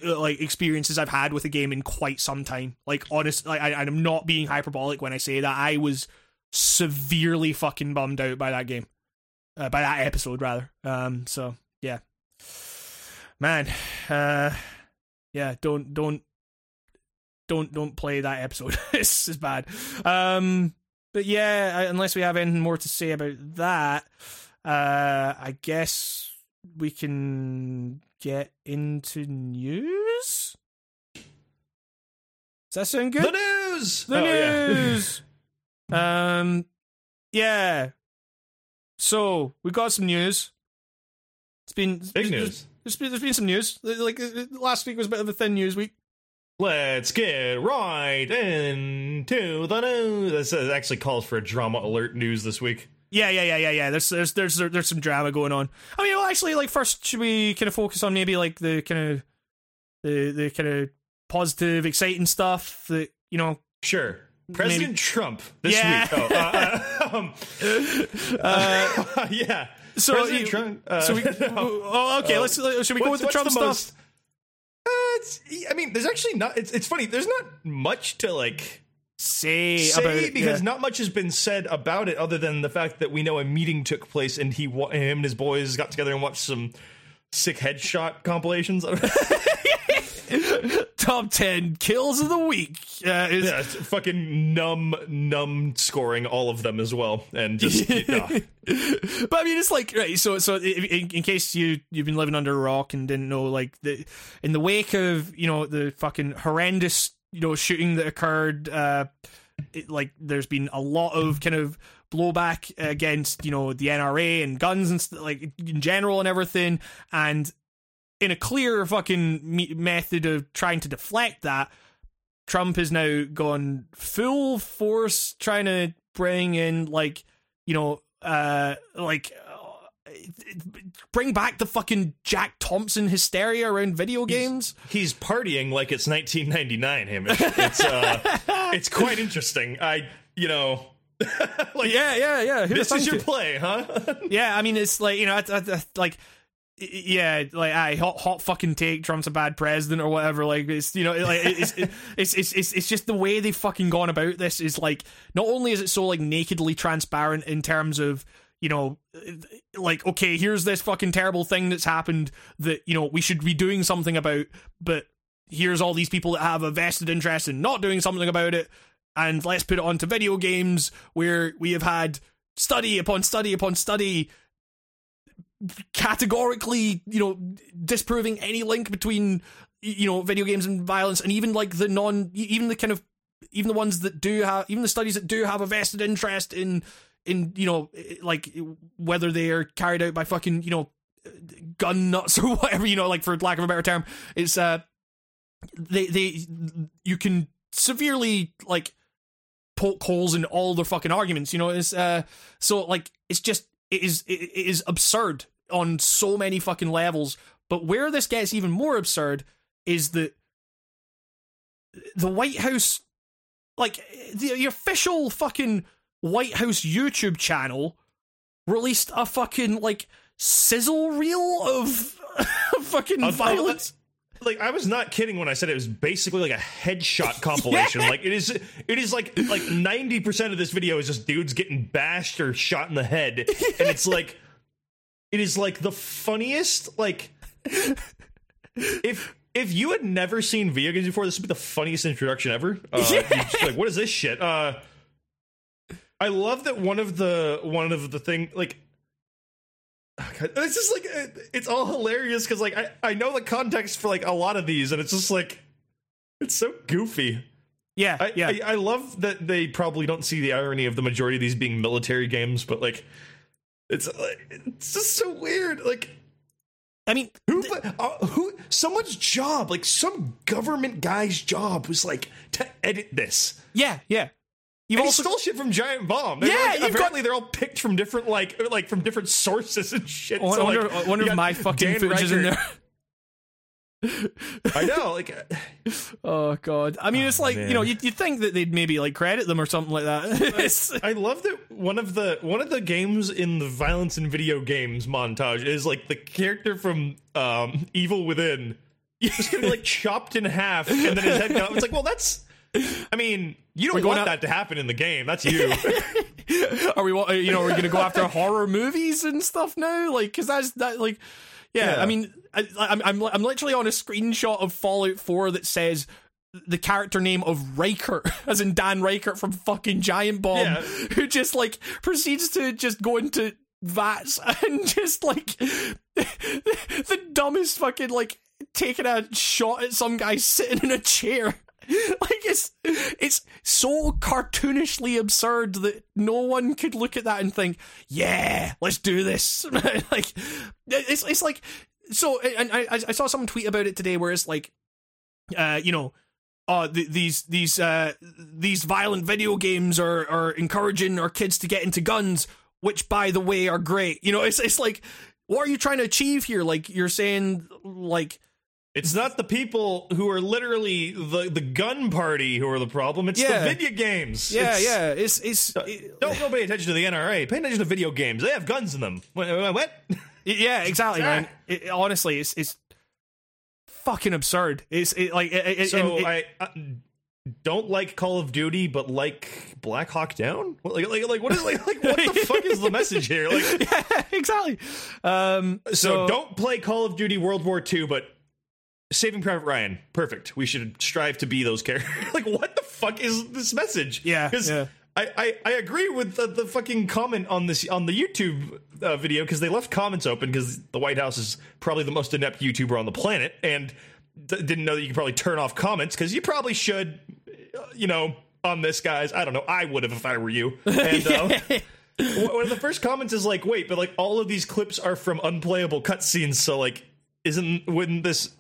uh, like experiences I've had with a game in quite some time. Like honest, like I, I'm not being hyperbolic when I say that. I was severely fucking bummed out by that game, uh, by that episode rather. Um, so yeah, man, uh, yeah, don't don't don't don't play that episode. it's, it's bad. Um, but yeah, unless we have anything more to say about that, uh, I guess we can get into news. Does that sound good? The news. The Oh, yeah. news. um, yeah. So we got some news. It's been Big there's- news. There's been, there's been some news. Like uh, last week was a bit of a thin news week. Let's get right into the news. This uh, actually calls for a drama alert news this week. Yeah, yeah, yeah, yeah, yeah. There's there's there's there's some drama going on. I mean, well, actually, like first, should we kind of focus on maybe like the kind of the the kind of positive, exciting stuff that you know. Sure. President Maybe- Trump this Yeah. week. Oh, uh, um, uh, yeah. So President you- Trump. Uh, So we, oh, okay. let's should we go with the Trump stuff? most- Uh, I mean, there's actually not. It's, it's funny. There's not much to like Say, say about it, because yeah. not much has been said about it other than the fact that we know a meeting took place and he, him and his boys got together and watched some sick headshot compilations. top ten kills of the week uh, is yeah, fucking numb, numb scoring all of them as well, and just yeah. but I mean, it's like right. So, so in, in case you you've been living under a rock and didn't know, like the in the wake of you know the fucking horrendous you know shooting that occurred, uh, it, like there's been a lot of kind of blowback against you know the NRA and guns and st- like in general and everything, and in a clear fucking me- method of trying to deflect that. Trump has now gone full force trying to bring in like you know uh like uh, bring back the fucking Jack Thompson hysteria around video games. he's partying like it's 1999. Hamish, it's uh, it's quite interesting. I, you know, like Yeah, yeah, yeah. Who'd this is your play, huh? Yeah, I mean it's like you know, I, I, I- like yeah, like I hot, hot fucking take Trump's a bad president or whatever. Like it's you know, like it's it's, it's it's it's just the way they've fucking gone about this is like not only is it so like nakedly transparent in terms of you know like okay here's this fucking terrible thing that's happened that you know we should be doing something about but here's all these people that have a vested interest in not doing something about it and let's put it onto video games where we have had study upon study upon study categorically you know disproving any link between you know video games and violence and even like the non even the kind of even the ones that do have even the studies that do have a vested interest in in you know like whether they are carried out by fucking you know gun nuts or whatever you know like for lack of a better term it's uh they they you can severely like poke holes in all their fucking arguments you know it's uh so like it's just it is it, it is absurd on so many fucking levels. But where this gets even more absurd is that the white house like the, the official fucking white house youtube channel released a fucking like sizzle reel of fucking Of- violence. Like I was not kidding when I said it was basically like a headshot compilation. Like it is, it is like like ninety percent of this video is just dudes getting bashed or shot in the head, and it's like it is like the funniest. Like if if you had never seen video games before, this would be the funniest introduction ever. Uh, just like, what is this shit? Uh, I love that one of the one of the thing like God, it's just like it's all hilarious because like I, I know the context for like a lot of these and it's just like it's so goofy yeah I, yeah I, I love that they probably don't see the irony of the majority of these being military games but like it's like it's just so weird like i mean who uh, who someone's job like some government guy's job was like to edit this yeah yeah You've and also he stole shit from Giant Bomb. They're Yeah, like, you've got- apparently they're all picked from different like like from different sources and shit. I So, wonder, like, I wonder if my fucking Dan footage is in there. I know, like Oh god! I mean, it's like you know, you'd, you'd think that they'd maybe like credit them or something like that. It's- I love that one of the one of the games in the violence in video games montage is like the character from um, Evil Within just getting like chopped in half and then his head off. It's like, well, that's. I mean, you don't going want that to happen in the game. That's you. are we, you know, are we're gonna go after horror movies and stuff now? Like, because that's that, like, yeah. Yeah. I mean, I, I'm, I'm, I'm literally on a screenshot of Fallout 4 that says the character name of Ryckert, as in Dan Ryckert from fucking Giant Bomb, Yeah. who just like proceeds to just go into VATS and just like the dumbest fucking like taking a shot at some guy sitting in a chair. Like it's it's so cartoonishly absurd that no one could look at that and think, "Yeah, let's do this." like it's it's like so. And I I saw someone tweet about it today where it's like, uh, you know, uh, th- these these uh these violent video games are are encouraging our kids to get into guns, which by the way are great. You know, it's it's like, what are you trying to achieve here? Like you're saying, like It's not the people who are literally the, the gun party who are the problem. It's Yeah. the video games. Yeah, It's- yeah. It's it's it- Don't go pay attention to the NRA. Pay attention to video games. They have guns in them. What? what? yeah, exactly, man. It, honestly, it's it's fucking absurd. It's it, like it, So it- I uh, don't like Call of Duty, but like Black Hawk Down. What- Like, like, like what is like, like what the fuck is the message here? Like, yeah, exactly. Um, so, so, don't play Call of Duty World War II, but Saving Private Ryan, perfect. We should strive to be those characters. like, what the fuck is this message? Yeah, yeah. I, I, I agree with the, the fucking comment on this on the YouTube uh, video because they left comments open because the White House is probably the most inept YouTuber on the planet and d- didn't know that you could probably turn off comments because you probably should, uh, you know, on this guys. I don't know. I would have if I were you. And uh, one of the first comments is like, wait, but like all of these clips are from unplayable cutscenes, so like, isn't wouldn't this?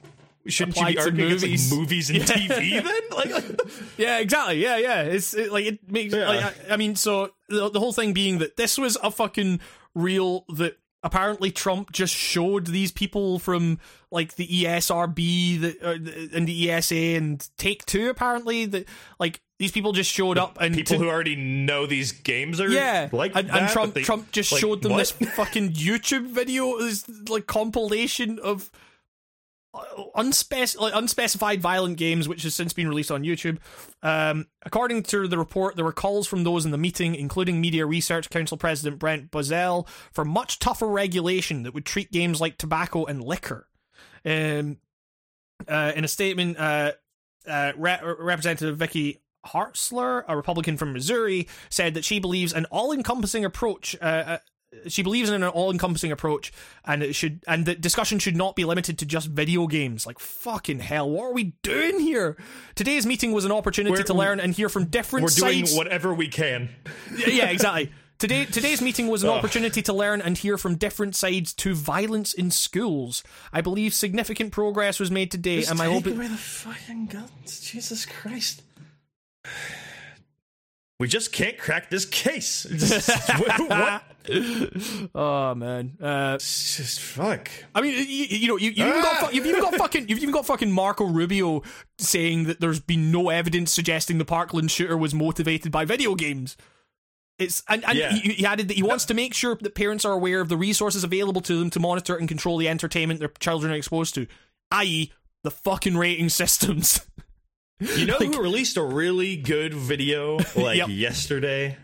Shouldn't Apply you be to arguing it's movies. like movies and TV then? Like, like Yeah, exactly. Yeah, yeah. It's it, like it makes. Yeah. Like, I, I mean, so the, the whole thing being that this was a fucking real that apparently Trump just showed these people from like the ESRB that uh, and the ESA and Take Two apparently that like these people just showed up and people to- who already know these games are yeah, like and, that, and Trump they- Trump just like, showed them what? this fucking YouTube video, this like compilation of unspec- like, unspecified violent games, which has since been released on YouTube. Um, according to the report, there were calls from those in the meeting, including Media Research Council President Brent Bozell, for much tougher regulation that would treat games like tobacco and liquor. Um, uh, in a statement, uh, uh, Re- Representative Vicky Hartzler, a Republican from Missouri, said that she believes an all-encompassing approach. Uh, uh, she believes in an all-encompassing approach, and it should, and the discussion should not be limited to just video games. Like fucking hell, what are we doing here? Today's meeting was an opportunity We're- to learn and hear from different we're doing sides. whatever we can. Yeah, exactly. Today, today's meeting was an Ugh. opportunity to learn and hear from different sides to violence in schools. I believe significant progress was made today, and my hope. away the fucking guns, Jesus Christ. We just can't crack this case. What? oh man, uh, just fuck. I mean, you, you know, you, you've even got Ah! fu- you've even got fucking you've even got fucking Marco Rubio saying that there's been no evidence suggesting the Parkland shooter was motivated by video games. It's and, and Yeah. he, he added that he wants to make sure that parents are aware of the resources available to them to monitor and control the entertainment their children are exposed to, i.e., the fucking rating systems. You know who released a really good video like Yep. yesterday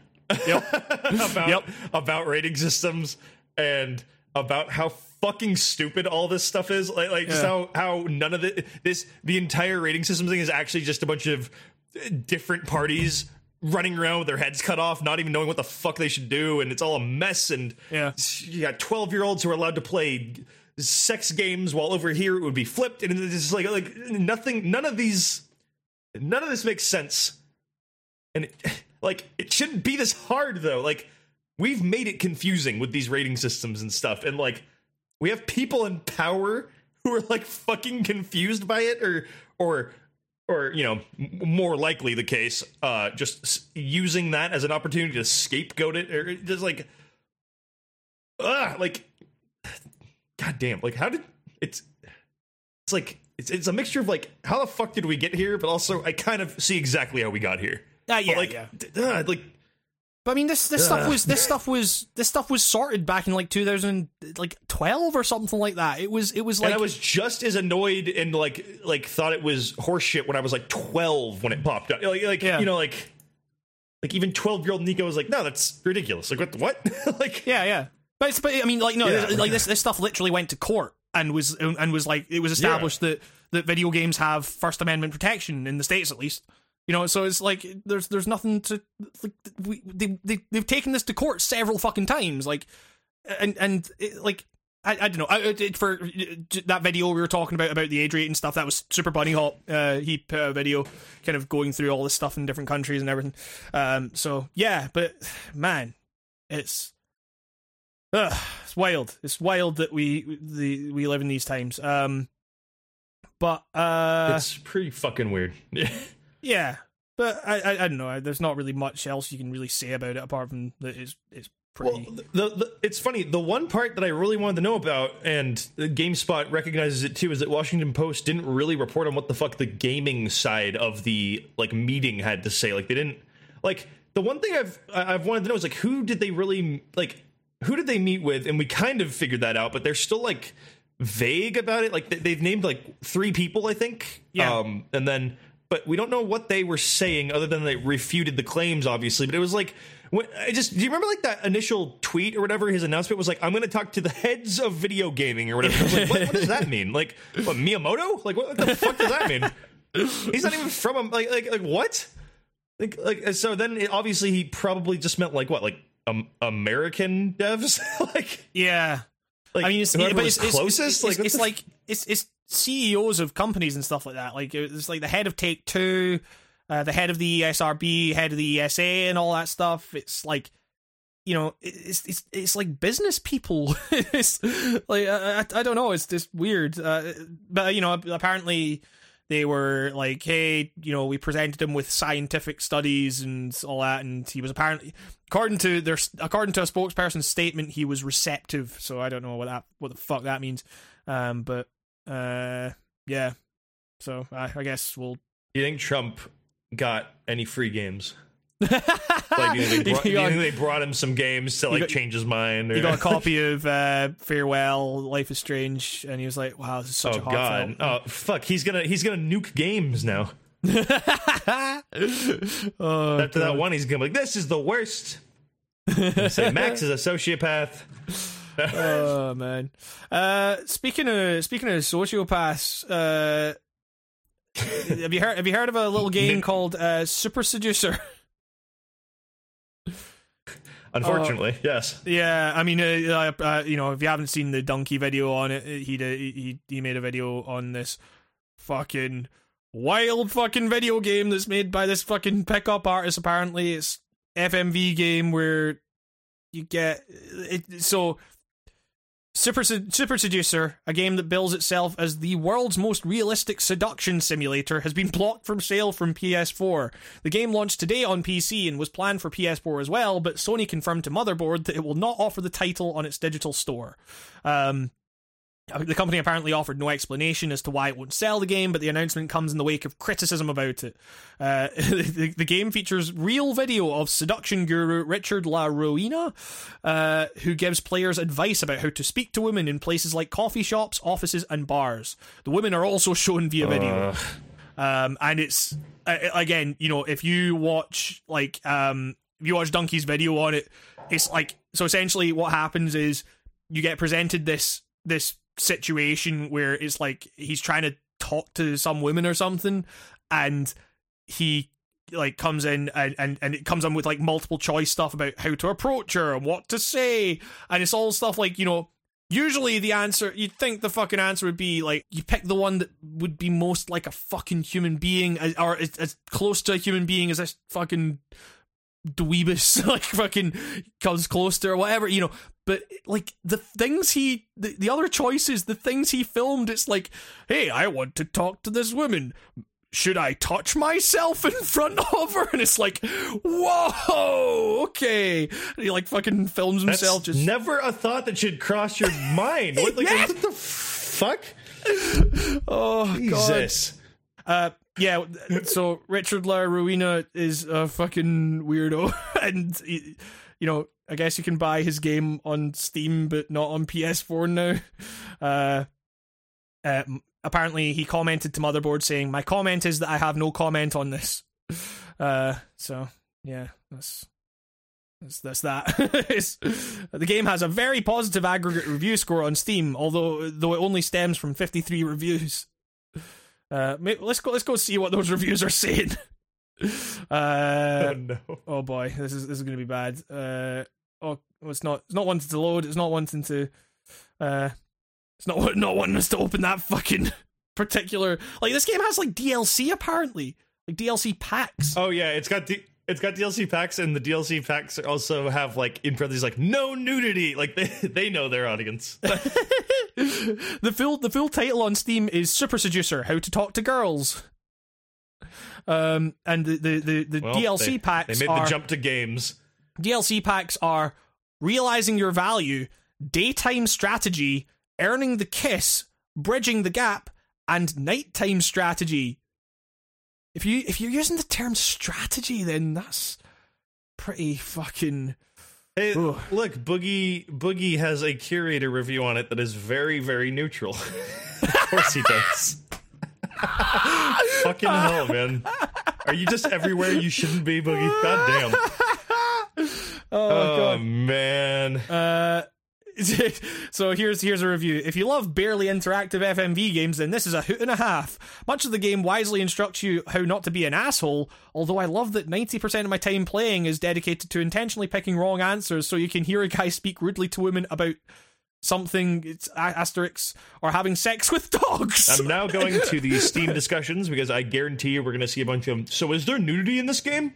yep. about Yep. about rating systems and about how fucking stupid all this stuff is like like just how how none of the this the entire rating system thing is actually just a bunch of uh, different parties running around with their heads cut off not even knowing what the fuck they should do and it's all a mess and Yeah. you got 12 year olds who are allowed to play sex games while over here it would be flipped and it's just like like nothing none of these none of this makes sense. And it, like it shouldn't be this hard though. Like we've made it confusing with these rating systems and stuff. And like we have people in power who are like fucking confused by it or or or you know more likely the case uh just using that as an opportunity to scapegoat it or just like ah like god damn. Like how did it's it's like it's, it's a mixture of like how the fuck did we get here but also i kind of see exactly how we got here Ah, yeah, but like yeah. d- uh, like But I mean, this this stuff was this stuff was this stuff was sorted back in like 2000 like 12 or something like that. It was it was like and I was just as annoyed and like like thought it was horseshit when I was like 12 when it popped up. Like like Yeah. you know like like even 12 year old Nico was like, no, that's ridiculous. Like what? What? like Yeah, yeah. But it's, but I mean, like no, Yeah. like this this stuff literally went to court and was and was like it was established that that video games have First Amendment protection in the states at least. You know, so it's like there's there's nothing to like we they, they they've taken this to court several fucking times like and and it, like I, I don't know I, it, for that video we were talking about about the age rate and stuff that was Super Bunnyhop. uh he put a video kind of going through all this stuff in different countries and everything um so yeah but man it's Ugh, it's wild. It's wild that we the we live in these times. Um, but uh, it's pretty fucking weird. yeah, but I, I I don't know. There's not really much else you can really say about it apart from that it's it's pretty. Well, the, the, it's funny. The one part that I really wanted to know about, and GameSpot recognizes it too, is that Washington Post didn't really report on what the fuck the gaming side of the like meeting had to say. Like they didn't like the one thing I've I've wanted to know is like who did they really like who did they meet with, and we kind of figured that out, but they're still like vague about it. Like they've named like three people, I think. Yeah. Um, and then, but we don't know what they were saying other than they refuted the claims, obviously. But it was like, when, I just do you remember like that initial tweet or whatever? His announcement was like, "I'm going to talk to the heads of video gaming" or whatever. Like, what, what does that mean? Like, what Miyamoto? Like, what, what the fuck does that mean? He's not even from a like like like what? Like like so then it, obviously he probably just meant like what like um, American devs like yeah. like I mean, it's, whoever but it's, it's, closest. it's, like it's, it's like it's it's CEOs of companies and stuff like that. Like it's like the head of Take Two, uh, the head of the ESRB, head of the ESA, and all that stuff. It's like you know, it's it's it's like business people. it's like I, I, I don't know. It's just weird. Uh, but you know, apparently they were like, hey, you know, we presented him with scientific studies and all that, and he was apparently, according to their, according to a spokesperson's statement, he was receptive. So I don't know what that, what the fuck that means. Um, but uh, yeah. So I, I guess we'll. Do you think Trump got any free games? Like, you think they brought, you think they brought him some games to like got- change his mind? Or, He got a copy of uh, Farewell, Life is Strange, and he was like, "Wow, this is such oh a hot god! film." Oh fuck! He's gonna he's gonna nuke games now. oh, After that one, he's gonna be like, "This is the worst." Say Max is a sociopath. oh man. Uh, speaking of speaking of sociopaths, uh, have you heard have you heard of a little game called uh, Super Seducer? Unfortunately, yes. yeah, I mean, uh, uh, uh, you know, if you haven't seen the Dunkey video on it, he did, he he made a video on this fucking wild fucking video game that's made by this fucking pickup artist. Apparently, it's FMV game where you get it. So Super, Super Seducer, a game that bills itself as the world's most realistic seduction simulator, has been blocked from sale from PS4. The game launched today on PC and was planned for PS4 as well, but Sony confirmed to Motherboard that it will not offer the title on its digital store. Um, the company apparently offered no explanation as to why it won't sell the game, but the announcement comes in the wake of criticism about it. Uh, the, the game features real video of seduction guru Richard La Ruina, uh, who gives players advice about how to speak to women in places like coffee shops, offices, and bars. The women are also shown via video. Um, and it's uh, again, you know, if you watch like um, if you watch Dunkey's video on it, it's like so. Essentially, what happens is you get presented this this situation where it's like he's trying to talk to some women or something, and he like comes in and, and and it comes on with like multiple choice stuff about how to approach her and what to say, and it's all stuff like you know Usually the answer, you'd think the fucking answer would be like, you pick the one that would be most like a fucking human being, or as, as close to a human being as this fucking dweebus, like fucking comes close to or whatever, you know. But like the things he, the, the other choices, the things he filmed, it's like, hey, I want to talk to this woman. Should I touch myself in front of her? And it's like, whoa, okay. And he like fucking films That's himself just never a thought that should cross your mind. What, like, Yeah. what the fuck? Oh god. Jesus. Uh, yeah. So Richard La Ruina is a fucking weirdo, and he, you know, I guess you can buy his game on Steam, but not on PS4 now. Uh, uh, apparently, he commented to Motherboard saying, "My comment is that I have no comment on this." Uh, so yeah, that's. That's, that's that. The game has a very positive aggregate review score on Steam, although though it only stems from 53 reviews. Uh, let's go. Let's go see what those reviews are saying. Uh, oh no. oh boy, this is this is gonna be bad. Uh, oh, it's not. It's not wanting to load. It's not wanting to. Uh, it's not not wanting us to open that fucking particular. Like this game has like DLC apparently, like DLC packs. Oh yeah, it's got D- it's got DLC packs, and the DLC packs also have like in parentheses like no nudity. Like they they know their audience. the full the full title on Steam is Super Seducer: How to Talk to Girls. Um, and the the the, the Well, DLC they, packs They made are the jump to games. DLC packs are realizing your value, daytime strategy, earning the kiss, bridging the gap, and nighttime strategy. If you if you're using the term strategy, then that's pretty fucking. Hey, look, Boogie Boogie has a curator review on it that is very, very neutral. of course he does. Fucking hell, man. Are you just everywhere you shouldn't be, Boogie? God damn. Oh, Oh, man. Uh, so here's here's a review. If you love barely interactive FMV games, then this is a hoot and a half. Much of the game wisely instructs you how not to be an asshole. Although I love that ninety percent of my time playing is dedicated to intentionally picking wrong answers, so you can hear a guy speak rudely to women about something. It's asterisks or having sex with dogs. I'm now going to the Steam discussions because I guarantee you we're going to see a bunch of them. So, is there nudity in this game?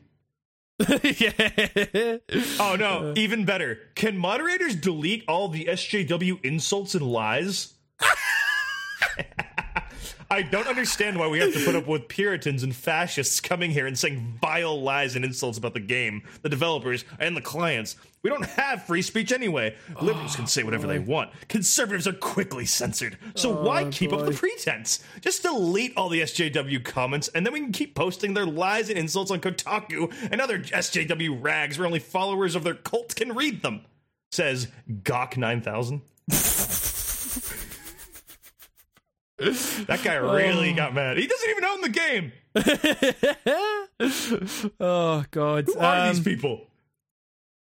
yeah. Oh, no. Uh. Even better. Can moderators delete all the SJW insults and lies? I don't understand why we have to put up with Puritans and fascists coming here and saying vile lies and insults about the game, the developers, and the clients. We don't have free speech anyway. Liberals can say whatever they want. Conservatives are quickly censored. So why keep up the pretense? Just delete all the SJW comments, and then we can keep posting their lies and insults on Kotaku and other SJW rags where only followers of their cult can read them. Says Gawk9000. that guy really got mad. He doesn't even own the game. oh god. Who are Um, these people?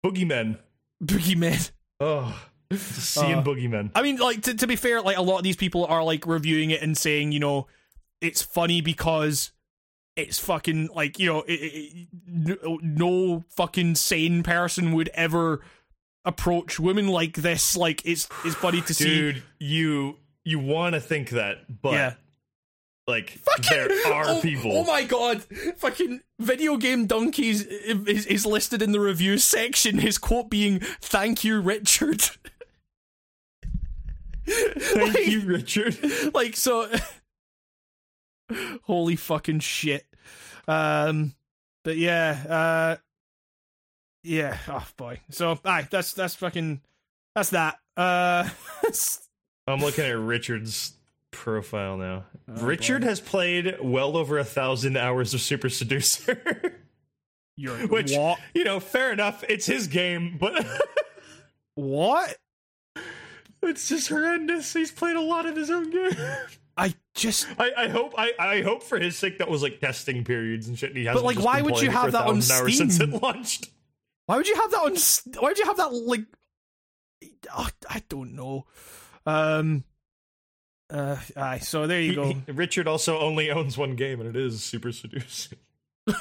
Boogeymen. boogeyman. Oh, seeing Uh, boogeymen. I mean, like to, to be fair, like a lot of these people are like reviewing it and saying, you know, it's funny because it's fucking like you know, it, it, no, no fucking sane person would ever approach women like this. Like it's it's funny to see. Dude, you you want to think that, but Yeah. Like there are oh, people. Oh my god! Fucking video game Dunkey's is, is listed in the reviews section. His quote being "Thank you, Richard." Thank Like- you, Richard. like so holy fucking shit um but yeah uh yeah oh boy so aye that's that's fucking that's that uh I'm looking at Richard's profile now. Oh, Richard boy. has played well over a thousand hours of Super Seducer. you're Which what you know, fair enough. It's his game, but what it's just horrendous. He's played a lot of his own game. i just I, I hope I, I hope for his sake that was like testing periods and shit. And he hasn't like, why would you playing it for have that on hours since Steam? it launched? why would you have that on why would you have that like oh, i don't know um uh aye so there you go he- Richard also only owns one game, and it is Super Seducer.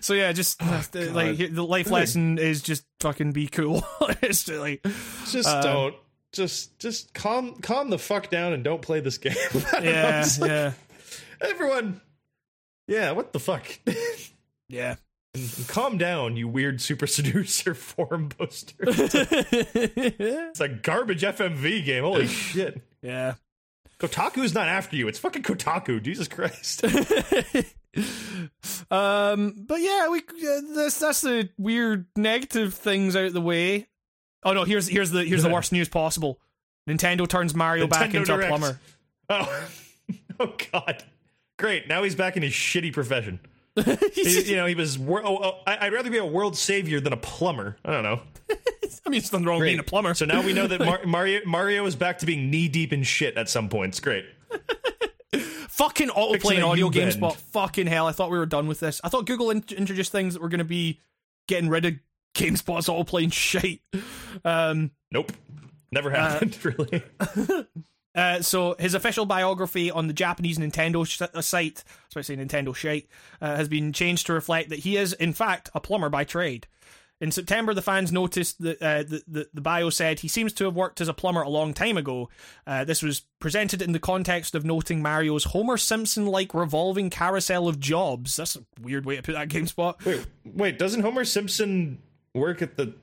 So yeah, just uh, the- like the life lesson is just fucking be cool. it's just like Just Uh, don't. Just just calm calm the fuck down and don't play this game. I don't know, yeah, like, yeah, Everyone. Yeah, what the fuck? yeah. Calm down, you weird Super Seducer forum poster. It's a garbage FMV game. Holy shit. yeah. Kotaku's not after you. It's fucking Kotaku. Jesus Christ. um, but yeah, we uh, that's that's the weird negative things out the way. Oh no, here's here's the here's the worst news possible. Nintendo turns Mario back into Direct. a plumber. Oh. oh god. Great. Now he's back in his shitty profession. He- you know, he was. wor- Oh, oh, I- I'd rather be a world savior than a plumber. I don't know. I mean, it's nothing wrong with being a plumber. So now we know that Mar- Mario Mario is back to being knee deep in shit at some points. Great. fucking autoplay Fixing and a audio U-bend. GameSpot. Fucking hell! I thought we were done with this. I thought Google in- introduced things that were going to be getting rid of GameSpot's autoplay and shit. Um, Nope. Never happened. really. Uh, so his official biography on the Japanese Nintendo sh- uh, site, so I say Nintendo shite, uh, has been changed to reflect that he is in fact a plumber by trade. In September, the fans noticed that uh, the, the the bio said he seems to have worked as a plumber a long time ago. Uh, this was presented in the context of noting Mario's Homer Simpson-like revolving carousel of jobs. That's a weird way to put that GameSpot. Wait, wait. Doesn't Homer Simpson work at the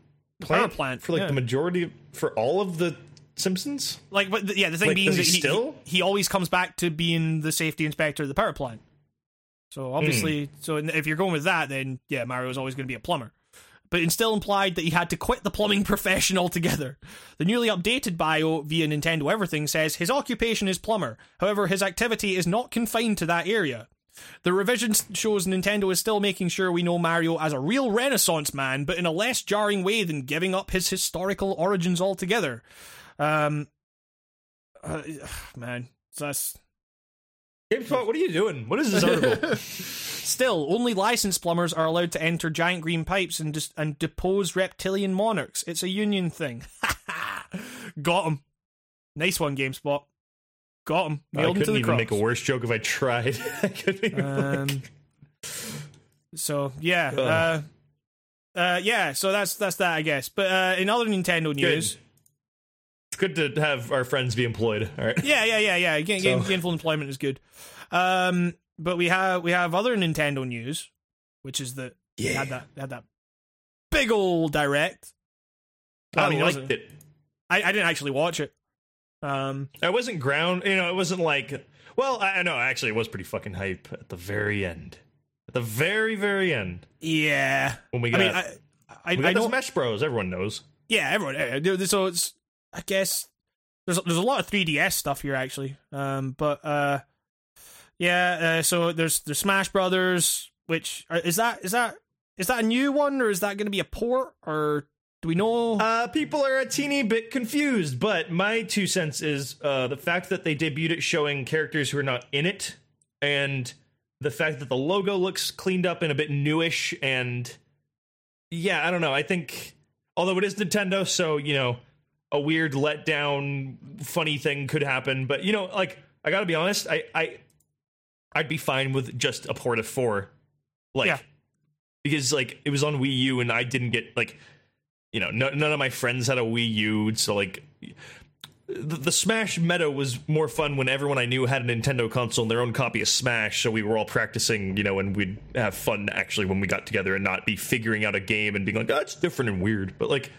plant, plant, for like yeah. the majority for all of the Simpsons? Like, but the, yeah, the thing Like, being does that he he, still? he he always comes back to being the safety inspector of the power plant. So obviously, Hmm. so if you're going with that, then yeah, Mario Mario's always going to be a plumber. but it still implied that he had to quit the plumbing profession altogether. The newly updated bio via Nintendo Everything says his occupation is plumber. However, his activity is not confined to that area. The revision shows Nintendo is still making sure we know Mario as a real Renaissance man, but in a less jarring way than giving up his historical origins altogether. Um, uh, man, that's GameSpot, what are you doing? What is this article? Still, only licensed plumbers are allowed to enter giant green pipes and dis- and depose reptilian monarchs. It's a union thing. Got him. Nice one, GameSpot. Got him. I Nailed to couldn't even cross. make a worse joke if I tried. I couldn't even Um, so yeah, uh, uh, yeah. So that's that's that, I guess. But uh, in other Nintendo news, It's good to have our friends be employed. All right. yeah, yeah, yeah, yeah. Gain, So- gainful employment is good. Um, but we have we have other Nintendo news, which is that Yeah. had that had that big old direct. I, mean, liked it. I, I didn't actually watch it. Um, I wasn't ground. You know, it wasn't like. Well, I I know. Actually, it was pretty fucking hype at the very end. At the very, very end, yeah. when we I mean, I I, we got I the don't. Smash Bros. Everyone knows. Yeah, everyone. uh, So it's I guess there's there's a lot of 3DS stuff here actually. Um, but uh, yeah. Uh, so there's there's Smash Brothers, which uh, is that is that is that a new one or is that going to be a port or do we know? Uh, people are a teeny bit confused, but my two cents is uh, the fact that they debuted it showing characters who are not in it, and the fact that the logo looks cleaned up and a bit newish. And yeah, I don't know. I think, although it is Nintendo, so you know, a weird letdown, funny thing could happen. But you know, like I gotta be honest, I I I'd be fine with just a port of four, like Yeah. because like it was on Wii U and I didn't get like you know, no, none of my friends had a Wii U, so like the, the Smash meta was more fun when everyone I knew had a Nintendo console and their own copy of Smash, so we were all practicing, you know, and we'd have fun actually when we got together and not be figuring out a game and being like, oh, it's different and weird. But like,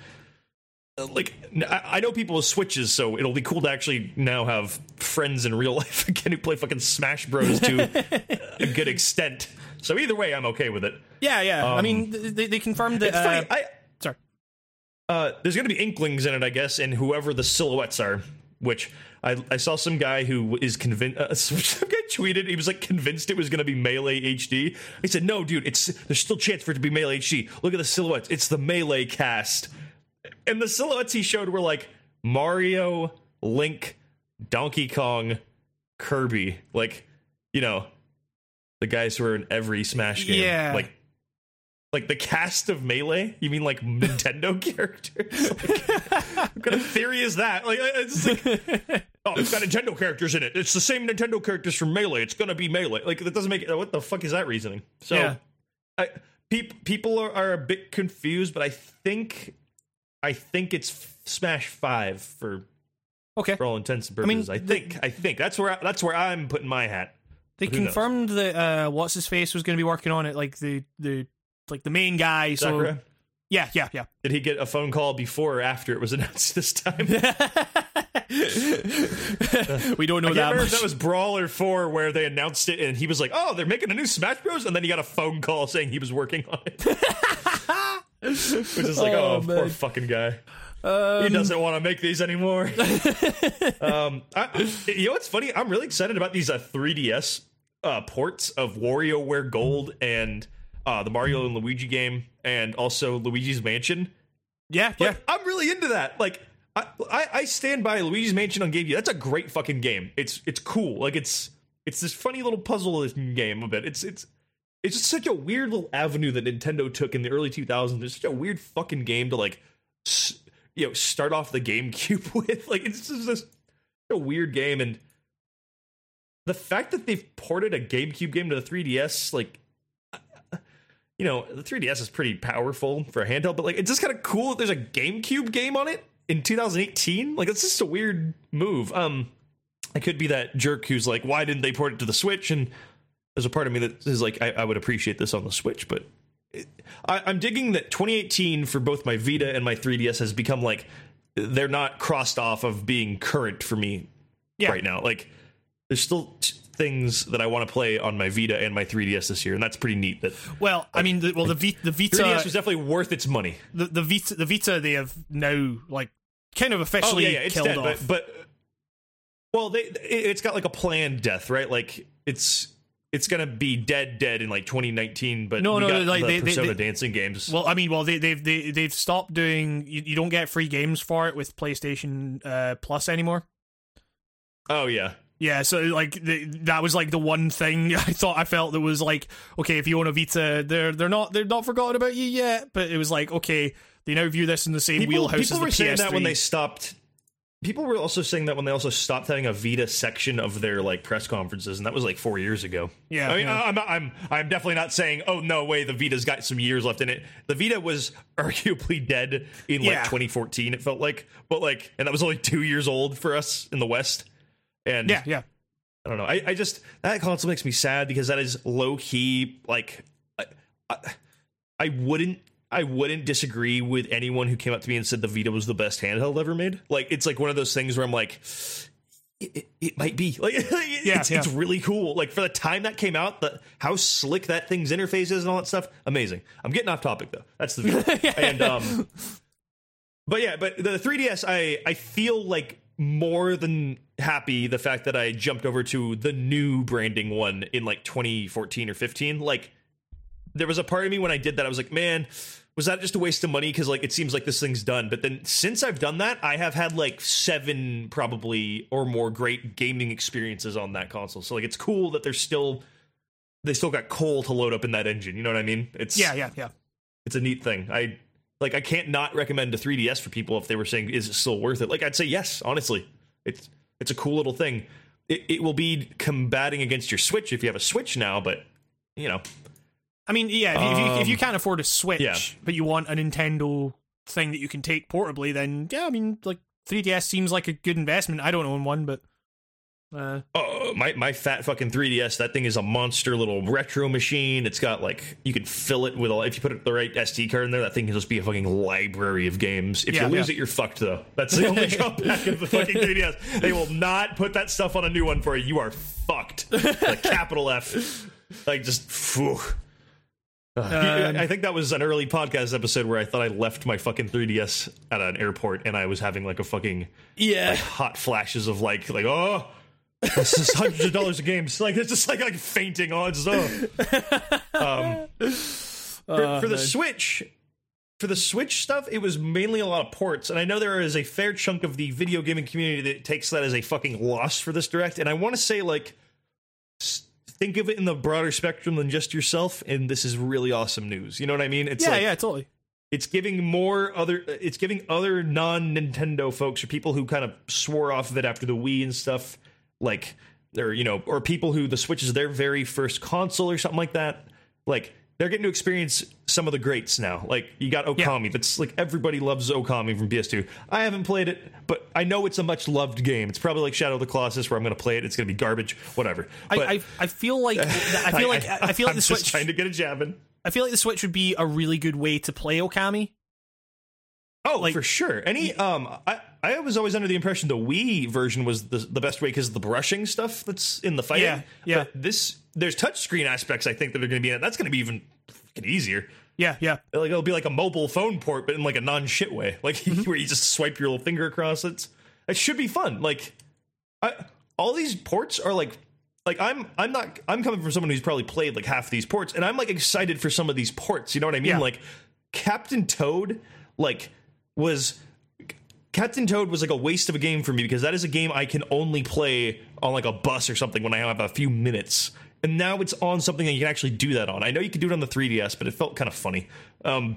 like I, I know people with Switches, so it'll be cool to actually now have friends in real life again who play fucking Smash Bros to a good extent. So either way, I'm okay with it. yeah, yeah. I um, mean, they they confirmed that. It's uh, funny. I sorry. uh, there's going to be inklings in it, I guess, and whoever the silhouettes are. Which I, I saw some guy who is convinced. Uh, some guy tweeted he was like convinced it was going to be melee HD. He said, "No, dude, it's there's still chance for it to be melee HD. Look at the silhouettes. It's the melee cast." And the silhouettes he showed were like Mario, Link, Donkey Kong, Kirby. Like, you know, the guys who are in every Smash game. Yeah. Like like the cast of Melee? You mean like Nintendo characters? Like, what kind of theory is that? Like, uh, it's like, oh, it's got Nintendo characters in it. It's the same Nintendo characters from Melee. It's gonna be Melee. Like, that doesn't make it. what the fuck is that reasoning? So, Yeah. I, peop, people are, are a bit confused, but I think, I think it's Smash Five for Okay. for all intents and I mean, purposes. I, the- think, I think that's where I, that's where I'm putting my hat. They Who knows? confirmed that uh, what's his face was going to be working on it, like the the like the main guy. So Sakurai? yeah, yeah, yeah. Did he get a phone call before or after it was announced this time? we don't know I that much. that was Brawler 4 where they announced it and he was like, oh, they're making a new Smash Bros. And then he got a phone call saying he was working on it. Which is like, Oh, oh, poor fucking guy. he doesn't want to make these anymore. um, I, you know what's funny? I'm really excited about these uh, 3DS uh, ports of WarioWare Gold and uh, the Mario and Luigi game and also Luigi's Mansion. yeah, yeah. I'm really into that. Like, I, I, I stand by Luigi's Mansion on GameCube. That's a great fucking game. It's it's cool. Like it's it's this funny little puzzle game of it. It's it's it's just such a weird little avenue that Nintendo took in the early 2000s. It's such a weird fucking game to like, you know, start off the GameCube with. Like it's just this a weird game, and the fact that they've ported a GameCube game to the 3DS, like you know, the 3DS is pretty powerful for a handheld, but like it's just kind of cool that there's a GameCube game on it in 2018. Like it's just a weird move. Um, I could be that jerk who's like, why didn't they port it to the Switch? And there's a part of me that is like, I, I would appreciate this on the Switch, but it, I, I'm digging that 2018 for both my Vita and my 3DS has become like they're not crossed off of being current for me Yeah. right now. Like there's still things that I want to play on my Vita and my 3DS this year, and that's pretty neat. That Well, I mean, the, well, the v, the 3DS Vita, was definitely worth its money. the, the Vita, the Vita, they have now like kind of oh, officially oh yeah, yeah it's killed dead. off. But, but well, they it's got like a planned death, right? Like it's it's gonna be dead, dead in like 2019. But No, no, like, the they- they- Persona they- dancing games. Well, I mean, well, they, they've they, they've stopped doing. You, you don't get free games for it with PlayStation uh, Plus anymore. oh yeah, Yeah, so like the, that was like the one thing I thought I felt that was like okay, if you own a Vita, they're they're not they're not forgotten about you yet, but it was like okay, they now view this in the same people, wheelhouse people as were the saying PS3. that when they stopped. People were also saying that when they also stopped having a Vita section of their like press conferences, and that was like four years ago. Yeah, I mean, yeah. I'm, not, I'm I'm definitely not saying, oh no way, the Vita's got some years left in it. The Vita was arguably dead in like Yeah. 2014. It felt like, but like, and that was only two years old for us in the West. And yeah, yeah, I don't know. I, I just that console makes me sad because that is low key. Like, I, I, I wouldn't. I wouldn't disagree with anyone who came up to me and said the Vita was the best handheld ever made. Like, it's like one of those things where I'm like, it, it, it might be. Like, Yeah, it's, yeah. it's really cool. Like for the time that came out, the how slick that thing's interface is and all that stuff, amazing. I'm getting off topic though. That's the Vita. and um, but yeah, but the 3DS, I I feel like more than happy the fact that I jumped over to the new branding one in like 2014 or 15. Like there was a part of me when I did that, I was like, man, was that just a waste of money? Because like it seems like this thing's done. But then since I've done that, I have had like seven probably or more great gaming experiences on that console. So like it's cool that they're still they still got coal to load up in that engine. You know what I mean? It's yeah, yeah, yeah. it's a neat thing. I like I can't not recommend a 3DS for people if they were saying is it still worth it. Like I'd say yes, honestly. It's it's a cool little thing. It it will be combating against your Switch if you have a Switch now, but you know, I mean, yeah, if, you, if, you, if you Um, can't afford a Switch, yeah. but you want a Nintendo thing that you can take portably, then yeah, I mean, like 3DS seems like a good investment. I don't own one, but uh, oh, my my fat fucking 3DS, that thing is a monster little retro machine. It's got like you can fill it with all if you put the right SD card in there, that thing can just be a fucking library of games. If Yeah, you lose yeah. it, you're fucked though. That's the only drawback of the fucking 3DS. They will not put that stuff on a new one for you. You are fucked. Like capital F. Like just phew. Uh, Um, I think that was an early podcast episode where I thought I left my fucking 3DS at an airport and I was having like a fucking yeah, like hot flashes of like like oh this is hundreds of dollars of games. Like it's just like like fainting it's oh. Um for, for the switch for the switch stuff it was mainly a lot of ports. And i know there is a fair chunk of the video gaming community that takes that as a fucking loss for this direct. And i want to say like think of it in the broader spectrum than just yourself and this is really awesome news you know what i mean it's yeah, like yeah, totally. it's giving more other it's giving other non-nintendo folks or people who kind of swore off of it after the wii and stuff like or you know or people who the switch is their very first console or something like that like they're getting to experience some of the greats now. Like you got okami. That's like everybody loves okami from ps2 i haven't played it but i know it's a much loved game. It's probably like shadow of the colossus where i'm going to play it. It's going to be garbage. Whatever. I, but I I feel like I feel like I, feel like I'm the Switch. trying to get a jab in I feel like the Switch would be a really good way to play Okami. Oh, Like- for sure. Any um, I I was always under the impression the Wii version was the the best way because of the brushing stuff that's in the fighting. Yeah, yeah. But this there's touchscreen aspects I think that are going to be in it. That's going to be even easier. Yeah, yeah, Like it'll be like a mobile phone port, but in like a non shit way, like Mm-hmm. where you just swipe your little finger across. It's it should be fun. Like, I all these ports are like. Like I'm, I'm not. I'm coming from someone who's probably played like half these ports, and I'm like excited for some of these ports. You know what I mean? Yeah. Like Captain Toad, like was Captain Toad was like a waste of a game for me because that is a game I can only play on like a bus or something when I have a few minutes. And now it's on something that you can actually do that on. I know you can do it on the 3DS, but it felt kind of funny. Um,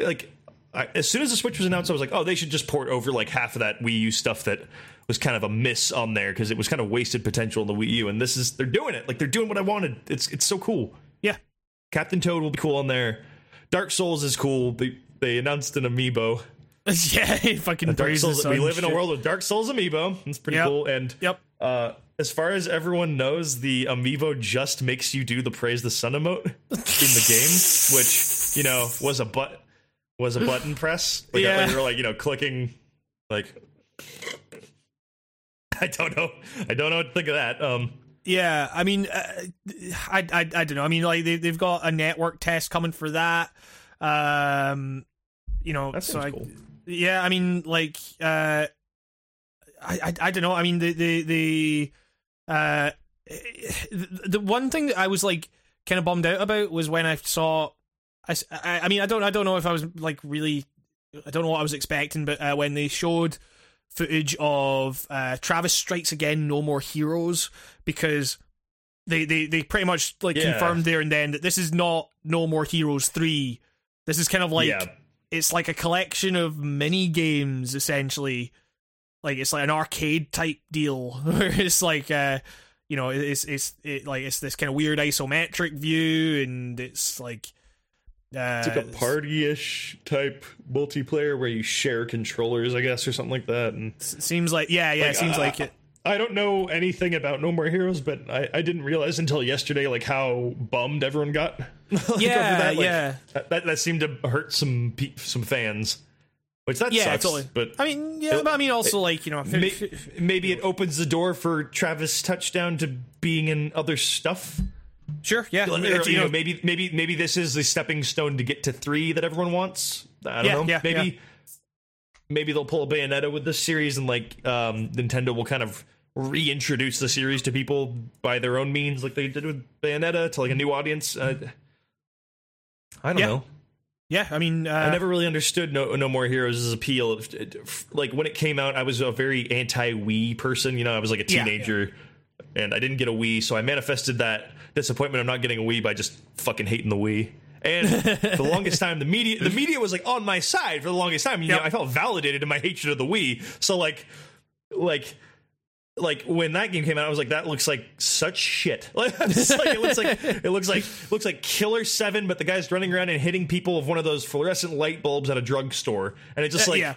like I, as soon as the Switch was announced, I was like, oh, they should just port over like half of that Wii U stuff that was kind of a miss on there because it was kind of wasted potential in the Wii U. And this is they're doing it. Like they're doing what I wanted. It's it's so cool. yeah. Captain Toad will be cool on there. Dark Souls is cool. They they announced an amiibo. yeah, he fucking Dark praise the Souls. We live in a world with Dark Souls amiibo. It's pretty Yep. cool. And Yep. uh, as far as everyone knows, the amiibo just makes you do the praise the sun emote in the game, which you know was a but was a button press. Like, Yeah. like you were like you know clicking like. I don't know. I don't know what to think of that. Um, Yeah, I mean, uh, I, I I don't know. I mean, like they they've got a network test coming for that. Um, you know, That so I, cool. Yeah, I mean, like, uh, I, I, I don't know. I mean, the, the, the, uh, the one thing that I was like kind of bummed out about was when I saw, I, I mean, I don't, I don't know if I was like really, I don't know what I was expecting, but uh, when they showed footage of uh, Travis Strikes Again, No More Heroes, because they, they, they pretty much like Yeah. confirmed there and then that this is not No More Heroes three. This is kind of like yeah, it's like a collection of mini games essentially like it's like an arcade type deal where it's like uh you know it's it's it, like it's this kind of weird isometric view and it's like uh it's like a party-ish type multiplayer where you share controllers, I guess, or something like that. And seems like yeah yeah it Like, seems uh, like it I don't know anything about No More Heroes, but I, I didn't realize until yesterday like how bummed everyone got. Like, Yeah, that. Like, yeah. That, that that seemed to hurt some pe- some fans, which that yeah sucks. totally But i mean yeah it- but i mean also like you know may, maybe it opens the door for Travis Touchdown to being in other stuff. sure yeah Or, you know, maybe maybe maybe this is the stepping stone to get to three that everyone wants. I don't Yeah, know. yeah, maybe yeah. maybe they'll pull a Bayonetta with this series, and like um, Nintendo will kind of reintroduce the series to people by their own means, like they did with Bayonetta, to like a new audience. Uh, I don't Yeah. know. yeah i mean uh, I never really understood No No More Heroes' appeal. Like when it came out, I was a very anti Wii person. You know, I was like a Yeah, yeah. teenager, and I didn't get a Wii, so I manifested that disappointment of not getting a Wii by just fucking hating the Wii. And the longest time, the media the media was like on my side for the longest time. You Yep. know, I felt validated in my hatred of the Wii. So like, like. Like when that game came out, I was like, "That looks like such shit." Like, like it looks like it looks like looks like Killer Seven, but the guy's running around and hitting people with one of those fluorescent light bulbs at a drugstore, and it's just Uh, like yeah.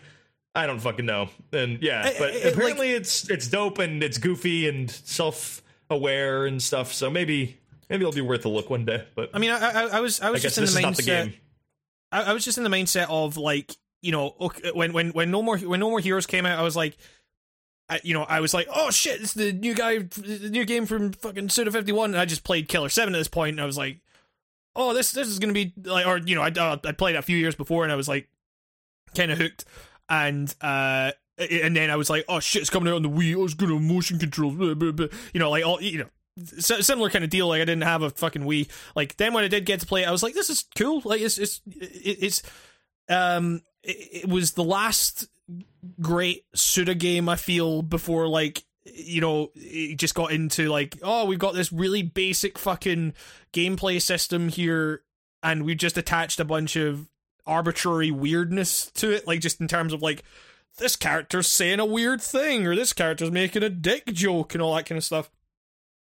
I don't fucking know. And yeah, but I- I- apparently it's it's dope and it's goofy and self aware and stuff. So maybe maybe it'll be worth a look one day. But i mean i i, I was i I was guess just in the not the mindset game. I, I was just in the mindset of like you know when when when no more when no more heroes came out, I was like. I, you know, I was like, "Oh shit! It's the new guy, the new game from fucking Suda Fifty One." And I just played Killer Seven at this point, and I was like, "Oh, this this is gonna be like," or you know, I uh, I played a few years before, and I was like, kind of hooked, and uh, and then I was like, "Oh shit! It's coming out on the Wii. Oh, it's gonna motion controls." blah, blah, blah." You know, like all you know, similar kind of deal. Like I didn't have a fucking Wii. Like then when I did get to play it, I was like, "This is cool." Like it's it's it's um it, it was the last great Suda game I feel before like you know it just got into like oh we've got this really basic fucking gameplay system here and we've just attached a bunch of arbitrary weirdness to it like just in terms of like this character's saying a weird thing or this character's making a dick joke and all that kind of stuff.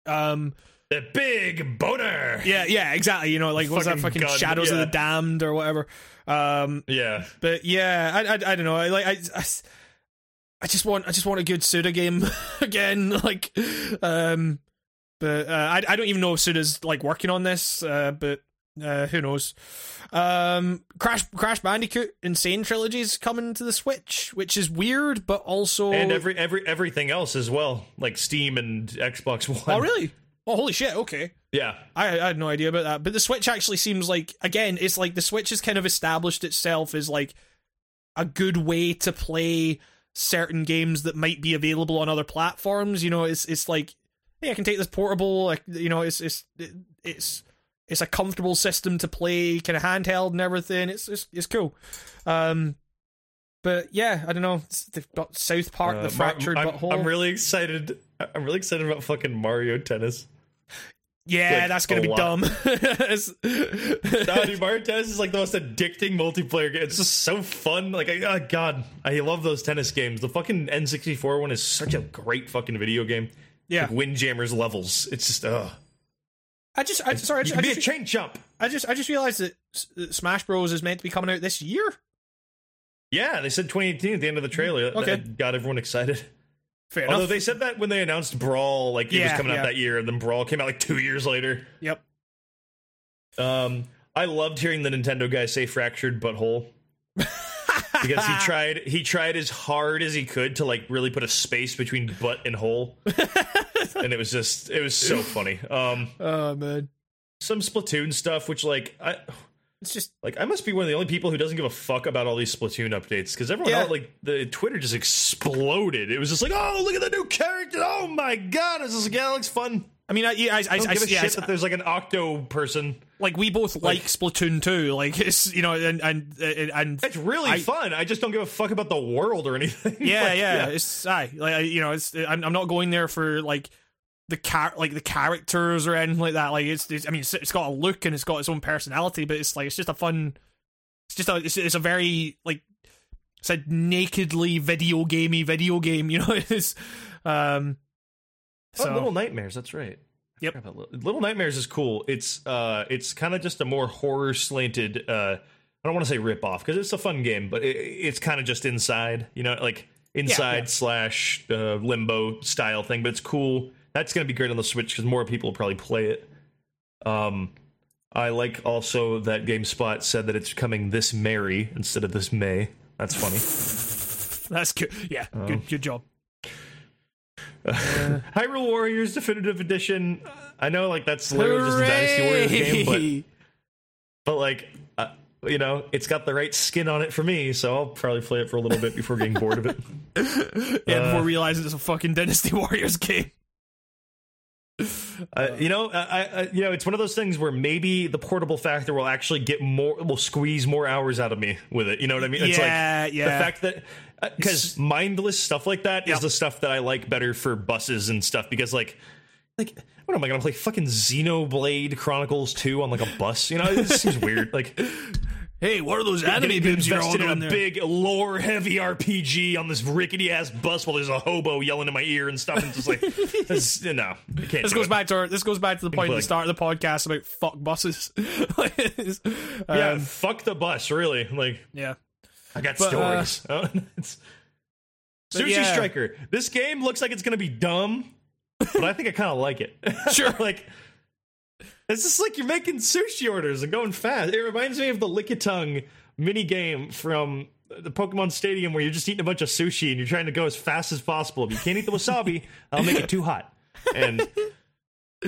Um The big boner. yeah yeah exactly you know like what's that Fucking gun, shadows of the damned or whatever um Yeah. but yeah, I, I, I don't know. I like I, I, I just want I just want a good Suda game again. Like, um, but uh, I I don't even know if Suda's like working on this. Uh, but uh, who knows? Um, Crash Crash Bandicoot N. Sane Trilogy's coming to the Switch, which is weird, but also And every every everything else as well, like Steam and Xbox One. oh really? Oh holy shit! Okay. Yeah. I, I had no idea about that. But the Switch actually seems like again, it's like the Switch has kind of established itself as like a good way to play certain games that might be available on other platforms. You know, it's it's like hey, I can take this portable. Like you know, it's it's it's it's a comfortable system to play, kind of handheld and everything. It's it's it's cool. Um, but yeah, I don't know. They've got South Park, Uh, the fractured I'm, butthole. I'm really excited. I'm really excited about fucking Mario Tennis. yeah, like, that's gonna be lot. dumb. Dude, Mario Tennis is like the most addicting multiplayer game. It's just so fun. Like, I, oh god, I love those tennis games. The fucking N64 one is such a great fucking video game. yeah, Like Windjammers levels. It's just, ugh. I just, I, sorry, I just, I be a chain jump. I just I just realized that uh, Smash Bros is meant to be coming out this year. Yeah, they said 2018 at the end of the trailer. Okay. that got everyone excited. Fair Although enough. they said that when they announced Brawl, like it was coming yeah. out that year, and then Brawl came out like two years later. yep. Um, I loved hearing the Nintendo guy say "fractured butthole" because he tried he tried as hard as he could to like really put a space between butt and hole. and it was just it was so funny. Um, oh man, some Splatoon stuff, which like I it's just like I must be one of the only people who doesn't give a fuck about all these Splatoon updates because everyone Yeah. else like the Twitter just exploded. It was just like, oh look at the new character! Oh my god! is this like, yeah, looks fun. I mean, I, yeah, I, I, I don't I, give a yeah, shit I- that there's like an Octo person. like we both like, Splatoon 2. Like it's you know, and and and, and It's really I- fun. I just don't give a fuck about the world or anything. yeah, Like, yeah, It's aye, like I- you know, it's I'm, I'm not going there for like the car like the characters or anything like that. Like it's, it's I mean, it's, it's got a look and it's got its own personality, but it's like it's just a fun. It's just a it's, it's a very like said nakedly video gamey video game. You know, it's um. Oh, Little Nightmares. That's right. Yep. Little, Little Nightmares is cool. It's uh, it's kind of just a more horror slanted. Uh, I don't want to say rip off because it's a fun game, but it, it's kind of just inside. You know, like inside yeah. slash uh, limbo style thing. But it's cool. That's gonna be great on the Switch because more people will probably play it. Um, I like also that GameSpot said that it's coming this Mary instead of this May. That's funny. that's good. Yeah, Oh. good good job. Hyrule Warriors Definitive Edition. I know, like that's literally just a Dynasty Warriors game, but but like uh, you know, it's got the right skin on it for me, so I'll probably play it for a little bit before getting bored of it. yeah, uh, before realizing it's a fucking Dynasty Warriors game. Uh, you know, I, I you know, it's one of those things where maybe the portable factor will actually get more, will squeeze more hours out of me with it. You know what I mean? It's Yeah, like yeah. the fact that because mindless stuff like that is Yeah. the stuff that I like better for buses and stuff because like. Like, what am I gonna play? Fucking Xenoblade Chronicles 2 on like a bus? You know, it just seems weird. Like, Hey, what are those anime bibs you're all in a there? big lore heavy RPG on this rickety ass bus while there's a hobo yelling in my ear and stuff. And just like, this, no, I can't. This goes it. back to our, this goes back to the point at the start of the podcast about fuck buses. It's, Yeah, um, fuck the bus, really. Like, yeah. I got But, uh, stories. It's- But Sushi yeah. Striker. This game looks like it's gonna be dumb, but I think I kind of like it. Sure. like, it's just like you're making sushi orders and going fast. It reminds me of the Lick Your Tongue mini game from the Pokemon Stadium where you're just eating a bunch of sushi and you're trying to go as fast as possible. If you can't eat the wasabi, I'll make it too hot. And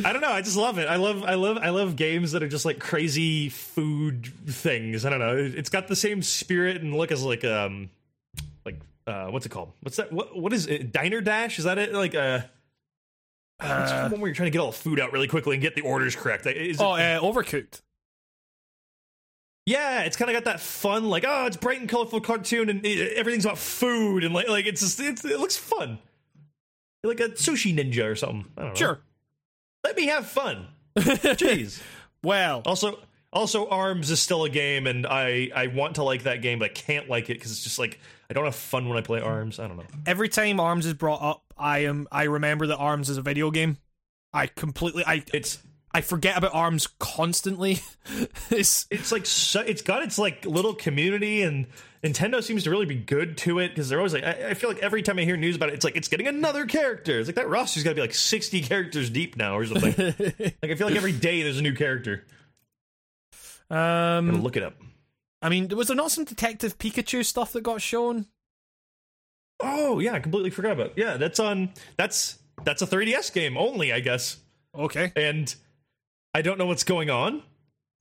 I don't know. I just love it. I love, I love, I love games that are just like crazy food things. I don't know. It's got the same spirit and look as like um, like uh, what's it called? What's that? What what is it? Diner Dash? Is that it? Like uh, the one where you're trying to get all the food out really quickly and get the orders correct? Is it- Oh, uh, overcooked. yeah, it's kind of got that fun, like oh, it's bright and colorful cartoon and it- everything's about food and like like it's just it's, it looks fun. Like a sushi ninja or something. I don't know. Sure. let me have fun. Jeez. Well, Also, also, Arms is still a game, and I I want to like that game, but I can't like it because it's just like I don't have fun when I play Arms. I don't know. every time Arms is brought up, I am I remember that Arms is a video game. I completely I It's I forget about Arms constantly. it's it's like so, it's got its like little community, and Nintendo seems to really be good to it because they're always like I, I feel like every time I hear news about it, it's like it's getting another character. It's like that roster's got to be like sixty characters deep now or something. like I feel like every day there's a new character. Um look it up. I mean, was there not some Detective Pikachu stuff that got shown? Oh yeah, I completely forgot about. It. Yeah, that's on. That's that's a 3DS game only, I guess. Okay. and I don't know what's going on.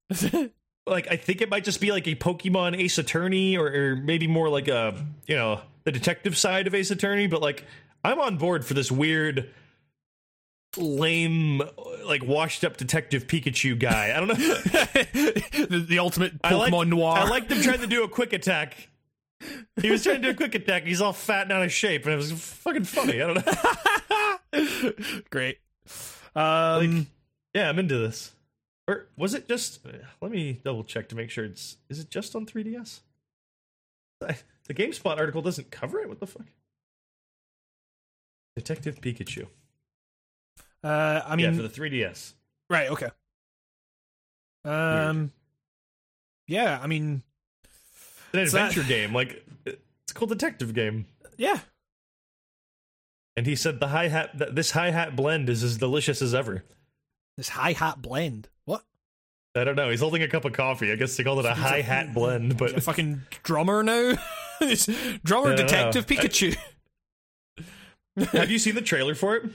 like I think it might just be like a Pokemon Ace Attorney, or, or maybe more like a you know the detective side of Ace Attorney. But like I'm on board for this weird, lame, like washed up detective Pikachu guy. I don't know. the, the ultimate I Pokemon noir. I like them trying to do a quick attack. He was trying to do a quick attack. He's all fat and out of shape, and it was fucking funny. I don't know. Great. Um, Like, yeah, I'm into this. Or was it just? Let me double check to make sure it's. Is it just on 3DS? I- The GameSpot article doesn't cover it. What the fuck? Detective Pikachu. uh, I mean, yeah, for the 3DS. right? Okay. Um, yeah. I mean, an adventure game. Like it's a cool detective game. yeah. And he said the hi hat. Th- this hi hat blend is as delicious as ever. This hi hat blend. What? I don't know. He's holding a cup of coffee. I guess they called it a hi hat blend. But a fucking drummer now. It's drummer detective know. Pikachu. have you seen the trailer for it?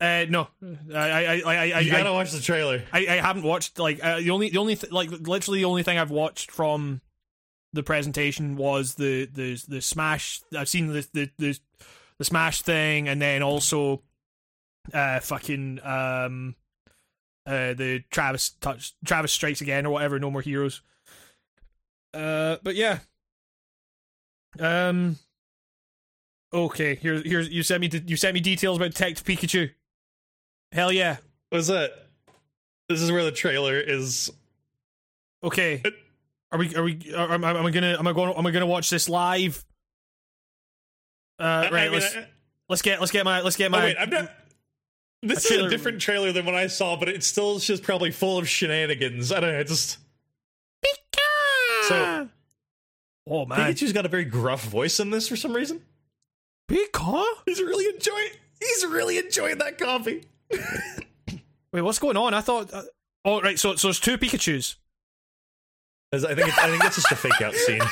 Uh, no, I, I, I, I, You I, gotta watch the trailer. I, I haven't watched like uh, the only the only th- like literally the only thing I've watched from the presentation was the the the Smash. I've seen the the the, the Smash thing, and then also uh fucking um uh the Travis touch Travis strikes again or whatever. No more heroes. Uh, but yeah. Um. Okay, here, here's you sent me you sent me details about Detective Pikachu. Hell yeah. What's that? This is where the trailer is. Okay. Are we? Are we? Are, am, I- am I gonna? Am I going? Am I gonna watch this live? Uh, right. I mean, let's I- let's get let's get my let's get oh my. wait, I'm not. This A is a different trailer than what I saw, but it's still just probably full of shenanigans. I don't know. It's just So- oh man, Pikachu's got a very gruff voice in this for some reason. Pika. He's really enjoying. He's really enjoying that coffee. Wait, what's going on? I thought. Uh, oh right, so so it's two Pikachu's. I think. It's, I think that's just a fake out scene.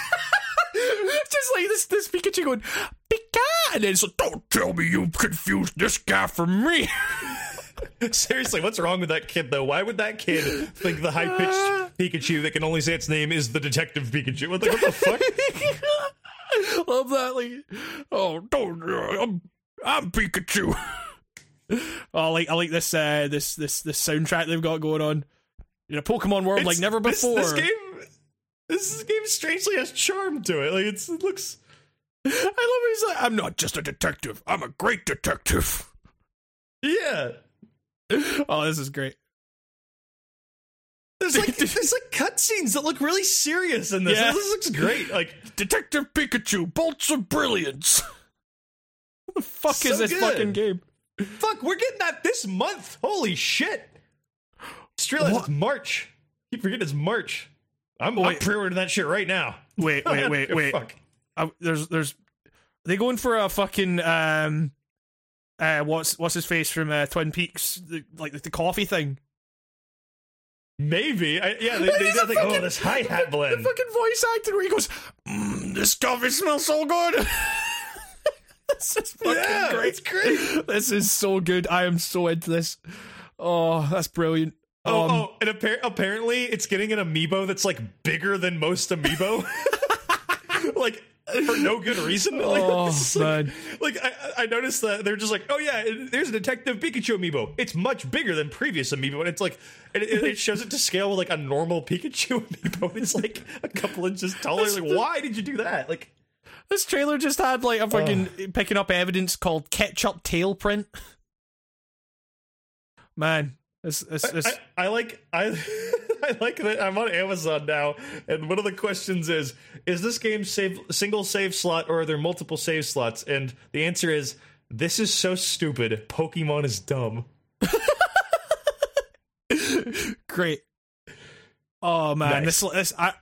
Just like this this Pikachu going Pika, and then it's like, don't tell me you confused this guy for me. Seriously, what's wrong with that kid though? Why would that kid think the high pitched Pikachu that can only say its name is the Detective Pikachu? What the, what the fuck? Love that. Like, oh, don't. Uh, I'm, I'm Pikachu. oh, I like I like this uh this this this soundtrack they've got going on. You know, Pokemon World like It's- never this- before. This, game, this game strangely has charm to it. Like it's, it looks. I love it. He's like, I'm not just a detective. I'm a great detective. Yeah, Oh, this is great. there's like there's like cutscenes that look really serious in this. Yeah. This looks great. Like Detective Pikachu, bolts of brilliance. what the fuck So is this good. fucking game? fuck, we're getting that this month. Holy shit! Just realized it's March. Keep forgetting it's March. I'm, Oh, I'm pre-ordering that shit right now. Wait, wait, wait, wait. Fuck. Uh, there's there's are they going for a fucking um uh what's what's his face from uh, Twin Peaks the, like the, the coffee thing Maybe. I, yeah, they, they, they a think, oh, this hi hat blend. the fucking voice acting where he goes mm, this coffee smells so good this is fucking Yeah, great great. this is so good I am so into this oh that's brilliant Oh, Um, oh, and appar- apparently it's getting an amiibo that's like bigger than most amiibo. like for no good reason. Like, oh like, man like I, I noticed that they're just like, oh yeah, there's a Detective Pikachu amiibo. It's much bigger than previous amiibo, and it's like, and it, it shows it to scale with like a normal Pikachu amiibo. It's like a couple inches taller. Like, why did you do that? Like, this trailer just had like a fucking picking up evidence called ketchup tail print man this this, this I, I like I I like that I'm on Amazon now, and one of the questions is: Is this game save single save slot or are there multiple save slots? And the answer is: This is so stupid. Pokemon is dumb. great. Oh man, Nice. this this I,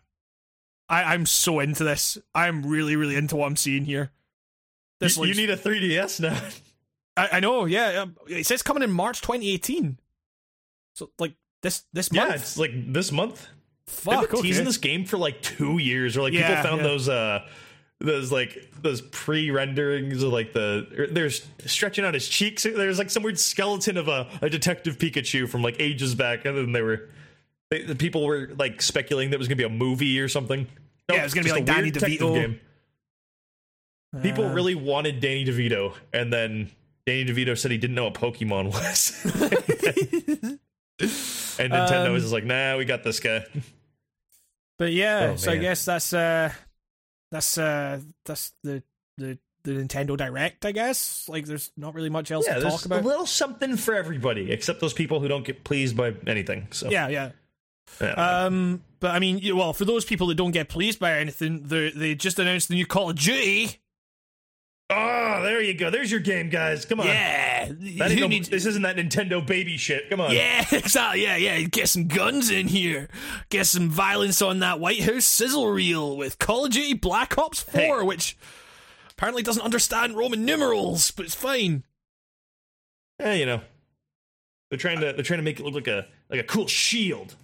I I'm so into this. I'm really really into what I'm seeing here. This You, you need a 3DS now. I, I know, yeah. um, It says coming in March 2018. So like this this month. yeah, it's like this month. They've Fuck. been teasing Okay. this game for like two years, or like Yeah, people found yeah. those uh those like those pre-renderings of like the or there's stretching out his cheeks. There's like some weird skeleton of a, a detective Pikachu from like ages back, and then they were they, the people were like speculating that it was gonna be a movie or something. Yeah, it was gonna be like Danny DeVito. People Uh, really wanted Danny DeVito, and then Danny DeVito said he didn't know what Pokemon was. and Nintendo Um, was just like, nah, we got this guy. But yeah, Oh, so I guess that's uh that's uh that's the the the Nintendo Direct, I guess. Like there's not really much else Yeah, to there's talk about. a little something for everybody, except those people who don't get pleased by anything. So yeah, yeah. yeah. Um, but I mean, well, for those people that don't get pleased by anything, they they just announced the new Call of Duty. Oh, there you go. There's your game, guys. Come on. Yeah, no- needs- this isn't that Nintendo baby shit. Come on. Yeah, exactly. Yeah, yeah. Get some guns in here. Get some violence on that White House sizzle reel with Call of Duty Black Ops 4, Hey. which apparently doesn't understand Roman numerals, but it's fine. Eh, you know, they're trying to they're trying to make it look like a like a cool shield.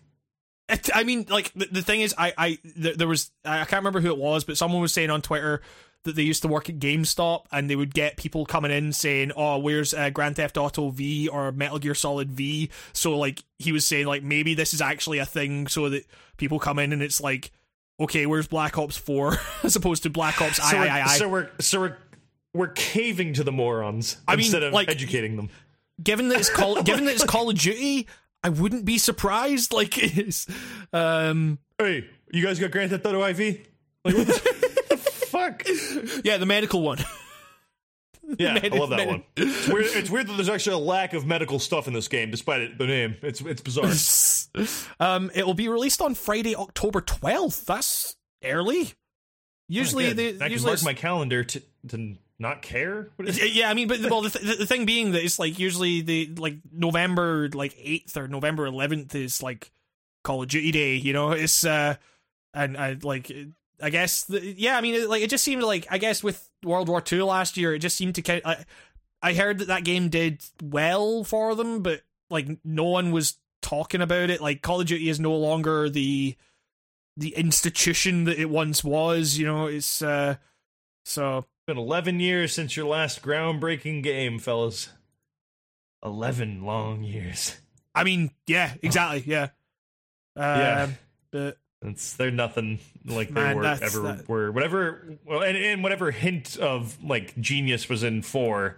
I mean, like the, the thing is, I, I there, there was I can't remember who it was, but someone was saying on Twitter that they used to work at GameStop, and they would get people coming in saying, "Oh, where's uh, Grand Theft Auto V or Metal Gear Solid V?" So like he was saying, like maybe this is actually a thing, so that people come in and it's like, okay, where's Black Ops Four as opposed to Black Ops So I, I, I, so we're so we're we're caving to the morons I mean, instead of like- educating them. given that it's call given that it's Call of Duty, I wouldn't be surprised. Like it's um Hey, you guys got Grand Theft Auto IV? Like what the fuck? yeah, the medical one. Yeah, I love that one. It's weird, it's weird that there's actually a lack of medical stuff in this game, despite it, the name. It's it's bizarre. um, it will be released on Friday, October twelfth. That's early. Usually, they I can mark my calendar to to not care. Yeah, I mean, but well, the, th- the thing being that it's like usually the like November like eighth or November eleventh is like Call of Duty Day. You know, it's uh, and I like I guess the, yeah, I mean, it, like it just seemed like I guess with World War Two last year, it just seemed to kind. I, I heard that that game did well for them, but like no one was talking about it. Like Call of Duty is no longer the the institution that it once was. You know, it's uh, so been 11 years since your last groundbreaking game, fellas. 11 long years. I mean, yeah, exactly, yeah. Yeah. Um, but It's they're nothing like they Man, were ever that- were. Whatever, well, and, and whatever hint of like genius was in four,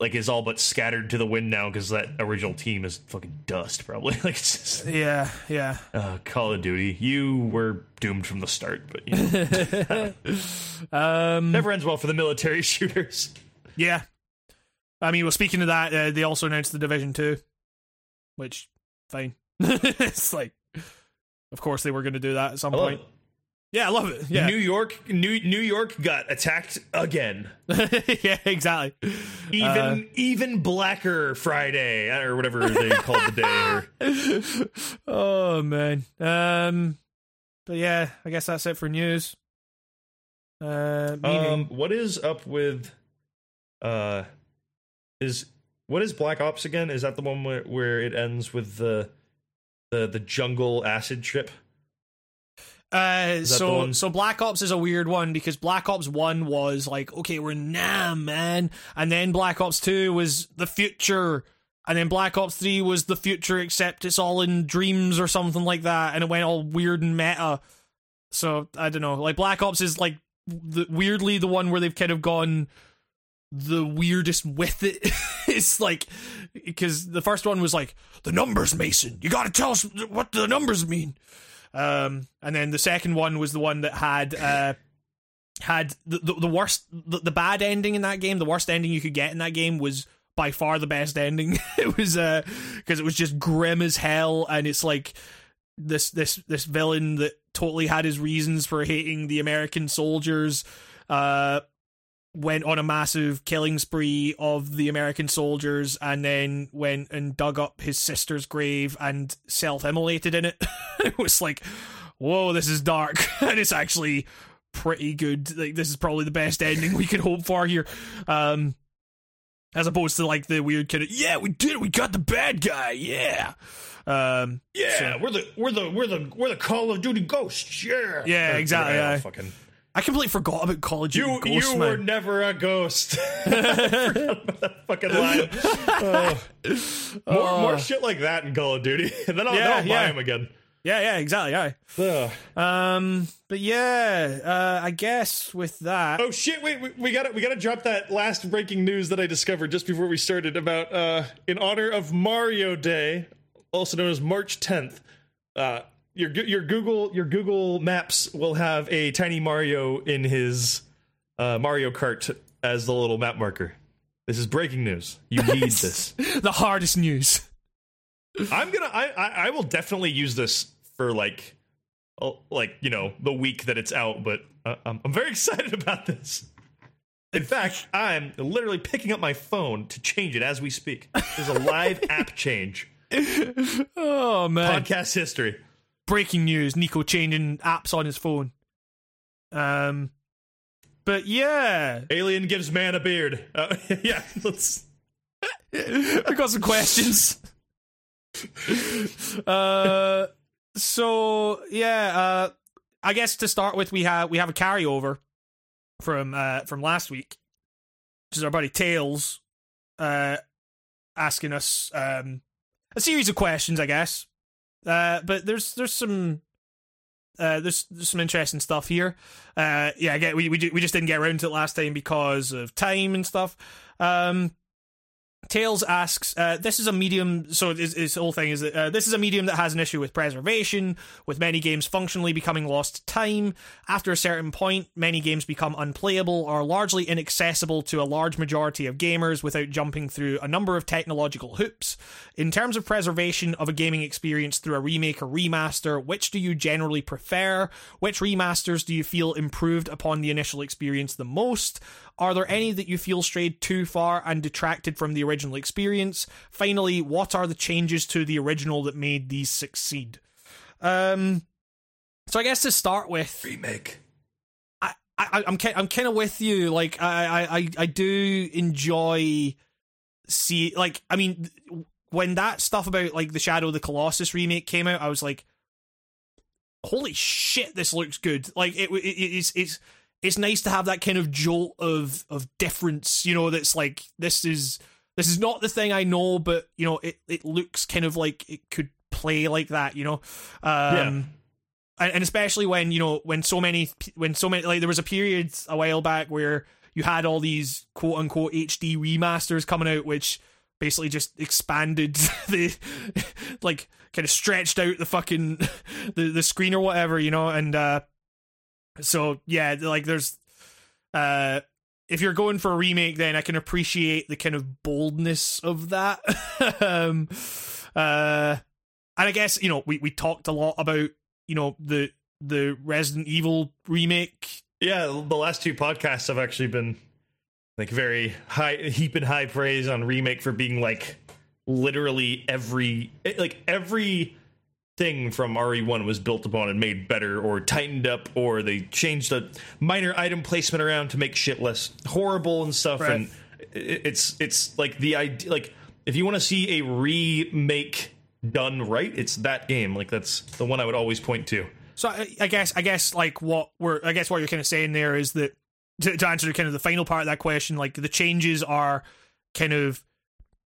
like is all but scattered to the wind now because that original team is fucking dust. Probably like it's just, yeah, yeah. uh, Call of Duty. You were doomed from the start, but you know, Um, never ends well for the military shooters. yeah. I mean, well, speaking of that, uh, they also announced the Division Two, which fine. it's like, of course, they were going to do that at some point. it. Yeah, I love it. Yeah, New York, New New York got attacked again. yeah, exactly. Even Uh, even blacker Friday or whatever they called the day. Or, oh man. Um, but yeah, I guess that's it for news. Uh, um, what is up with uh, is what is Black Ops again? Is that the one where, where it ends with the the the jungle acid trip? Uh, so so Black Ops is a weird one because Black Ops One was like, okay, we're nah, man, and then Black Ops Two was the future, and then Black Ops Three was the future, except it's all in dreams or something like that, and it went all weird and meta. So I don't know, like Black Ops is like the weirdly the one where they've kind of gone the weirdest with it. it's like because the first one was like the numbers, Mason. You got to tell us what the numbers mean. Um, and then the second one was the one that had uh, had the, the the worst, the, the bad ending in that game. The worst ending you could get in that game was by far the best ending. it was uh because it was just grim as hell, and it's like this this this villain that totally had his reasons for hating the American soldiers. Uh, went on a massive killing spree of the American soldiers and then went and dug up his sister's grave and self immolated in it. it was like, whoa, this is dark. and it's actually pretty good. Like, this is probably the best ending we could hope for here. Um, as opposed to like the weird kind of, yeah, we did it. We got the bad guy. Yeah. Um, Yeah, we're the we're the we're the we're the Call of Duty ghosts. Yeah, Yeah, exactly, yeah. fucking. I completely forgot about Call of Duty You you were never a ghost. I forgot about that fucking line. Oh. More, more shit like that in Call of Duty, and then I'll, then Yeah, I'll buy yeah. him again. yeah, yeah, exactly. Yeah. Um, but yeah, uh, I guess with that, Oh shit! Wait, we, we gotta we gotta drop that last breaking news that I discovered just before we started about uh, in honor of Mario Day, also known as March 10th. Uh, your your Google your Google Maps will have a tiny Mario in his uh, Mario Kart as the little map marker. This is breaking news. You need this. the hardest news. I'm gonna. I, I I will definitely use this for like, oh, like you know, the week that it's out. But uh, I'm, I'm very excited about this. In fact, I'm literally picking up my phone to change it as we speak. There's a live app change. Oh man! Podcast history. Breaking news: Nico changing apps on his phone. Um, but yeah, Alien gives man a beard. Uh, yeah, let's. I got some questions. uh, so yeah, uh, I guess to start with, we have we have a carryover from uh, from last week, which is our buddy Tails, uh, asking us um, a series of questions, I guess. Uh, but there's there's some uh, there's, there's some interesting stuff here. Uh, yeah, again, we we we just didn't get around to it last time because of time and stuff. Um, Tails asks, uh, this is a medium, so his, his whole thing is that uh, this is a medium that has an issue with preservation, with many games functionally becoming lost time. After a certain point, many games become unplayable or largely inaccessible to a large majority of gamers without jumping through a number of technological hoops. In terms of preservation of a gaming experience through a remake or remaster, which do you generally prefer? Which remasters do you feel improved upon the initial experience the most? Are there any that you feel strayed too far and detracted from the original experience? Finally, what are the changes to the original that made these succeed? Um, so I guess to start with, remake. I, I I'm I'm kind of with you. Like I, I I do enjoy see like I mean when that stuff about like the Shadow of the Colossus remake came out, I was like, holy shit, this looks good. Like it, it it's it's it's nice to have that kind of jolt of of difference, you know, that's like this is this is not the thing I know, but you know, it, it looks kind of like it could play like that, you know. Um Yeah. and, and especially when, you know, when so many when so many like there was a period a while back where you had all these quote unquote HD remasters coming out which basically just expanded the like kind of stretched out the fucking the, the screen or whatever, you know, and uh so yeah, like there's uh if you're going for a remake then I can appreciate the kind of boldness of that. um uh and I guess, you know, we we talked a lot about, you know, the the Resident Evil remake. Yeah, the last two podcasts have actually been like very high, heaping high praise on remake for being like literally every like every thing from RE1 was built upon and made better or tightened up or they changed a minor item placement around to make shit less horrible and stuff. Right. and it's it's like the idea like if you want to see a remake done right it's that game. Like that's the one I would always point to. So I, I guess I guess like what we're I guess what you're kind of saying there is that to, to answer kind of the final part of that question, like the changes are kind of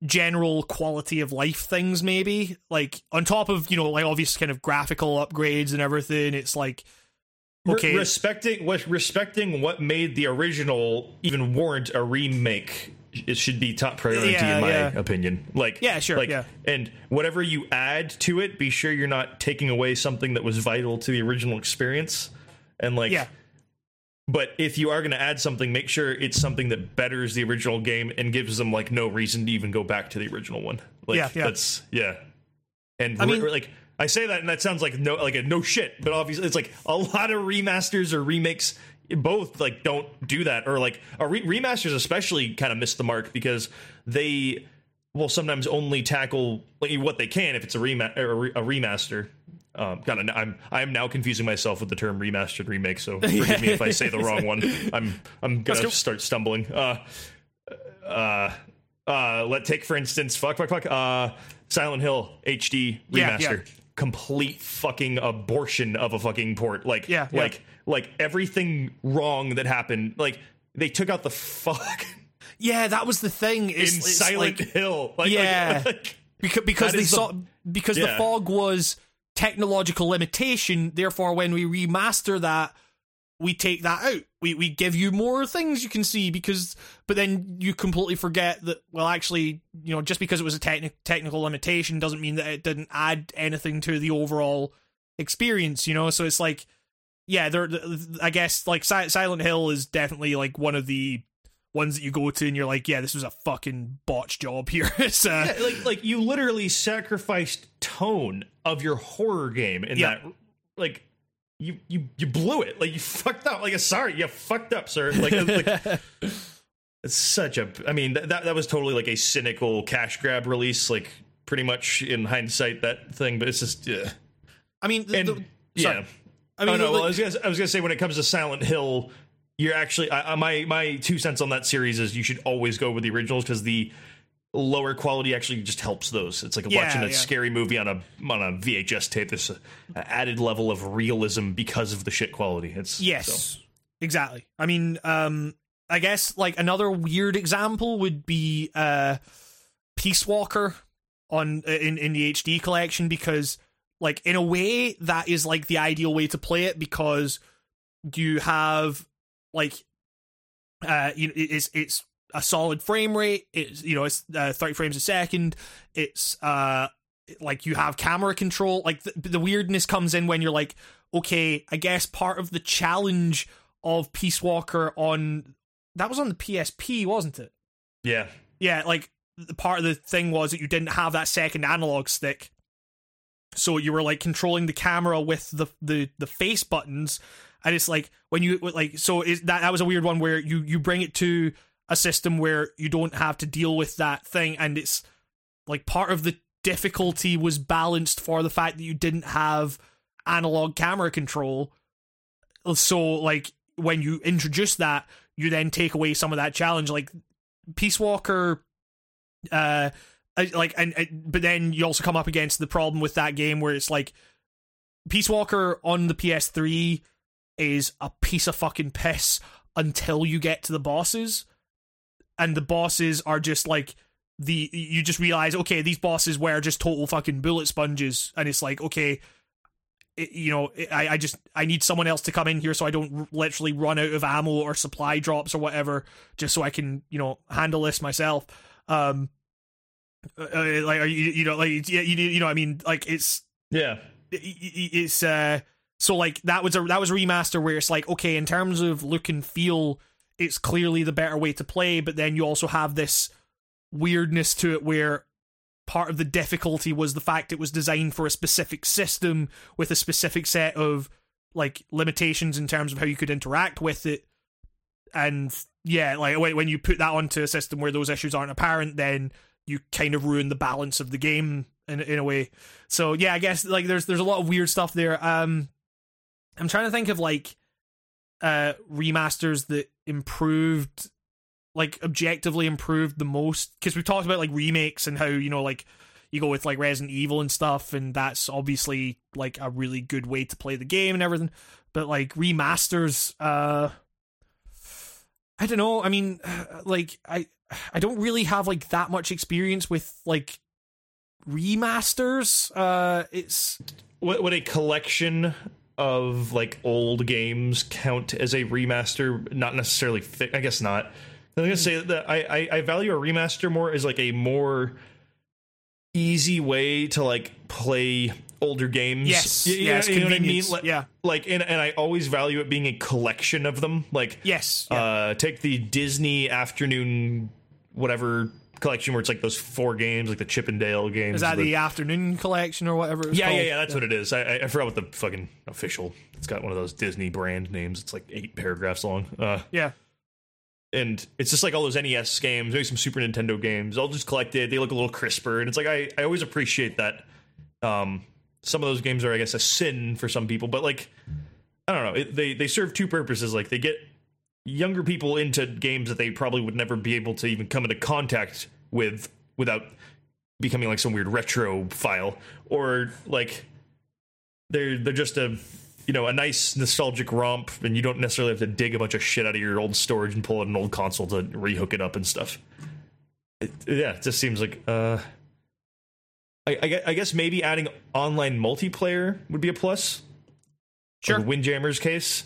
general quality of life things, maybe like on top of you know like obvious kind of graphical upgrades and everything. It's like okay, respecting what respecting what made the original even warrant a remake it should be top priority Yeah, in my yeah. opinion like Yeah, sure, like, yeah. and whatever you add to it be sure you're not taking away something that was vital to the original experience and like yeah, but if you are going to add something make sure it's something that betters the original game and gives them like no reason to even go back to the original one like Yeah, yeah. that's yeah and I re- mean- like I say that and that sounds like no like a no shit, but obviously it's like a lot of remasters or remakes both like don't do that or like a re- remasters especially kind of miss the mark because they will sometimes only tackle like, what they can if it's a, rema- or a, re- a remaster. Um, God, I'm I'm now confusing myself with the term remastered remake, so forgive me if I say the wrong one. I'm I'm gonna cool. start stumbling. Uh, uh, uh, let take for instance, fuck, fuck, fuck. Uh, Silent Hill HD remaster, yeah. complete fucking abortion of a fucking port. Like, Yeah, yeah. like, like everything wrong that happened. Like they took out the fuck yeah. That was the thing. in It's, it's Silent like, Hill. Like, Yeah. like, like, because because they the- saw because the fog was technological limitation. Therefore, when we remaster that, we take that out. We we give you more things you can see because, but then you completely forget that. Well, actually, you know, just because it was a techni- technical limitation doesn't mean that it didn't add anything to the overall experience. You know, so it's like, yeah, there. I guess like Si- Silent Hill is definitely like one of the ones that you go to and you're like, yeah, this was a fucking botch job here. it's, uh, Yeah, like like you literally sacrificed tone of your horror game in Yeah. that like you you you blew it like you fucked up like sorry you fucked up sir like, like it's such a i mean that, that was totally like a cynical cash grab release like pretty much in hindsight that thing but it's just yeah I mean, the, and the- yeah sorry. I mean, oh, no, well, I was gonna I was gonna say when it comes to Silent Hill, you're actually I, I- my my two cents on that series is you should always go with the originals because the lower quality actually just helps those. It's like Yeah, watching a yeah. scary movie on a on a VHS tape. This uh, added level of realism because of the shit quality. It's yes, so. exactly. I mean, um, I guess like another weird example would be uh, Peace Walker on in in the HD collection because like in a way that is like the ideal way to play it because you have like uh you know it's it's a solid frame rate it's you know it's uh, 30 frames a second it's uh like you have camera control like the, the weirdness comes in when you're like okay i guess part of the challenge of peace walker on that was on the psp wasn't it Yeah. yeah, like the part of the thing was that you didn't have that second analog stick. So you were like controlling the camera with the the the face buttons and it's like when you like so is that that was a weird one where you you bring it to a system where you don't have to deal with that thing and it's like part of the difficulty was balanced for the fact that you didn't have analog camera control. So like when you introduce that you then take away some of that challenge like Peace Walker, uh, like and, and but then you also come up against the problem with that game where it's like Peace Walker on the PS3 is a piece of fucking piss until you get to the bosses, and the bosses are just like the you just realize okay these bosses were just total fucking bullet sponges, and it's like okay. it- you know, I, I just I need someone else to come in here so I don't r- literally run out of ammo or supply drops or whatever, just so I can you know handle this myself. Um, uh, uh, like are you you know like you you know I mean like it's Yeah. i- i- it's uh so like that was a that was a remaster where it's like okay in terms of look and feel it's clearly the better way to play but then you also have this weirdness to it where part of the difficulty was the fact it was designed for a specific system with a specific set of like limitations in terms of how you could interact with it. And yeah like when you put that onto a system where those issues aren't apparent then you kind of ruin the balance of the game in in a way. So yeah i guess like there's there's a lot of weird stuff there. Um i'm trying to think of like uh remasters that improved like objectively improved the most because we've talked about like remakes and how you know like you go with like Resident Evil and stuff and that's obviously like a really good way to play the game and everything but like remasters uh I don't know. I mean like I I don't really have like that much experience with like remasters. Uh it's what, would a collection of like old games count as a remaster? Not necessarily. Fi- I guess not. I'm gonna say that I, I I value a remaster more as like a more easy way to like play older games. yes you, yes you know what I mean? Like, yeah like and, and I always value it being a collection of them. Like yes yeah. uh, take the Disney afternoon whatever collection where it's like those four games, like the Chip 'n Dale games. is that the- the afternoon collection or whatever yeah, yeah, called? yeah. That's what it is. I, I- I forgot what the fucking official. It's got one of those Disney brand names. It's like eight paragraphs long. Uh, yeah and it's just like all those NES games, maybe some Super Nintendo games, all just collected. They look a little crisper, and it's like I, I always appreciate that. Um, some of those games are, I guess, a sin for some people, but like I don't know, it, they they serve two purposes. Like they get younger people into games that they probably would never be able to even come into contact with without becoming like some weird retro file, or like they're they're just a you know a nice nostalgic romp, and you don't necessarily have to dig a bunch of shit out of your old storage and pull out an old console to rehook it up and stuff. It, yeah, it just seems like uh, I, I I guess maybe adding online multiplayer would be a plus. Sure. Like Windjammers' case,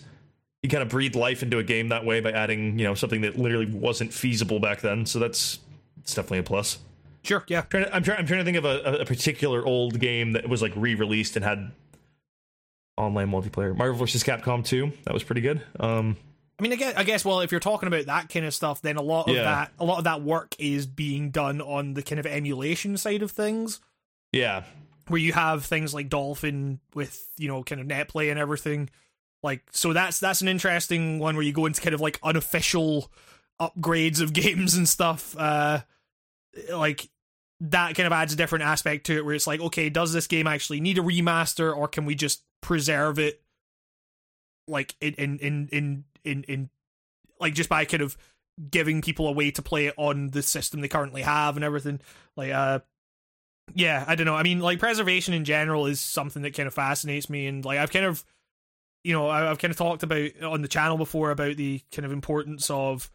you kind of breathe life into a game that way by adding you know something that literally wasn't feasible back then. So that's it's definitely a plus. sure yeah Trying to, I'm trying. I'm trying to think of a, a particular old game that was like re-released and had online multiplayer. Marvel vs. Capcom 2. That was pretty good. Um, I mean, I guess, I guess, well, if you're talking about that kind of stuff, then a lot of Yeah. that, a lot of that work is being done on the kind of emulation side of things, yeah, where you have things like Dolphin with you know kind of net play and everything. Like, so that's that's an interesting one where you go into kind of like unofficial upgrades of games and stuff. Uh, like that kind of adds a different aspect to it, where it's like, okay, does this game actually need a remaster, or can we just preserve it? Like in in in in in, in like just by kind of giving people a way to play it on the system they currently have and everything. Like, uh, yeah, I don't know. I mean, like preservation in general is something that kind of fascinates me, and like I've kind of you know, I've kind of talked about on the channel before about the kind of importance of,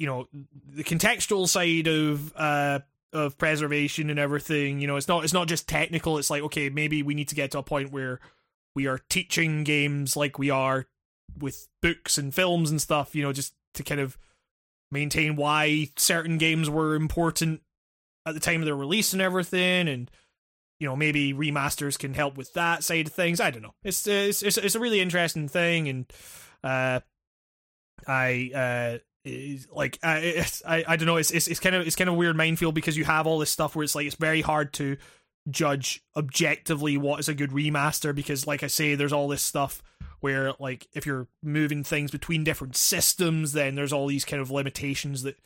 you know, the contextual side of uh of preservation and everything. You know, it's not it's not just technical. It's like okay, maybe we need to get to a point where we are teaching games like we are with books and films and stuff. You know, just to kind of maintain why certain games were important at the time of their release and everything, and you know maybe remasters can help with that side of things. I don't know. It's it's it's, it's a really interesting thing, and uh, I uh. Like I, I, I don't know. It's, it's it's kind of it's kind of weird minefield because you have all this stuff where it's like it's very hard to judge objectively what is a good remaster because, like I say, there's all this stuff where like if you're moving things between different systems, then there's all these kind of limitations that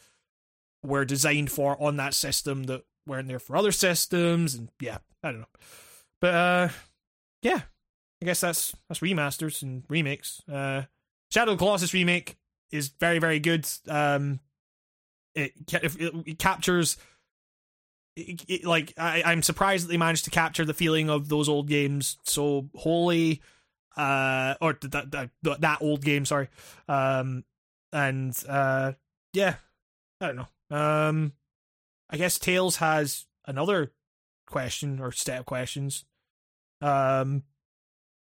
were designed for on that system that weren't there for other systems, and yeah, I don't know. But uh, yeah, I guess that's that's remasters and remakes. Uh, Shadow of Colossus remake is very very good. Um, it it, it captures. It, it, like I, I'm surprised that they managed to capture the feeling of those old games so wholly, uh, or that that, that old game, sorry, um, and uh, yeah, I don't know. Um, I guess Tails has another question or set of questions. Um,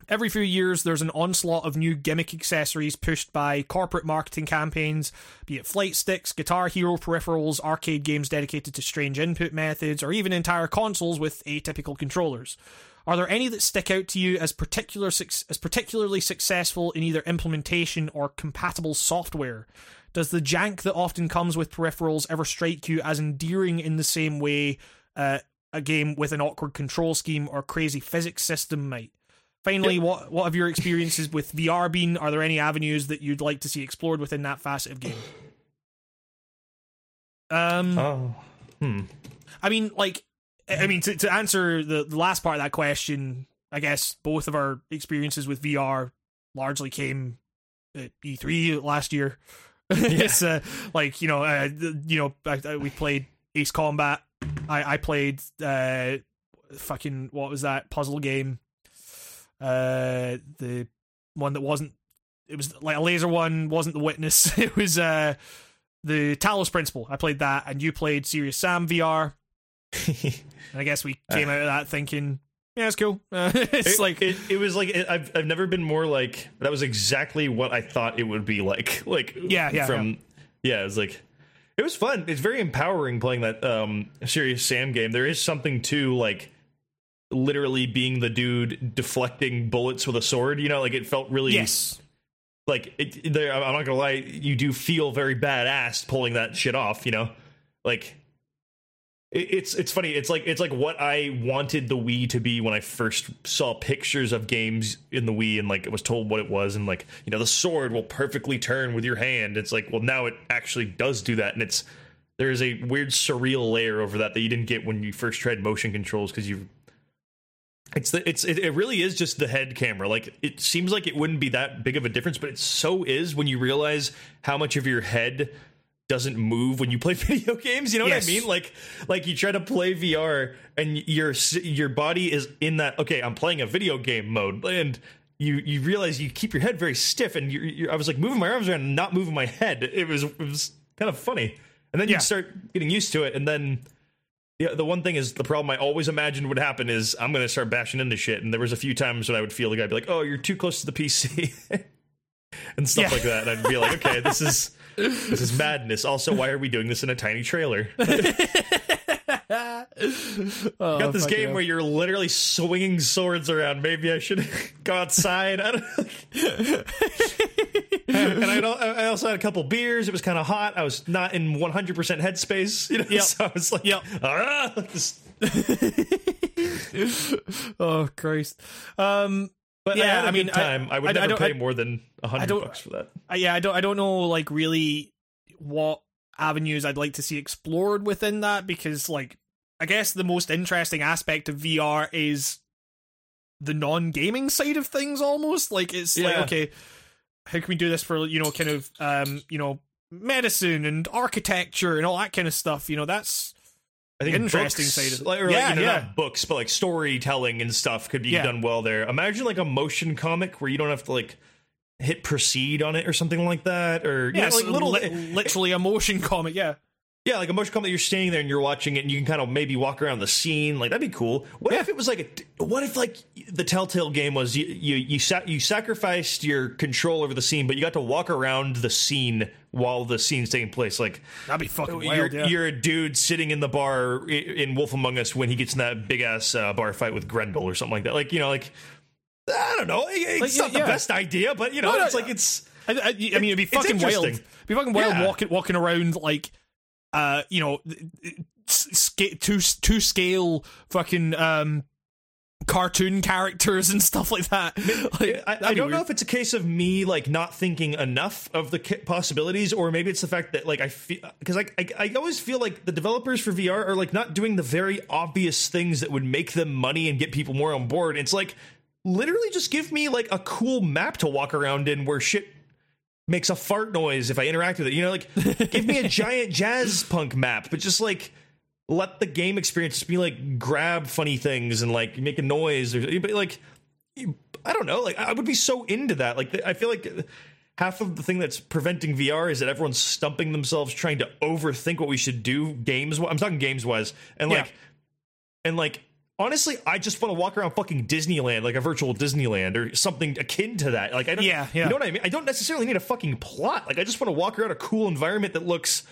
every few years, there's an onslaught of new gimmick accessories pushed by corporate marketing campaigns, be it flight sticks, Guitar Hero peripherals, arcade games dedicated to strange input methods, or even entire consoles with atypical controllers. Are there any that stick out to you as particular as particularly successful in either implementation or compatible software? Does the jank that often comes with peripherals ever strike you as endearing in the same way uh, a game with an awkward control scheme or crazy physics system might? Finally, what what have your experiences with VR been? Are there any avenues that you'd like to see explored within that facet of game? Um. Oh. Hmm. I mean, like, I mean, to to answer the, the last part of that question, I guess both of our experiences with VR largely came at E3 last year. it's uh, like you know, uh, you know, I, I, we played Ace Combat. I I played uh, fucking what was that puzzle game? Uh, the one that wasn't. It was like a laser one. Wasn't the witness? It was uh the Talos Principle. I played that, and you played Serious Sam VR. and I guess we came out of that thinking, yeah, it's cool. Uh, it's it, like it, it was like it, I've I've never been more like that was exactly what I thought it would be like. Like yeah, yeah, from yeah, yeah it was like it was fun. It's very empowering playing that um Serious Sam game. There is something to like literally being the dude deflecting bullets with a sword. You know, like it felt really yes. Like it, there, I'm not gonna lie, you do feel very badass pulling that shit off. You know, like it's it's funny. It's like it's like what I wanted the Wii to be when I first saw pictures of games in the Wii and like was told what it was and like you know the sword will perfectly turn with your hand. It's like well now it actually does do that and it's there is a weird surreal layer over that that you didn't get when you first tried motion controls because you it's the, it's it, it really is just the head camera. Like it seems like it wouldn't be that big of a difference, but it so is when you realize how much of your head doesn't move when you play video games. You know yes. what I mean? Like like you try to play VR and your your body is in that okay, I'm playing a video game mode and you you realize you keep your head very stiff and you, you I was like moving my arms around and not moving my head. It was it was kind of funny. And then yeah. you start getting used to it and then yeah, the one thing is the problem I always imagined would happen is I'm going to start bashing into shit and there was a few times when I would feel the I'd be like, "Oh, you're too close to the PC." and stuff yeah. like that. And I'd be like, "Okay, this is this is madness. Also, why are we doing this in a tiny trailer? oh, got this game where you're literally swinging swords around. Maybe I should go outside. I don't know. and I, also had a couple beers. It was kind of hot. I was not in 100% headspace. You know, yep. so I was like, yep. ah, oh Christ. Um, but yeah, I, I mean, time. I, I would I, never pay more than a hundred bucks for that. yeah, I don't. I don't know, like really, what avenues I'd like to see explored within that because, like, I guess the most interesting aspect of VR is the non-gaming side of things. Almost like it's yeah. like, okay, how can we do this for you know, kind of, um, you know, medicine and architecture and all that kind of stuff? You know, that's I think interesting books, side of it. like, or Yeah, like, you know, yeah. not books, but like storytelling and stuff could be Yeah. done well there. Imagine like a motion comic where you don't have to like hit proceed on it or something like that, or you Yeah, know, like little li- literally a motion comic. Yeah, Yeah, like a motion comic. You're standing there and you're watching it, and you can kind of maybe walk around the scene. Like that'd be cool. What if it was like a? What if like the Telltale game was you you you, sa- you sacrificed your control over the scene, but you got to walk around the scene while the scene's taking place. Like that'd be fucking you're, wild. Yeah. you're a dude sitting in the bar in Wolf Among Us when he gets in that big ass uh, bar fight with Grendel or something like that. Like you know, like I don't know. It's Like, not the yeah. best idea, but you know, No, no, it's like it's. I, I, I mean, it'd be fucking wild. It'd be fucking wild Yeah. walking walking around like, uh, you know, sca- two two scale fucking um cartoon characters and stuff like that. Like, I, I don't know if it's a case of me like not thinking enough of the possibilities, or maybe it's the fact that like I feel because I, I I always feel like the developers for VR are like not doing the very obvious things that would make them money and get people more on board. It's like literally just give me like a cool map to walk around in where shit makes a fart noise if I interact with it. You know, like give me a giant Jazzpunk map, but just like let the game experience be like grab funny things and like make a noise or but like I don't know, like I would be so into that. Like I feel like half of the thing that's preventing VR is that everyone's stumping themselves trying to overthink what we should do games. I'm talking games wise, and like Yeah. and like honestly, I just want to walk around fucking Disneyland, like a virtual Disneyland or something akin to that. Like I don't, Yeah, yeah. you know what I mean. I don't necessarily need a fucking plot. Like I just want to walk around a cool environment that looks,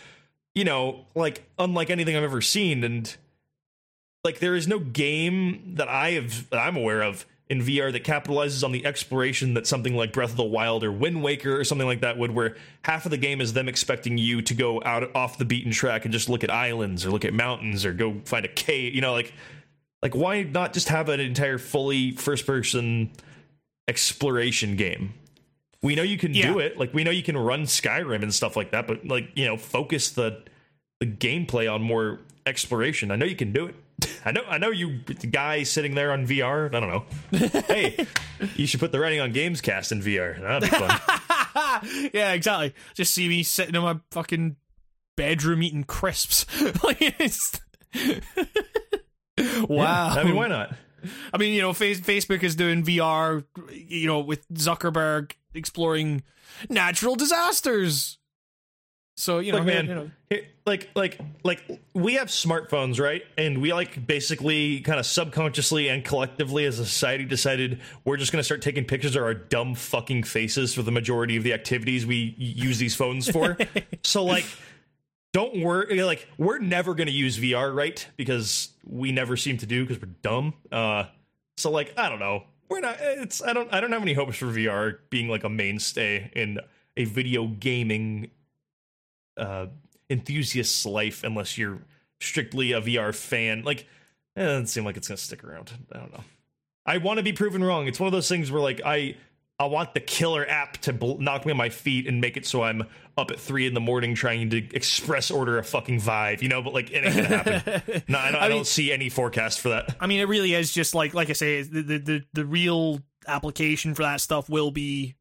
you know, like unlike anything I've ever seen, and like there is no game that I have that I'm aware of in VR that capitalizes on the exploration that something like Breath of the Wild or Wind Waker or something like that would, where half of the game is them expecting you to go out off the beaten track and just look at islands or look at mountains or go find a cave. You know, like like why not just have an entire fully first person exploration game? We know you can do it. Like we know you can run Skyrim and stuff like that, but like, you know, focus the the gameplay on more exploration. I know you can do it. I know I know you the guy sitting there on VR. I don't know. hey, you should put the writing on Gamescast in VR. That'd be fun. yeah, exactly. Just see me sitting in my fucking bedroom eating crisps. like it's wow. I mean, why not? I mean, you know, face- Facebook is doing VR, you know, with Zuckerberg exploring natural disasters. So you know, Look, man, you know, like, like, like, we have smartphones, right? And we like basically, kind of subconsciously and collectively, as a society, decided we're just going to start taking pictures of our dumb fucking faces for the majority of the activities we use these phones for. so, like, don't worry. Like, we're never going to use VR, right? Because we never seem to do because we're dumb. Uh, so, like, I don't know. We're not. It's. I don't. I don't have any hopes for VR being like a mainstay in a video gaming uh enthusiast's life unless you're strictly a VR fan. Like, it doesn't seem like it's gonna stick around. I don't know. I want to be proven wrong. It's one of those things where like I I want the killer app to bl- knock me on my feet and make it so I'm up at three in the morning trying to express order a fucking Vive, you know. But like, it ain't gonna happen. no, I don't, I mean- don't see any forecast for that. I mean, it really is just like like I say, the the the, the real application for that stuff will be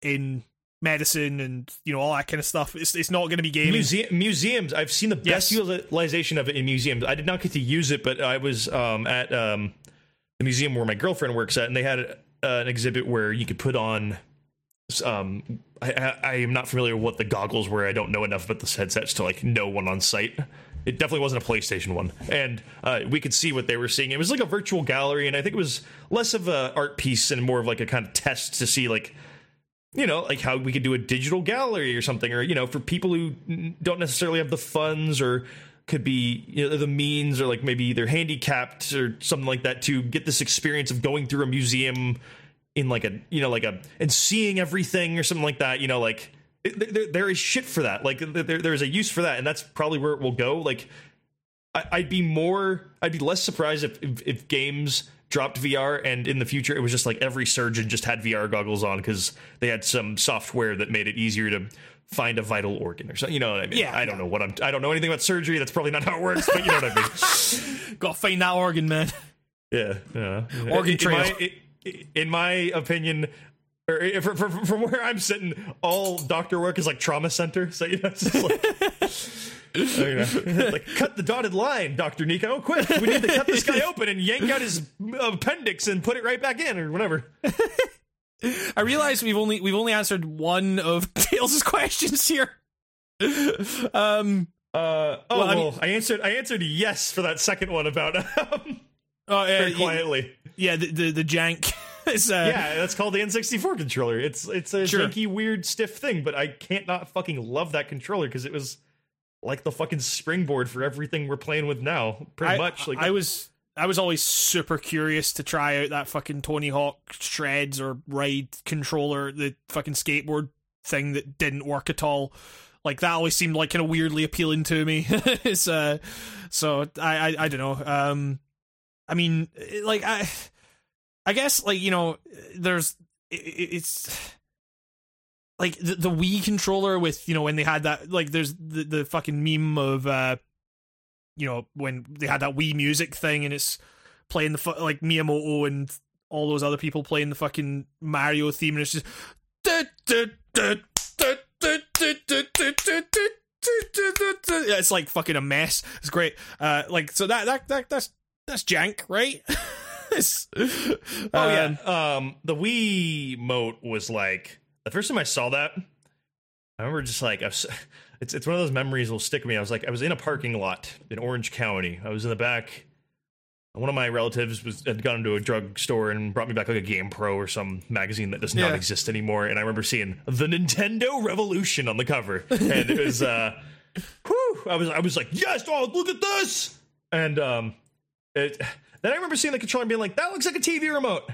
in medicine and you know all that kind of stuff. It's it's not going to be gaming. Muse- museums. I've seen the best Yes. utilization of it in museums. I did not get to use it, but I was um, at um, the museum where my girlfriend works at, and they had uh, an exhibit where you could put on. Um, I, I, I am not familiar with what the goggles were. I don't know enough about the headsets to like know one on site. It definitely wasn't a PlayStation one, and uh, we could see what they were seeing. It was like a virtual gallery, and I think it was less of a art piece and more of like a kind of test to see like you know, like how we could do a digital gallery or something, or you know, for people who don't necessarily have the funds or could be you know the means or like maybe they're handicapped or something like that to get this experience of going through a museum in like a you know like a and seeing everything or something like that. You know, like there, there is shit for that. Like there, there is a use for that, and that's probably where it will go. Like I, I'd be more, I'd be less surprised if, if if games dropped VR and in the future it was just like every surgeon just had VR goggles on because they had some software that made it easier to find a vital organ or something. You know what I mean? Yeah, I don't know what I'm. I don't know anything about surgery. That's probably not how it works, but you know what I mean. Got to find that organ, man. Yeah, yeah. Organ in. My, in my opinion, or if- from, from, from where I'm sitting, all doctor work is like trauma center. So you know, it's just like, oh, like, cut the dotted line, Doctor Nico. Oh, quick, we need to cut this guy open and yank out his appendix and put it right back in, or whatever. I realize we've only we've only answered one of Tails' questions here. Um. Uh, oh Well, I well, mean- I answered. I answered yes for that second one about um, Oh, very uh, quietly. yeah, the the, the jank. is, uh, Yeah, that's called the N64 controller. It's it's a Sure. janky, weird, stiff thing, but I can't not fucking love that controller because it was like the fucking springboard for everything we're playing with now. Pretty I, much. Like I was I was always super curious to try out that fucking Tony Hawk shreds or ride controller, the fucking skateboard thing that didn't work at all. Like that always seemed like kind of weirdly appealing to me. it's, uh, so I, I I don't know. Um, I mean, like I, I guess like you know, there's it, it's like the, the Wii controller with you know when they had that like there's the the fucking meme of uh you know when they had that Wii music thing and it's playing the fu- like Miyamoto and all those other people playing the fucking Mario theme and it's just yeah, it's like fucking a mess. It's great. Uh, like so that that, that that's that's jank, right? Oh um, yeah. Um, the Wii mote was like the first time I saw that. I remember just like I was, it's it's one of those memories that will stick with me. I was like I was in a parking lot in Orange County. I was in the back. One of my relatives was had gone to a drugstore and brought me back like a GamePro or some magazine that does not Yeah. exist anymore. And I remember seeing the Nintendo Revolution on the cover, and it was uh, whew, I was I was like yes, oh look at this, and um, it. Then I remember seeing the controller and being like, that looks like a TV remote.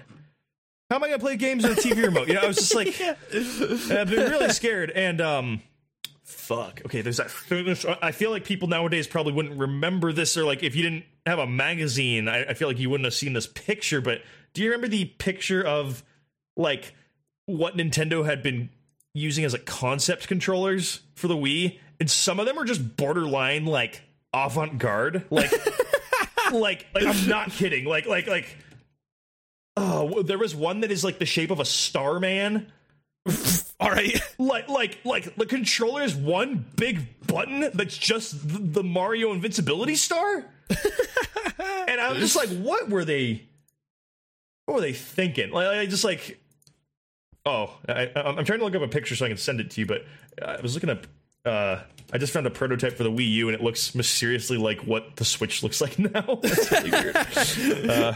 How am I gonna play games on a TV remote? You know, I was just like, I've been really scared. And um, fuck. Okay, there's that. there's- I feel like people nowadays probably wouldn't remember this, or like if you didn't have a magazine, I, I feel like you wouldn't have seen this picture. But do you remember the picture of like what Nintendo had been using as like concept controllers for the Wii? And some of them are just borderline like avant garde, like. like like I'm not kidding. Like like like oh, there was one that is like the shape of a Starman. all right. Like like like the controller is one big button that's just the, the Mario invincibility star. and I'm just like, what were they? What were they thinking? Like I just like. Oh, I, I'm trying to look up a picture so I can send it to you, but I was looking up. Uh, I just found a prototype for the Wii U, and it looks mysteriously like what the Switch looks like now. That's really weird. Uh,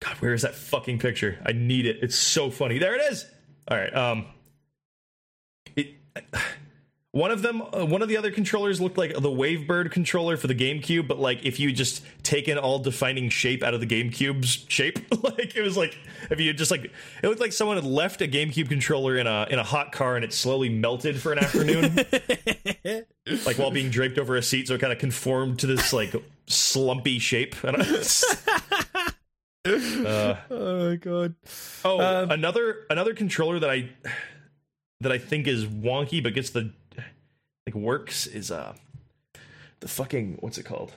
God, where is that fucking picture? I need it. It's so funny. There it is. All right. Um, it. One of them, uh, one of the other controllers looked like the Wavebird controller for the GameCube, but like if you just taken all defining shape out of the GameCube's shape, like it was like if you just like it looked like someone had left a GameCube controller in a in a hot car and it slowly melted for an afternoon, like while being draped over a seat, so it kind of conformed to this like slumpy shape. Uh, Oh god. Oh, Um, another another controller that I that I think is wonky but gets the like works is uh the fucking what's it called?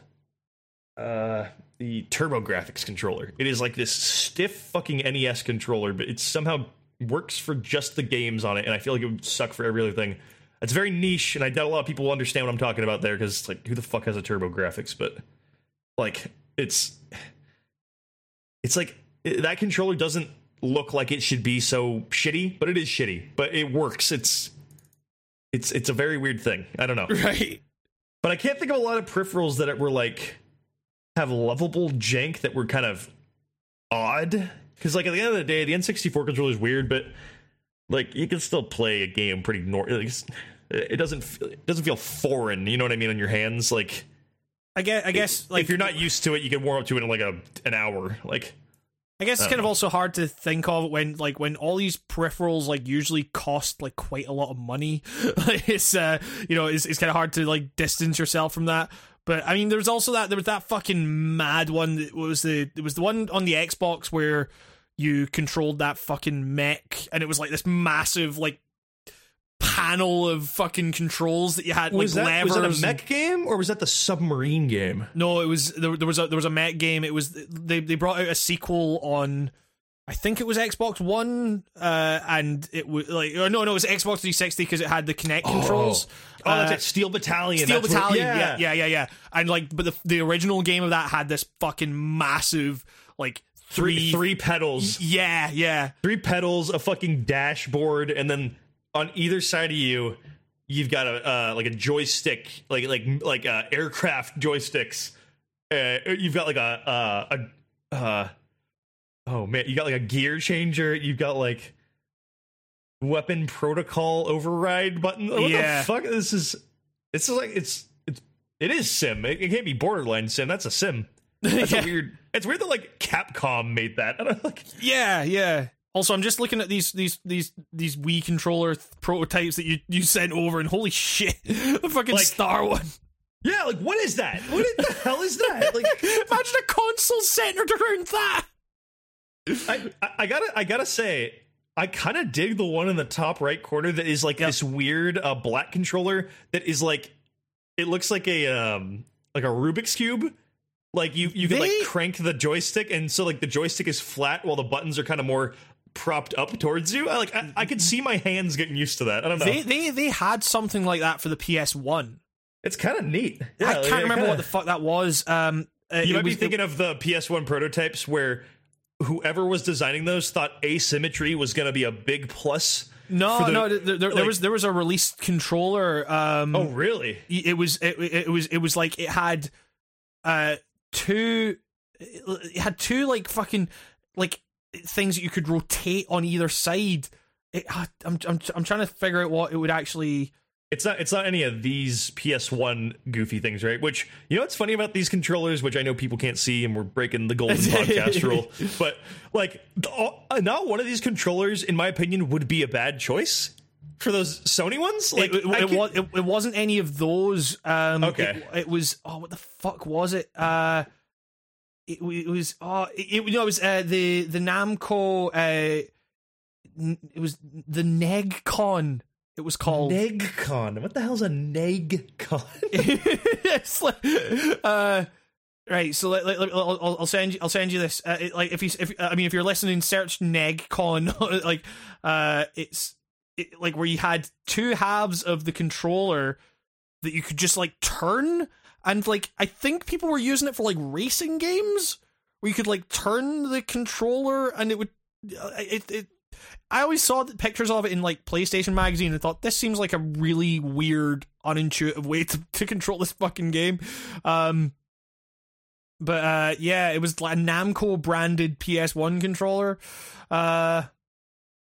Uh the TurboGrafx controller. It is like this stiff fucking NES controller, but it somehow works for just the games on it, and I feel like it would suck for every other thing. It's very niche, and I doubt a lot of people will understand what I'm talking about there because it's like who the fuck has a TurboGrafx? But like it's it's like that controller doesn't look like it should be so shitty, but it is shitty. But it works. It's it's it's a very weird thing. I don't know. Right. But I can't think of a lot of peripherals that were like have lovable jank that were kind of odd. Because like at the end of the day, the N64 controller is weird, but like you can still play a game pretty normal. It doesn't it doesn't feel foreign. You know what I mean on your hands. Like I guess I guess like if you're not used to it, you can warm up to it in like a an hour. Like I guess it's kind don't of also hard to think of when like when all these peripherals like usually cost like quite a lot of money. it's uh you know it's it's kind of hard to like distance yourself from that. But I mean, there's also that there was that fucking mad one. That was the it was the one on the Xbox where you controlled that fucking mech, and it was like this massive like panel of fucking controls that you had was like that levers. was that a mech game or was that the submarine game? no, it was there, there was a there was a mech game. It was they they brought out a sequel on I think it was Xbox One, uh, and it was like oh, no, no, it was Xbox 360 because it had the Kinect controls. Oh, that's Uh, it. Steel Battalion. Steel that's what- Battalion, yeah. yeah, yeah, yeah, And like, but the the original game of that had this fucking massive like Three three, three pedals, yeah, yeah, three pedals, a fucking dashboard, and then on either side of you, you've got a uh, like a joystick, like like like uh, aircraft joysticks. Uh, you've got like a uh, a uh, oh man, you got like a gear changer. You've got like weapon protocol override button. What Yeah. the fuck? This is it's like it's it's it is sim. It, it can't be borderline sim. That's a sim. That's Yeah. weird. It's weird that like Capcom made that. Like. yeah, yeah. Also, I'm just looking at these these these these Wii controller th- prototypes that you you sent over, and holy shit, the fucking Like- Star one. Yeah, like what is that? What the hell is that? Like Imagine a console centered around that. I, I, I gotta I gotta say, I kind of dig the one in the top right corner that is like Yep. this weird uh, black controller that is like it looks like a um like a Rubik's cube. Like you you can They- like crank the joystick and so like the joystick is flat while the buttons are kind of more propped up towards you. I like I, I could see my hands getting used to that. I don't know. They they they had something like that for the PS One. it's kind of neat. Yeah, I can't remember kinda- what the fuck that was. Um, uh, You it might be was- thinking of the PS1 prototypes where whoever was designing those thought asymmetry was going to be a big plus. No, the- no, there, there, there was there was a released controller. Um, Oh, really? it was it, it was it was like it had uh two it had two like fucking like things that you could rotate on either side. It, I'm I'm I'm trying to figure out what it would actually. It's not. It's not any of these PS1 goofy things, right? Which you know what's funny about these controllers, which I know people can't see, and we're breaking the golden podcast rule. But like, not one of these controllers, in my opinion, would be a bad choice for those Sony ones. Like, it, it, it, was, it, it wasn't any of those. Um, Okay. It, it was. Oh, what the fuck was it? Uh, it, it was. Oh, it, it, no, it was uh, the the Namco. Uh, it was the NegCon. It was called. Negcon. What the hell's a Negcon? It's like, uh, right. So let, let, let- I'll, I'll- I'll send you. I'll send you this. Uh, it, like if you, if I mean, if you're listening, search NegCon. like, uh, it's it, like where you had two halves of the controller that you could just like turn, and like I think people were using it for like racing games where you could like turn the controller and it would. uh, It, it I always saw pictures of it in like PlayStation magazine and thought this seems like a really weird, unintuitive way to, to control this fucking game. Um, but uh, yeah, it was like a Namco branded PS1 controller. Uh,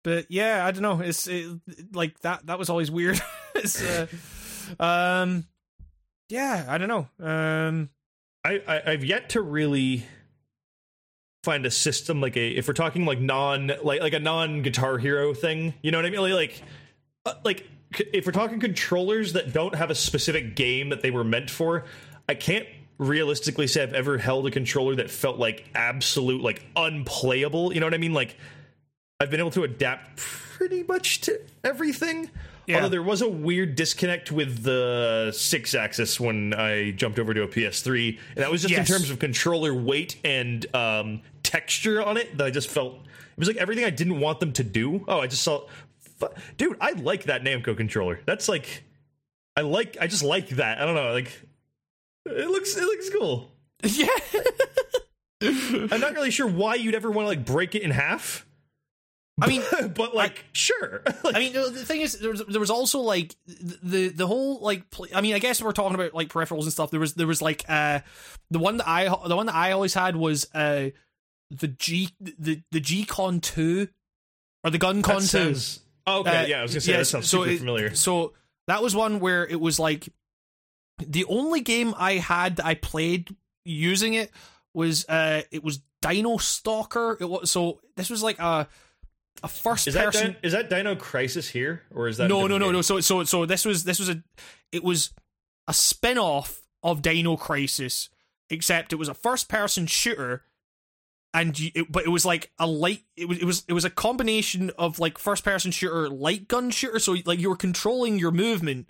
but yeah, I don't know. It's it, like that. That was always weird. uh, um, yeah, I don't know. Um, I, I I've yet to really find a system like a if we're talking like non like like a non Guitar Hero thing. You know what I mean? Like like, uh, like if we're talking controllers that don't have a specific game that they were meant for, I can't realistically say I've ever held a controller that felt like absolute like unplayable. You know what I mean? Like I've been able to adapt pretty much to everything. Yeah. Although there was a weird disconnect with the Sixaxis when I jumped over to a PS3, and that was just Yes. in terms of controller weight and um, texture on it. That I just felt it was like everything I didn't want them to do. Oh, I just saw, dude, I like that Namco controller. That's like, I like, I just like that. I don't know, like it looks, it looks cool. yeah, I'm not really sure why you'd ever want to like break it in half. I mean, but like, sure. Like, I mean, the thing is, there was there was also like the the whole like. I mean, I guess we're talking about like peripherals and stuff. There was there was like uh the one that I the one that I always had was uh the G the the G Con two or the Gun Con two. oh, okay, Uh, yeah, I was gonna say yes, that sounds so super it- familiar. So that was one where it was like the only game I had that I played using it was uh it was Dino Stalker. It was so this was like a a first Is that person. Din- is that Dino Crisis here, or is that no, no, no, game? no. So so so this was this was a it was a spin off of Dino Crisis, except it was a first person shooter. And you, it, but it was like a light. It was it was it was a combination of like first person shooter, light gun shooter. So like you were controlling your movement,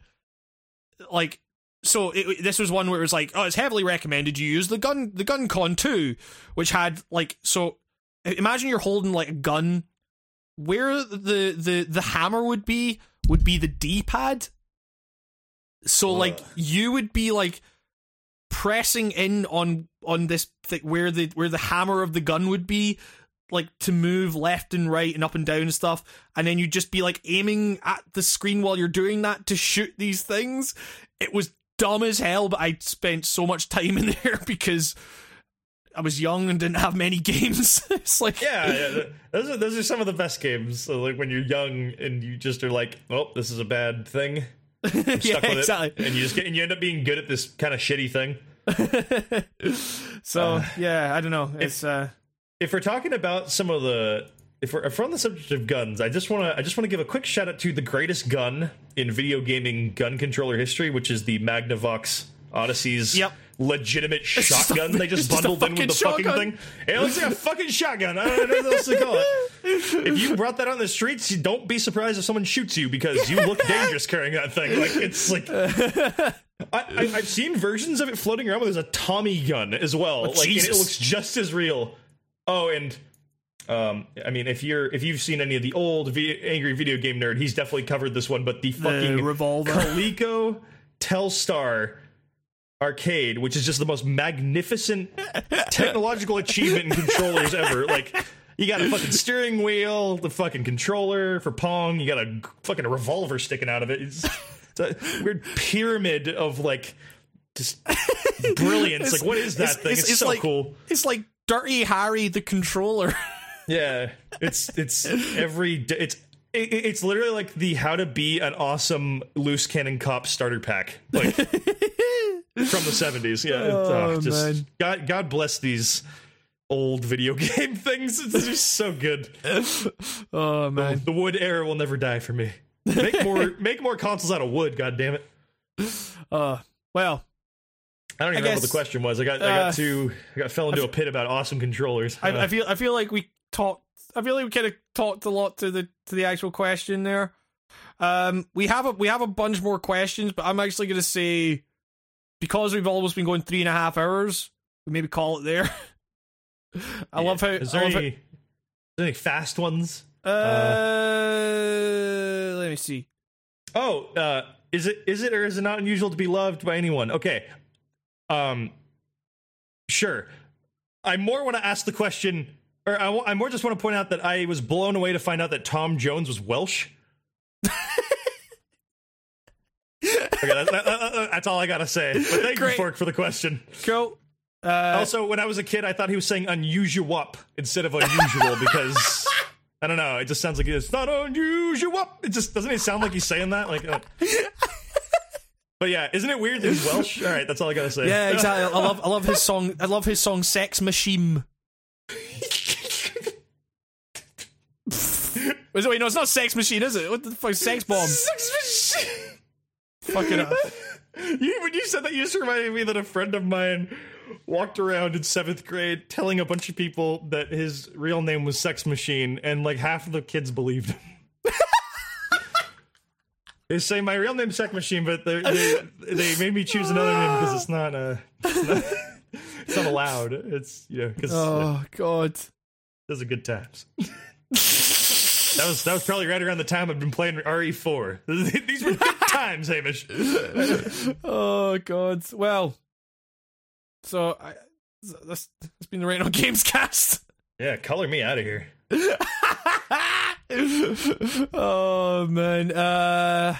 like so. It, this was one where it was like, oh, it's heavily recommended you use the gun the gun con two, which had like so imagine you're holding like a gun. Where the the the hammer would be would be the D pad. So like you would be like pressing in on on this thing where the where the hammer of the gun would be like to move left and right and up and down and stuff. And then you'd just be like aiming at the screen while you're doing that to shoot these things. It was dumb as hell but i spent so much time in there because i was young and didn't have many games it's like Yeah, yeah those are those are some of the best games. So like when you're young and you just are like, oh, this is a bad thing. Yeah with exactly it, and you just get and you end up being good at this kind of shitty thing. so yeah i don't know it's uh if we're talking about some of the if we're, if we're on the subject of guns, I just want to I just want to give a quick shout out to the greatest gun in video gaming gun controller history, which is the Magnavox Odyssey's Yep. Legitimate just shotgun. they just just bundled in with the fucking fucking thing. It looks like a fucking shotgun. I don't know what else to call it. If you brought that on the streets, you don't be surprised if someone shoots you because you look dangerous carrying that thing. Like it's like. I, I, I've seen versions of it floating around where there's a Tommy gun as well. like, and it looks just as real. Oh, and um, I mean, if you're if you've seen any of the old vi- angry video game nerd, he's definitely covered this one. But the fucking revolver. Coleco Telstar arcade, which is just the most magnificent technological achievement in controllers ever. Like. You got a fucking steering wheel, the fucking controller for Pong. You got a fucking revolver sticking out of it. It's, it's a weird pyramid of like just brilliance. like, what is that it's- thing? It's, it's- so like- cool. it's like dirty harry the controller Yeah, it's it's every it's it's literally like the how to be an awesome loose cannon cop starter pack, like from the seventies. Yeah, it's, Oh, uh, just man. God God bless these old video game things. It's just so good. oh man The wood era will never die for me. Make more make more consoles out of wood. God damn it. uh well I don't even I remember what the question was. I got I uh, got too I got fell into a pit about awesome controllers. I, Uh, I feel I feel like we talked. I feel like we kind of talked a lot to the to the actual question there. Um, we have a we have a bunch more questions, but I'm actually going to say because we've almost been going three and a half hours, we maybe call it there. I yeah. love how. Is there any, is there any fast ones? how uh, let me see. Oh, uh, is it is it or is it not unusual to be loved by anyone? Okay. Um sure. I more want to ask the question or I, I more just want to point out that I was blown away to find out that Tom Jones was Welsh. okay, that- that- that's all I gotta say. But thank you, Fork, for the question. Cool. Uh, Also, when I was a kid, I thought he was saying unusual up instead of unusual because I don't know. It just sounds like it's not unusual. It just doesn't it sound like he's saying that? Like, uh, but yeah, isn't it weird that he's Welsh? All right, that's all I gotta say. yeah, exactly. I love I love his song. I love his song "Sex Machine." Wait, wait, no, it's not "Sex Machine," is it? What the fuck, "Sex Bomb"? Sex Machine. Fucking. You, when you said that, you just reminded me that a friend of mine walked around in seventh grade telling a bunch of people that his real name was Sex Machine, and like half of the kids believed him. They say my real name's Sex Machine, but they they, they made me choose another name because it's not uh it's not, it's not allowed. It's you know because oh God. those are good times. that was that was probably right around the time I've been playing RE4. These were good times, Hamish. Oh God. Well. So I. That's that's been the rain on Games Cast. Yeah, color me out of here. oh man. Uh.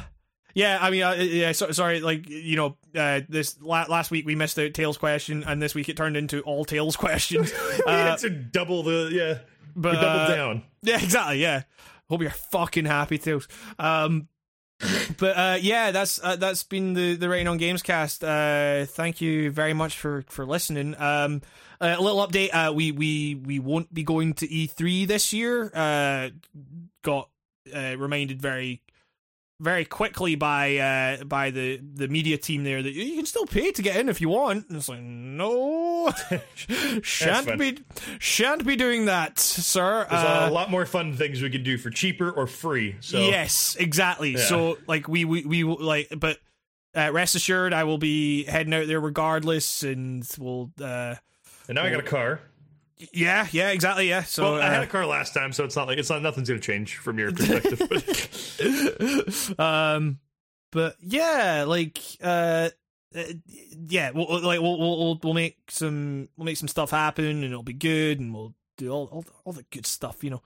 Yeah, I mean, uh, yeah. So, sorry, like you know, uh, this la- last week we missed out Tails question, and this week it turned into all Tails questions. we Uh, answered double the yeah. But we doubled uh, down. Yeah, exactly. Yeah. Hope you're fucking happy, Tails. Um, but uh, yeah, that's uh, that's been the the writing on Gamescast. Uh, thank you very much for for listening. Um, a little update. Uh, we we we won't be going to E3 this year. Uh, got uh, reminded very very quickly by uh by the the media team there that you can still pay to get in if you want. And it's like no, shan't be shan't be doing that, sir. There's Uh, a lot more fun things we could do for cheaper or free. So Yes, exactly. Yeah. So like we we we will, like, but uh, rest assured, I will be heading out there regardless, and we'll. uh and now I got a car. Yeah, yeah, exactly. Yeah. So Well, I had uh, a car last time, so it's not like it's not nothing's gonna change from your perspective. um, but yeah, like uh, uh, yeah, we'll like we'll, we'll we'll make some we'll make some stuff happen, and it'll be good, and we'll do all all, all the good stuff, you know.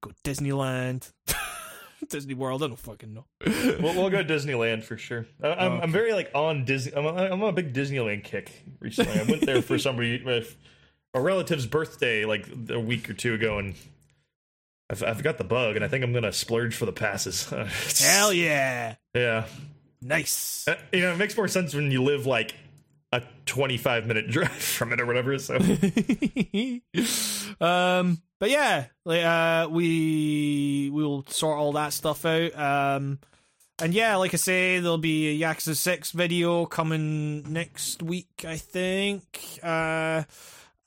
Go Disneyland, Disney World. I don't fucking know. we'll, we'll go Disneyland for sure. I, I'm, I'm very like on Disney. I'm, a- I'm on a big Disneyland kick recently. I went there for somebody, my, a relative's birthday, like a week or two ago, and I've, I've got the bug, and I think I'm gonna splurge for the passes. Hell yeah, yeah. nice. Uh, You know, it makes more sense when you live like a 25 minute drive from it or whatever. So um, but yeah, like uh, we we'll sort all that stuff out. Um, and yeah, like I say, there'll be a Yakuza Six video coming next week, I think. Uh,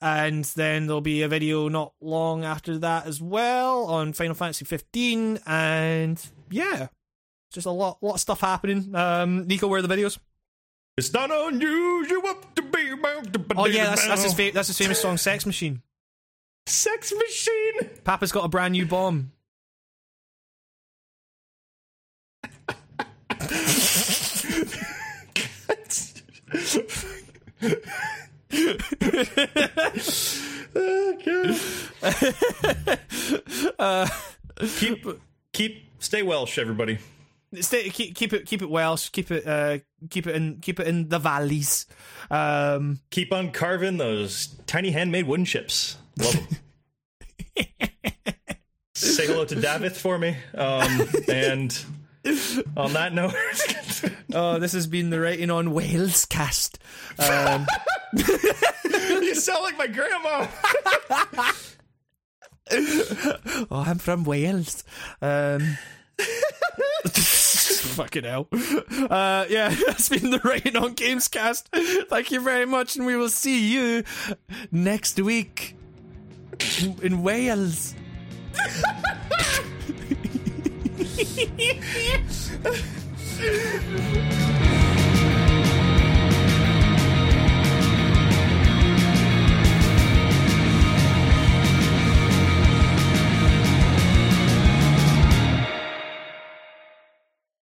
and then there'll be a video not long after that as well on Final Fantasy 15. And yeah, just a lot, lot of stuff happening. Um, Nico, where are the videos? it's not unusual to be about to Oh yeah, that's that's his fa- that's his famous song, "Sex Machine." sex machine. Papa's got a brand new bomb. Uh, keep keep stay Welsh, everybody. Stay, keep keep it keep it Welsh. Keep it uh keep it in keep it in the valleys. Um, Keep on carving those tiny handmade wooden ships. Love them. Say hello to Davith for me. Um, and on that note, oh, this has been the writing on Wales cast. Um, you sound like my grandma. oh, I'm from Wales. Um, fucking hell. Uh, yeah, that's been the writing on Gamescast. Thank you very much, and we will see you next week in, in Wales. Ha ha ha ha ha!